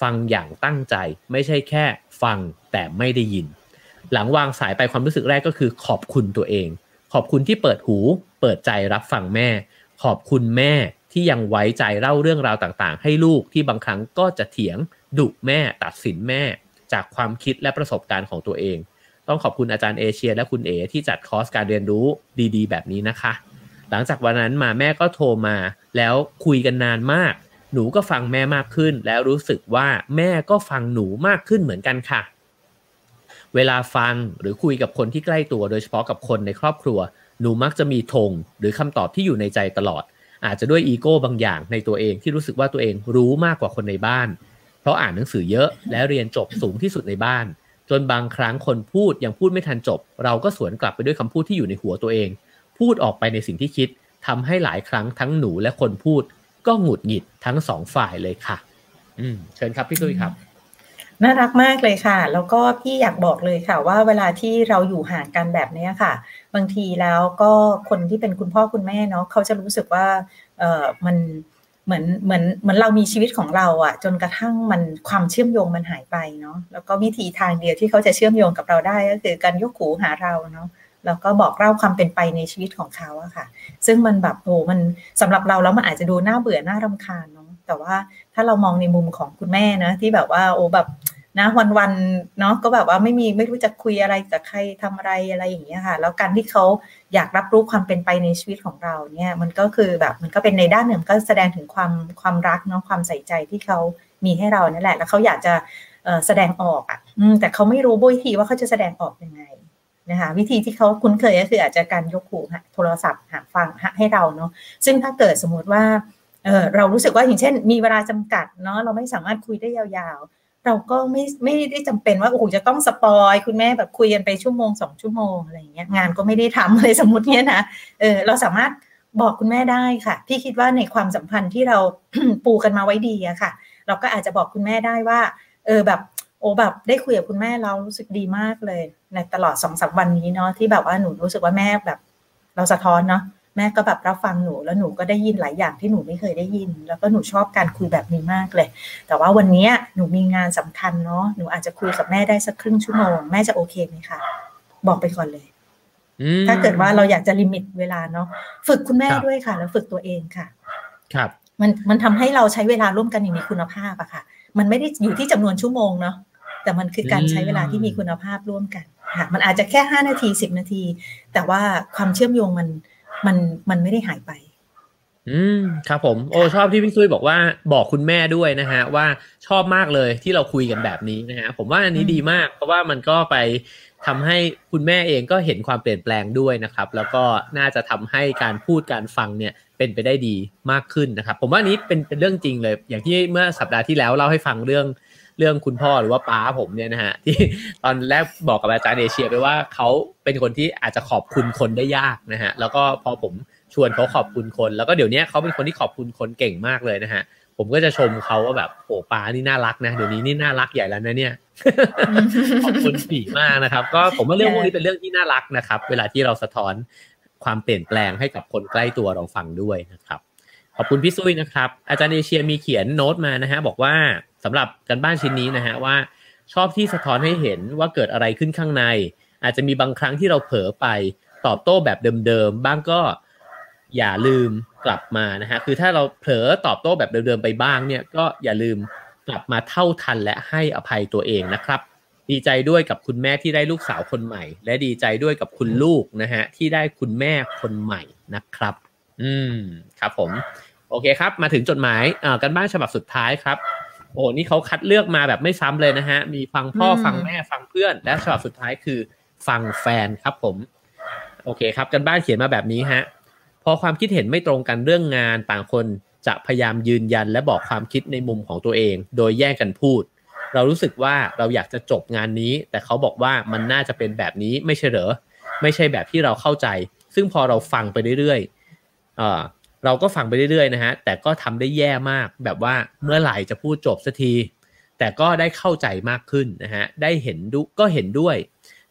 ฟังอย่างตั้งใจ ไม่ใช่แค่ฟังแต่ไม่ได้ยิน หลังวางสายไปความรู้สึกแรกก็คือขอบคุณตัวเอง ขอบคุณที่เปิดหู เปิดใจรับฟังแม่ ขอบคุณแม่ที่ยังไว้ใจเล่าเรื่องราวต่างๆ ให้ลูกที่บางครั้งก็จะเถียงดุแม่ตัดสินแม่ จากความคิดและประสบการณ์ของตัวเอง ต้องขอบคุณอาจารย์เอเชีย และคุณเอที่จัดคอร์สการเรียนรู้ดีๆ แบบนี้นะคะ หลังจากวันนั้นมาแม่ก็โทรมา แล้วคุยกันนานมาก หนูก็ฟังแม่มากขึ้น แล้วรู้สึกว่าแม่ก็ฟังหนูมากขึ้นเหมือนกันค่ะ เวลาฟังหรือคุยกับคนที่ใกล้ตัวโดยเฉพาะกับคนในครอบครัว หนูมักจะมีธงหรือคำตอบที่อยู่ในใจตลอด อาจจะด้วยอีโก้บางอย่างในตัวเองที่รู้สึกว่าตัวเองรู้มากกว่าคนในบ้าน เพราะอ่านหนังสือเยอะและเรียนจบสูงที่สุดในบ้าน จนบางครั้งคนพูดยังพูดไม่ทันจบ เราก็สวนกลับไปด้วยคำพูดที่อยู่ในหัวตัวเอง พูดออกไปในสิ่งที่คิดทำให้หลายครั้งทั้งหนูและคนพูด ก็หงุดหงิดทั้งสองฝ่ายเลยค่ะ อืมเชิญครับพี่ตุ้ยครับน่ารักมากเลยค่ะ แล้วก็พี่อยากบอกเลยค่ะ ว่าเวลาที่เราอยู่ห่างกันแบบนี้ค่ะ บางทีแล้วก็คนที่เป็นคุณพ่อคุณแม่เนาะเขาจะรู้สึกว่าเออมันเหมือนเหมือนเหมือนเรามีชีวิตของเราอะ่ะจนกระทั่งมันความเชื่อมโยงมันหายไปเนาะแล้วก็วิธีทางเดียวที่เขาจะเชื่อมโยงกับเราได้ก็คือการยกหูหาเราเนาะแล้วก็บอกเล่าความเป็นไปในชีวิตของเขาอะค่ะ ซึ่งมันแบบโอ้มันสำหรับเราแล้วมันอาจจะดูน่าเบื่อน่ารำคาญเนาะแต่ว่าถ้าเรามองในมุมของคุณแม่นะที่แบบว่าโอ้แบบ นะวันๆเนาะก็แบบว่าไม่มีไม่รู้จะคุยอะไรกับใครทำอะไรอะไรอย่างเงี้ยค่ะ แล้วการที่เขาอยากรับรู้ความเป็นไปในชีวิตของเราเนี่ย มันก็คือแบบมันก็เป็นในด้านหนึ่งก็แสดงถึงความความรักเนาะความใส่ใจที่เขามีให้เรานั่นแหละ แล้วเขาอยากจะแสดงออกอะแต่เขาไม่รู้วิธีว่าเขาจะแสดงออกยังไงนะคะวิธีที่เขาคุ้นเคยก็คืออาจจะการยกหูโทรศัพท์หาฟังให้เราเนาะซึ่งถ้าเกิดสมมติว่าเเรารู้สึกว่าอย่างเช่น มีเวลาจำกัดเนาะเราไม่สามารถคุยได้ยาวๆ เราก็ไม่ไม่ได้จำเป็นว่าโอ้โหจะต้องสปอยคุณแม่แบบคุยกันไปชั่วโมงสองชั่วโมงอะไรอย่างเงี้ยงานก็ไม่ได้ทำอะไรสมมติเนี้ยนะเออเราสามารถบอกคุณแม่ได้ค่ะ พี่คิดว่าในความสัมพันธ์ที่เราปูกันมาไว้ดีอะค่ะ เราก็อาจจะบอกคุณแม่ได้ว่า เออแบบโอ้แบบได้คุยกับคุณแม่เรารู้สึกดีมากเลยในตลอดสองสามวันนี้เนาะที่แบบว่าหนูรู้สึกว่าแม่แบบ เราสะท้อนเนาะ แม่ก็แบบรับฟังหนูแล้วหนูก็ได้ยินหลายอย่างที่หนูไม่เคยได้ยิน แล้วก็หนูชอบการคุยแบบนี้มากเลย แต่ว่าวันนี้หนูมีงานสำคัญเนาะหนูอาจจะคุยกับแม่ได้สักครึ่งชั่วโมงแม่จะโอเคไหมคะบอกไปก่อนเลยถ้าเกิดว่าเราอยากจะลิมิตเวลาเนาะฝึกคุณแม่ด้วยค่ะ แล้วฝึกตัวเองค่ะ ครับ มันมันทำให้เราใช้เวลาร่วมกันอย่างมีคุณภาพอะค่ะ มันไม่ได้อยู่ที่จำนวนชั่วโมงเนาะแต่มันคือการใช้เวลาที่มีคุณภาพร่วมกันค่ะ มันอาจจะแค่ห้านาทีสิบนาที แต่ว่าความเชื่อมโยงมัน มันมันไม่ได้หายไป อืมครับผม โอ้ชอบที่พี่ซุยบอกว่าบอกคุณแม่ด้วยนะฮะ ว่าชอบมากเลยที่เราคุยกันแบบนี้นะฮะ ผมว่าอันนี้ดีมาก เพราะว่ามันก็ไปทำให้คุณแม่เองก็เห็นความเปลี่ยนแปลงด้วยนะครับ แล้วก็น่าจะทำให้การพูดการฟังเนี่ยเป็นไปได้ดีมากขึ้นนะครับ ผมว่านี้เป็นเป็นเรื่องจริงเลย อย่างที่เมื่อสัปดาห์ที่แล้วเล่าให้ฟังเรื่อง เรื่องคุณพ่อหรือว่าป้าผมเนี่ยนะฮะที่ตอนแรกบอกกับอาจารย์เอเชียไปว่าเขาเป็นคนที่อาจจะขอบคุณคนได้ยากนะฮะแล้วก็พอผมชวนเขาขอบคุณคน แล้วก็เดี๋ยวนี้เขาเป็นคนที่ขอบคุณคนเก่งมากเลยนะฮะผมก็จะชมเขาว่าแบบโอ้ป้านี่น่ารักนะเดี๋ยวนี้นี่น่ารักใหญ่แล้วนะเนี่ยขอบคุณผีมากนะครับ ก็ผมว่าเรื่องพวกนี้เป็นเรื่องที่น่ารักนะครับ เวลาที่เราสะท้อนความเปลี่ยนแปลงให้กับคนใกล้ตัวเราฟังด้วยนะครับ ขอบคุณพี่ซุยนะครับ อาจารย์เอเชียมีเขียนโน้ตมานะฮะบอกว่าสำหรับกันบ้านชิ้นนี้นะฮะว่า ชอบที่สะท้อนให้เห็นว่าเกิดอะไรขึ้นข้างใน อาจจะมีบางครั้งที่เราเผลอไปตอบโต้แบบเดิมๆบ้างก็อย่าลืมกลับมานะฮะคือถ้าเราเผลอตอบโต้แบบเดิมๆไปบ้างเนี่ยก็อย่าลืมกลับมาเท่าทันและให้อภัยตัวเองนะครับ ดีใจด้วยกับคุณแม่ที่ได้ลูกสาวคนใหม่ และดีใจด้วยกับคุณลูกนะฮะที่ได้คุณแม่คนใหม่นะครับ อืมครับผม โอเคครับ มาถึงจดหมายอ่ากันบ้านฉบับสุดท้ายครับ โอ้นี่เขาคัดเลือกมาแบบไม่ซ้ำเลยนะฮะ มีฟังพ่อฟังแม่ฟังเพื่อน และฉบับสุดท้ายคือ ฟังแฟนครับผม โอเคครับ กันบ้านเขียนมาแบบนี้ฮะ พอความคิดเห็นไม่ตรงกันเรื่องงานต่างคนจะพยายามยืนยันและบอกความคิดในมุมของตัวเอง โดยแยกกันพูด เรารู้สึกว่าเราอยากจะจบงานนี้ แต่เขาบอกว่ามันน่าจะเป็นแบบนี้ไม่ใช่เหรอไม่ใช่แบบที่เราเข้าใจ ซึ่งพอเราฟังไปเรื่อยๆ เออเราก็ฟังไปเรื่อยๆนะฮะแต่ก็ทำได้แย่มากแบบว่าเมื่อไหร่จะพูดจบสักที แต่ก็ได้เข้าใจมากขึ้นนะฮะได้เห็นดูก็เห็นด้วย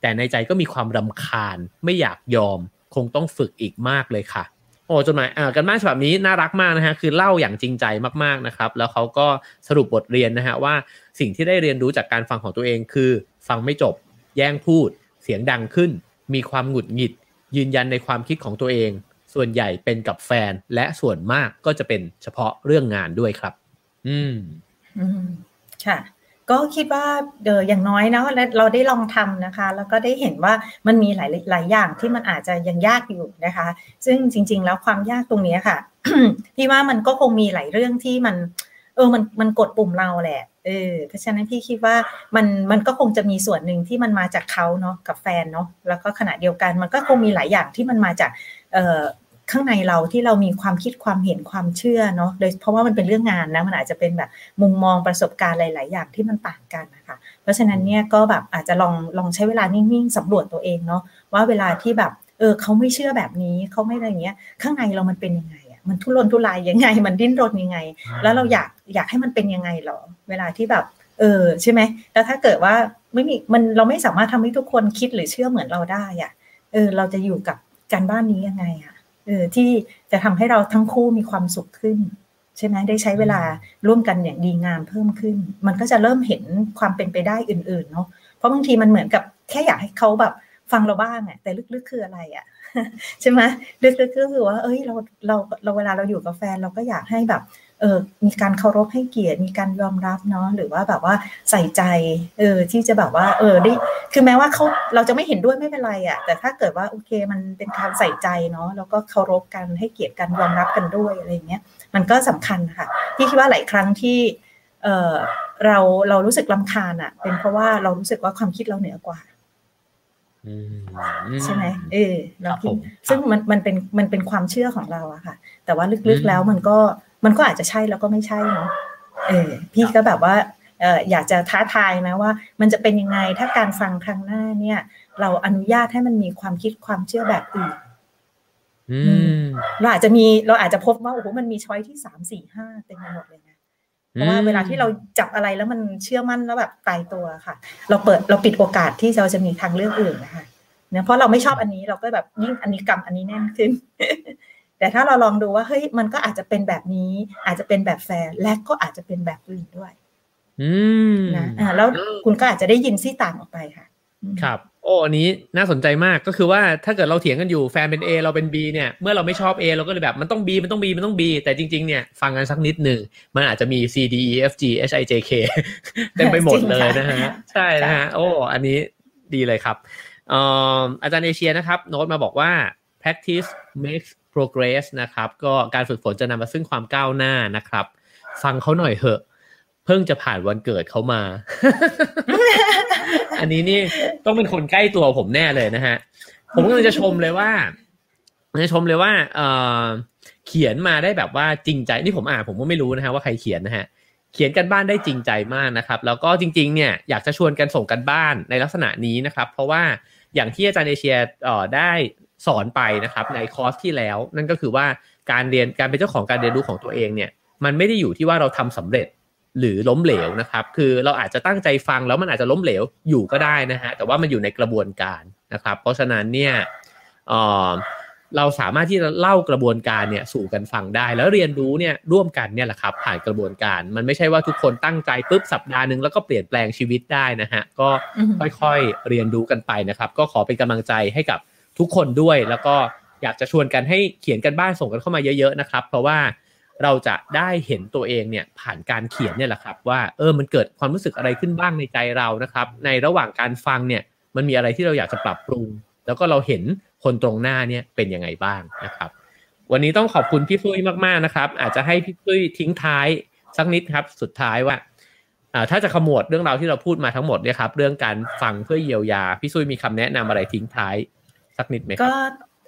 แต่ในใจก็มีความรำคาญไม่อยากยอม คงต้องฝึกอีกมากเลยค่ะโอ้จดหมายอ่ากันบ้านฉบับนี้น่ารักมากนะฮะคือเล่าอย่างจริงใจมากๆนะครับ แล้วเขาก็สรุปบทเรียนนะฮะว่าสิ่งที่ได้เรียนรู้จากการฟังของตัวเองคือ ฟังไม่จบ แย่งพูด เสียงดังขึ้น มีความหงุดหงิด ยืนยันในความคิดของตัวเอง ส่วนใหญ่เป็นกับแฟนและส่วนมากก็จะเป็นเฉพาะเรื่องงานด้วยครับ อืมอืมค่ะ ก็คิดว่าเดออย่างน้อยนะเราได้ลองทำนะคะ แล้วก็ได้เห็นว่ามันมีหลายหลายอย่างที่มันอาจจะยังยากอยู่นะคะ ซึ่งจริง ๆ แล้วความยากตรงนี้ค่ะพี่ว่ามันก็คงมีหลายเรื่องที่มัน เออมันมันกดปุ่มเราแหละเออเพราะฉะนั้นพี่คิดว่ามันมันก็คงจะมีส่วนหนึ่งที่มันมาจากเขาเนาะกับแฟนเนาะแล้วก็ขณะเดียวกันมันก็คงมีหลายอย่างที่มันมาจากเอ่อ ข้างในเราที่เรามีความคิดความเห็นความเชื่อเนาะโดยเพราะว่ามันเป็นเรื่องงานนะมันอาจจะเป็นแบบมุมมองประสบการณ์หลาย ๆ อย่างที่มันต่างกันนะคะเพราะฉะนั้นเนี่ยก็แบบอาจจะลองลองใช้เวลานิ่ง ๆสำรวจตัวเองเนาะว่าเวลาที่แบบเออเขาไม่เชื่อแบบนี้เขาไม่อะไรเงี้ย ข้างในเรามันเป็นยังไงอะมันทุรนทุรายยังไง มันดิ้นรนยังไง แล้วเราอยากอยากให้มันเป็นยังไงหรอ เวลาที่แบบเออใช่ไหมแล้วถ้าเกิดว่าไม่มีมันเราไม่สามารถทำให้ทุกคนคิดหรือเชื่อเหมือนเราได้อะเออเราจะอยู่กับการบ้านนี้ยังไงอะเออ ที่จะทำให้เราทั้งคู่มีความสุขขึ้น ใช่ไหมได้ใช้เวลาร่วมกันอย่างดีงามเพิ่มขึ้น มันก็จะเริ่มเห็นความเป็นไปได้อื่น ๆ เนาะเพราะบางทีมันเหมือนกับแค่อยากให้เขาแบบฟังเราบ้างอะแต่ลึกๆคืออะไรอะใช่ไหมลึกๆก็คือว่า เอ้ยเราเราเราเวลาเราอยู่กับแฟนเราก็อยากให้แบบ เออมีการเคารพให้เกียรติมีการยอมรับเนาะหรือว่าแบบว่าใส่ใจเออที่จะแบบว่า เออได้คือแม้ว่าเขาเราจะไม่เห็นด้วยไม่เป็นไรอะ่ะแต่ถ้าเกิดว่าโอเคมันเป็นการใส่ใจเนาะแล้วก็เคารพกันให้เกียรติกันยอมรับกันด้วยอะไรเงี้ยมันก็สำคัญค่ะที่คิดว่าหลายครั้งที่เออเราเรารู้สึกลำคาญอะ่ะ เป็นเพราะว่าเรารู้สึกว่าความคิดเราเหนือกว่าใช่ไหมเออเราคิดซึ่งมันมันเป็นมันเป็นความเชื่อของเราอะค่ะ แต่ว่าลึกๆแล้วมันก็ มันก็อาจจะใช่แล้วก็ไม่ใช่เนาะเออ พี่ก็แบบว่าเอออยากจะท้าทายนะว่า มันจะเป็นยังไงถ้าการฟังครั้งหน้าเนี่ย เราอนุญาตให้มันมีความคิดความเชื่อแบบอื่นเราอาจจะมีเราอาจจะพบว่าโอ้โหมันมีช้อยที่สามสี่ห้าเต็มไปหมดเลยนะเพราะว่าเวลาที่เราจับอะไรแล้วมันเชื่อมั่นแล้วแบบตายตัวค่ะ เราเปิดเราปิดโอกาสที่เราจะมีทางเลือกอื่นนะคะเนี่ยเพราะเราไม่ชอบอันนี้เราก็แบบยิ่งอันนี้กรรมอันนี้แน่นขึ้น แต่ถ้าเราลองดูว่าเฮ้ยมันก็อาจจะเป็นแบบนี้ อาจจะเป็นแบบแฟร์และก็อาจจะเป็นแบบอื่นด้วยอืมนะอ่าแล้วคุณก็อาจจะได้ยินซี่ต่างออกไปค่ะ ครับ โอ้อันนี้น่าสนใจมากก็คือว่าถ้าเกิดเราเถียงกันอยู่แฟนเป็น A เราเป็น B เนี่ยเมื่อเราไม่ชอบ A เราก็เลยแบบมันต้อง B มันต้อง B มันต้อง B แต่จริงๆเนี่ยฟังกันสักนิดหนึ่งมันอาจจะมี C D E F G H I J K เต็มไปหมดเลยนะฮะใช่นะฮะโอ้อันนี้ดีเลยครับอาจารย์เอเชียนะครับ โน้ตมาบอกว่า practice makes progress นะครับ ก็การฝึกฝนจะนำมาซึ่งความก้าวหน้านะครับ ฟังเขาหน่อยเหอะ เพิ่งจะผ่านวันเกิดเขามา อันนี้นี่ต้องเป็นคนใกล้ตัวผมแน่เลยนะฮะ ผมก็เลยจะชมเลยว่าจะชมเลยว่าเออเขียนมาได้แบบว่าจริงใจ นี่ผมอ่านผมก็ไม่รู้นะฮะว่าใครเขียนนะฮะเขียนกันบ้านได้จริงใจมากนะครับ แล้วก็จริง ๆ เนี่ยอยากจะชวนกันส่งกันบ้านในลักษณะนี้นะครับ เพราะว่าอย่างที่อาจารย์เอเชียได้ สอนไปนะครับในคอร์สที่แล้ว นั่นก็คือว่าการเรียนการเป็นเจ้าของการเรียนรู้ของตัวเองเนี่ยมันไม่ได้อยู่ที่ว่าเราทำสำเร็จหรือล้มเหลวนะครับ คือเราอาจจะตั้งใจฟังแล้วมันอาจจะล้มเหลวอยู่ก็ได้นะฮะแต่ว่ามันอยู่ในกระบวนการนะครับ เพราะฉะนั้นเนี่ยเราสามารถที่จะเล่ากระบวนการเนี่ยสู่กันฟังได้ แล้วเรียนรู้เนี่ยร่วมกันเนี่ยแหละครับ ผ่านกระบวนการ มันไม่ใช่ว่าทุกคนตั้งใจปุ๊บสัปดาห์หนึ่งแล้วก็เปลี่ยนแปลงชีวิตได้นะฮะก็ค่อยๆเรียนรู้กันไปนะครับ ก็ขอเป็นกำลังใจให้กับ ทุกคนด้วย แล้วก็อยากจะชวนกันให้เขียนกันบ้านส่งกันเข้ามาเยอะ ๆนะครับ เพราะว่าเราจะได้เห็นตัวเองเนี่ยผ่านการเขียนเนี่ยแหละครับ ว่าเออมันเกิดความรู้สึกอะไรขึ้นบ้างในใจเรานะครับ ในระหว่างการฟังเนี่ยมันมีอะไรที่เราอยากจะปรับปรุง แล้วก็เราเห็นคนตรงหน้าเนี่ยเป็นยังไงบ้างนะครับ วันนี้ต้องขอบคุณพี่ฟุ้ยมากๆนะครับ อาจจะให้พี่ฟุ้ยทิ้งท้ายสักนิดครับ สุดท้ายว่าถ้าจะขมวดเรื่องราวที่เราพูดมาทั้งหมดเนี่ยครับ เรื่องการฟังเพื่อเยียวยาพี่ซุยมีคำแนะนำอะไรทิ้งท้าย สักนิดไหมครับก็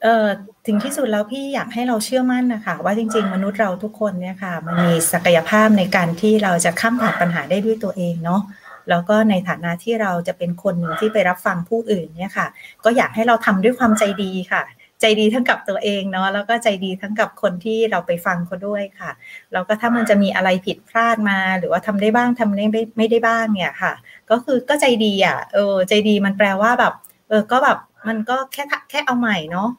เออถึงที่สุดแล้วพี่อยากให้เราเชื่อมั่นนะคะว่าจริง ๆ มนุษย์เราทุกคนเนี่ยค่ะ มันมีศักยภาพในการที่เราจะข้ามผ่านปัญหาได้ด้วยตัวเองเนาะแล้วก็ในฐานะที่เราจะเป็นคนหนึ่งที่ไปรับฟังผู้อื่นเนี่ยค่ะ ก็อยากให้เราทำด้วยความใจดีค่ะ ใจดีทั้งกับตัวเองเนาะแล้วก็ใจดีทั้งกับคนที่เราไปฟังเขาด้วยค่ะแล้วก็ถ้ามันจะมีอะไรผิดพลาดมา หรือว่าทำได้บ้างทำได้ไม่ได้บ้างเนี่ยค่ะ ก็คือก็ใจดีอะเออใจดีมันแปลว่าแบบเออก็แบบ มันก็แค่แค่เอาใหม่เนาะ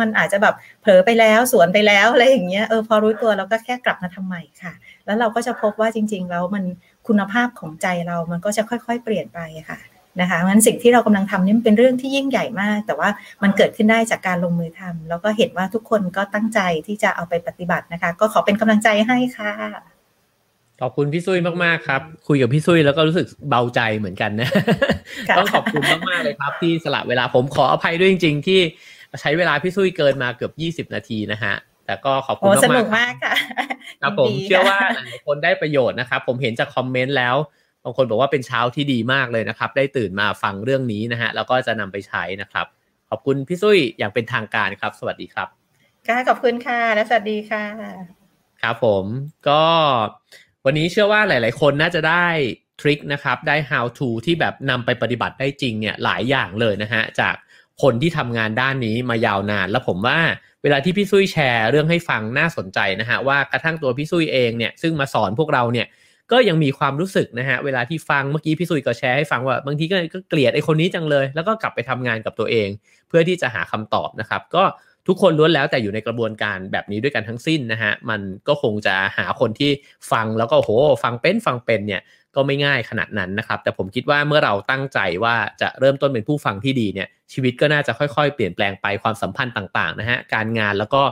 มันอาจจะแบบเผลอไปแล้วสวนไปแล้วอะไรอย่างเงี้ยเออพอรู้ตัวเราก็แค่กลับมาทำใหม่ค่ะ แล้วเราก็จะพบว่าจริง ๆ แล้วมันคุณภาพของใจเรามันก็จะค่อย ๆ เปลี่ยนไปค่ะนะคะงั้นสิ่งที่เรากำลังทำนี่เป็นเรื่องที่ยิ่งใหญ่มาก แต่ว่ามันเกิดขึ้นได้จากการลงมือทำแล้วก็เห็นว่าทุกคนก็ตั้งใจที่จะเอาไปปฏิบัตินะคะ ก็ขอเป็นกำลังใจให้ค่ะ ขอบคุณพี่ซุยมากๆครับ คุยกับพี่ซุยแล้วก็รู้สึกเบาใจเหมือนกันนะต้องขอบคุณมากๆเลยครับที่สละเวลาผมขออภัยด้วยจริง ๆ ที่ใช้เวลาพี่ซุยเกินมาเกือบยี่สิบนาทีนะฮะแต่ก็ขอบคุณมากสนุกมากค่ะครับผมเชื่อว่าหลายคนได้ประโยชน์นะครับ ผมเห็นจากคอมเมนต์แล้วบางคนบอกว่าเป็นเช้าที่ดีมากเลยนะครับ ได้ตื่นมาฟังเรื่องนี้นะฮะแล้วก็จะนำไปใช้นะครับ ขอบคุณพี่ซุยอย่างเป็นทางการครับ สวัสดีครับค่ะขอบคุณค่ะและสวัสดีค่ะ ครับผมก็ วันนี้เชื่อว่าหลาย ๆ คนน่าจะได้ทริคนะครับ ได้ how to ที่แบบนำไปปฏิบัติได้จริงเนี่ยหลายอย่างเลยนะฮะ จากคนที่ทำงานด้านนี้มายาวนาน แล้วผมว่าเวลาที่พี่ซุยแชร์เรื่องให้ฟังน่าสนใจนะฮะ ว่ากระทั่งตัวพี่ซุยเองเนี่ยซึ่งมาสอนพวกเราเนี่ยก็ยังมีความรู้สึกนะฮะเวลาที่ฟังเมื่อกี้พี่ซุยก็แชร์ให้ฟังว่าบางทีก็เกลียดไอ้คนนี้จังเลย แล้วก็กลับไปทำงานกับตัวเอง เพื่อที่จะหาคำตอบนะครับ ก็ ทุกคนล้วนแล้วแต่อยู่ในกระบวนการแบบนี้ด้วยกันทั้งสิ้นนะฮะ มันก็คงจะหาคนที่ฟังแล้วก็โหฟังเป็นฟังเป็นเนี่ยก็ไม่ง่ายขนาดนั้นนะครับ แต่ผมคิดว่าเมื่อเราตั้งใจว่าจะเริ่มต้นเป็นผู้ฟังที่ดีเนี่ยชีวิตก็น่าจะค่อยๆ เปลี่ยนแปลงไปความสัมพันธ์ต่างๆนะฮะการงานแล้วก็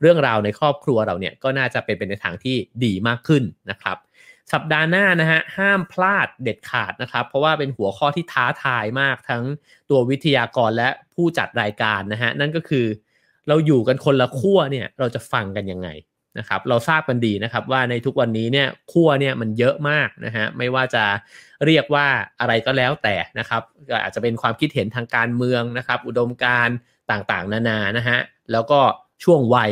เรื่องราวในครอบครัวเราเนี่ยก็น่าจะเป็นไปในทางที่ดีมากขึ้นนะครับสัปดาห์หน้านะฮะห้ามพลาดเด็ดขาดนะครับ เพราะว่าเป็นหัวข้อที่ท้าทายมากทั้งตัววิทยากรและผู้จัดรายการนะฮะนั่นก็คือ เราอยู่กันคนละขั้วเนี่ยเราจะฟังกันยังไงนะครับเราทราบกันดีนะครับว่าในทุกวันนี้เนี่ยขั้วเนี่ยมันเยอะมากนะฮะไม่ว่าจะเรียกว่าอะไรก็แล้วแต่นะครับก็อาจจะเป็นความคิดเห็นทางการเมืองนะครับ อุดมการต่างๆ นานานะฮะแล้วก็ช่วงวัย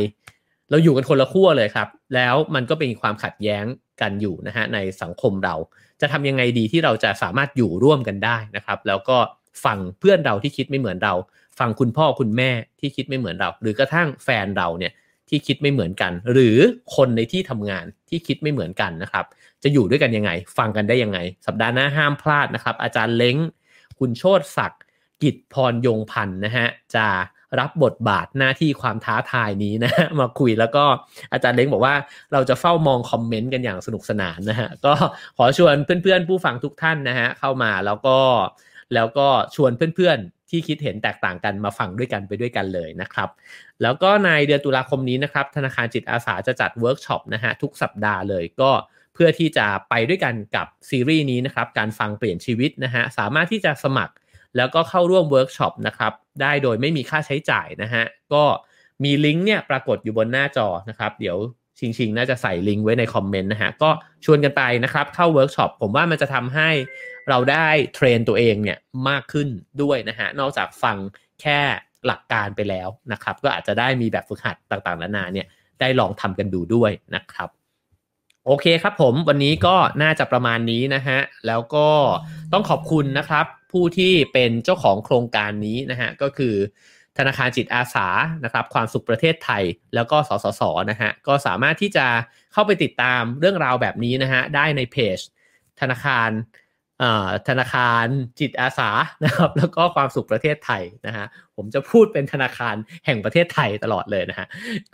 เราอยู่กันคนละขั้วเลยครับ แล้วมันก็เป็นความขัดแย้งกันอยู่นะฮะในสังคมเรา จะทำยังไงดีที่เราจะสามารถอยู่ร่วมกันได้นะครับ แล้วก็ฟังเพื่อนเราที่คิดไม่เหมือนเรา ฟังคุณพ่อคุณแม่ที่คิดไม่เหมือนเรา หรือกระทั่งแฟนเราเนี่ยที่คิดไม่เหมือนกัน หรือคนในที่ทำงานที่คิดไม่เหมือนกันนะครับ จะอยู่ด้วยกันยังไง ฟังกันได้ยังไง สัปดาห์หน้าห้ามพลาดนะครับ อาจารย์เล้ง คุณโชติศักดิ์กิจพรยงพันธ์นะฮะจะรับบทบาทหน้าที่ความท้าทายนี้นะมาคุยแล้วก็อาจารย์เล้งบอกว่าเราจะเฝ้ามองคอมเมนต์กันอย่างสนุกสนานนะฮะก็ขอชวนเพื่อนๆ ผู้ฟังทุกท่านนะฮะเข้ามาแล้วก็แล้วก็ชวนเพื่อนๆ ที่คิดเห็นแตกต่างกันมาฟังด้วยกันไปด้วยกันเลยนะครับ แล้วก็ในเดือนตุลาคมนี้นะครับ ธนาคารจิตอาสาจะจัดเวิร์กช็อปนะฮะทุกสัปดาห์เลยก็เพื่อที่จะไปด้วยกันกับซีรีส์นี้นะครับการฟังเปลี่ยนชีวิตนะฮะสามารถที่จะสมัครแล้วก็เข้าร่วมเวิร์กช็อปนะครับได้โดยไม่มีค่าใช้จ่ายนะฮะก็มีลิงก์เนี่ยปรากฏอยู่บนหน้าจอนะครับ เดี๋ยวชิงชิงน่าจะใส่ลิงก์ไว้ในคอมเมนต์นะฮะก็ชวนกันไปนะครับเข้าเวิร์กช็อปผมว่ามันจะทำให้ เราได้ train ตัวเองเนี่ยมากขึ้นด้วยนะฮะนอกจากฟังแค่หลักการไปแล้วนะครับ ก็อาจจะได้มีแบบฝึกหัดต่างๆนานาเนี่ยได้ลองทำกันดูด้วยนะครับโอเคครับผมวันนี้ก็น่าจะประมาณนี้นะฮะแล้วก็ต้องขอบคุณนะครับ ผู้ที่เป็นเจ้าของโครงการนี้นะฮะก็คือ ธนาคารจิตอาสานะครับความสุขประเทศไทย แล้วก็สสสนะฮะก็สามารถที่จะเข้าไปติดตามเรื่องราวแบบนี้นะฮะได้ในเพจ ธนาคาร ธนาคารจิตอาสานะครับ แล้วก็ความสุขประเทศไทยนะฮะผมจะพูดเป็นธนาคารแห่งประเทศไทยตลอดเลยนะฮะ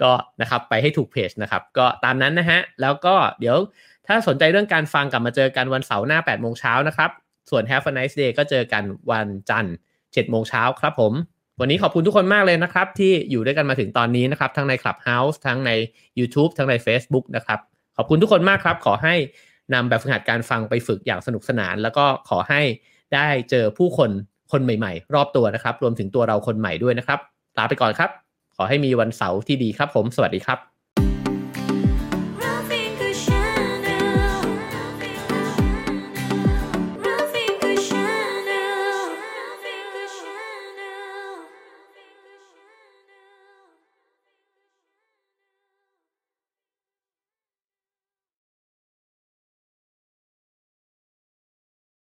ก็นะครับไปให้ถูกเพจนะครับ ก็ตามนั้นนะฮะแล้วก็เดี๋ยวถ้าสนใจเรื่องการฟังกลับมาเจอกันวันเสาร์หน้า8โมงเช้านะครับ ส่วน Have a nice day ก็เจอกันวันจันทร์7โมงเช้าครับผม วันนี้ขอบคุณทุกคนมากเลยนะครับ ที่อยู่ด้วยกันมาถึงตอนนี้นะครับ ทั้งใน Clubhouse ทั้งใน YouTube ทั้งใน Facebook นะครับ ขอบคุณทุกคนมากครับ ขอให้ นำแบบฝึกหัดการฟังไปฝึกอย่างสนุกสนาน แล้วก็ขอให้ได้เจอผู้คนคนใหม่ๆ รอบตัวนะครับ รวมถึงตัวเราคนใหม่ด้วยนะครับลาไปก่อนครับ ขอให้มีวันเสาร์ที่ดีครับผม สวัสดีครับ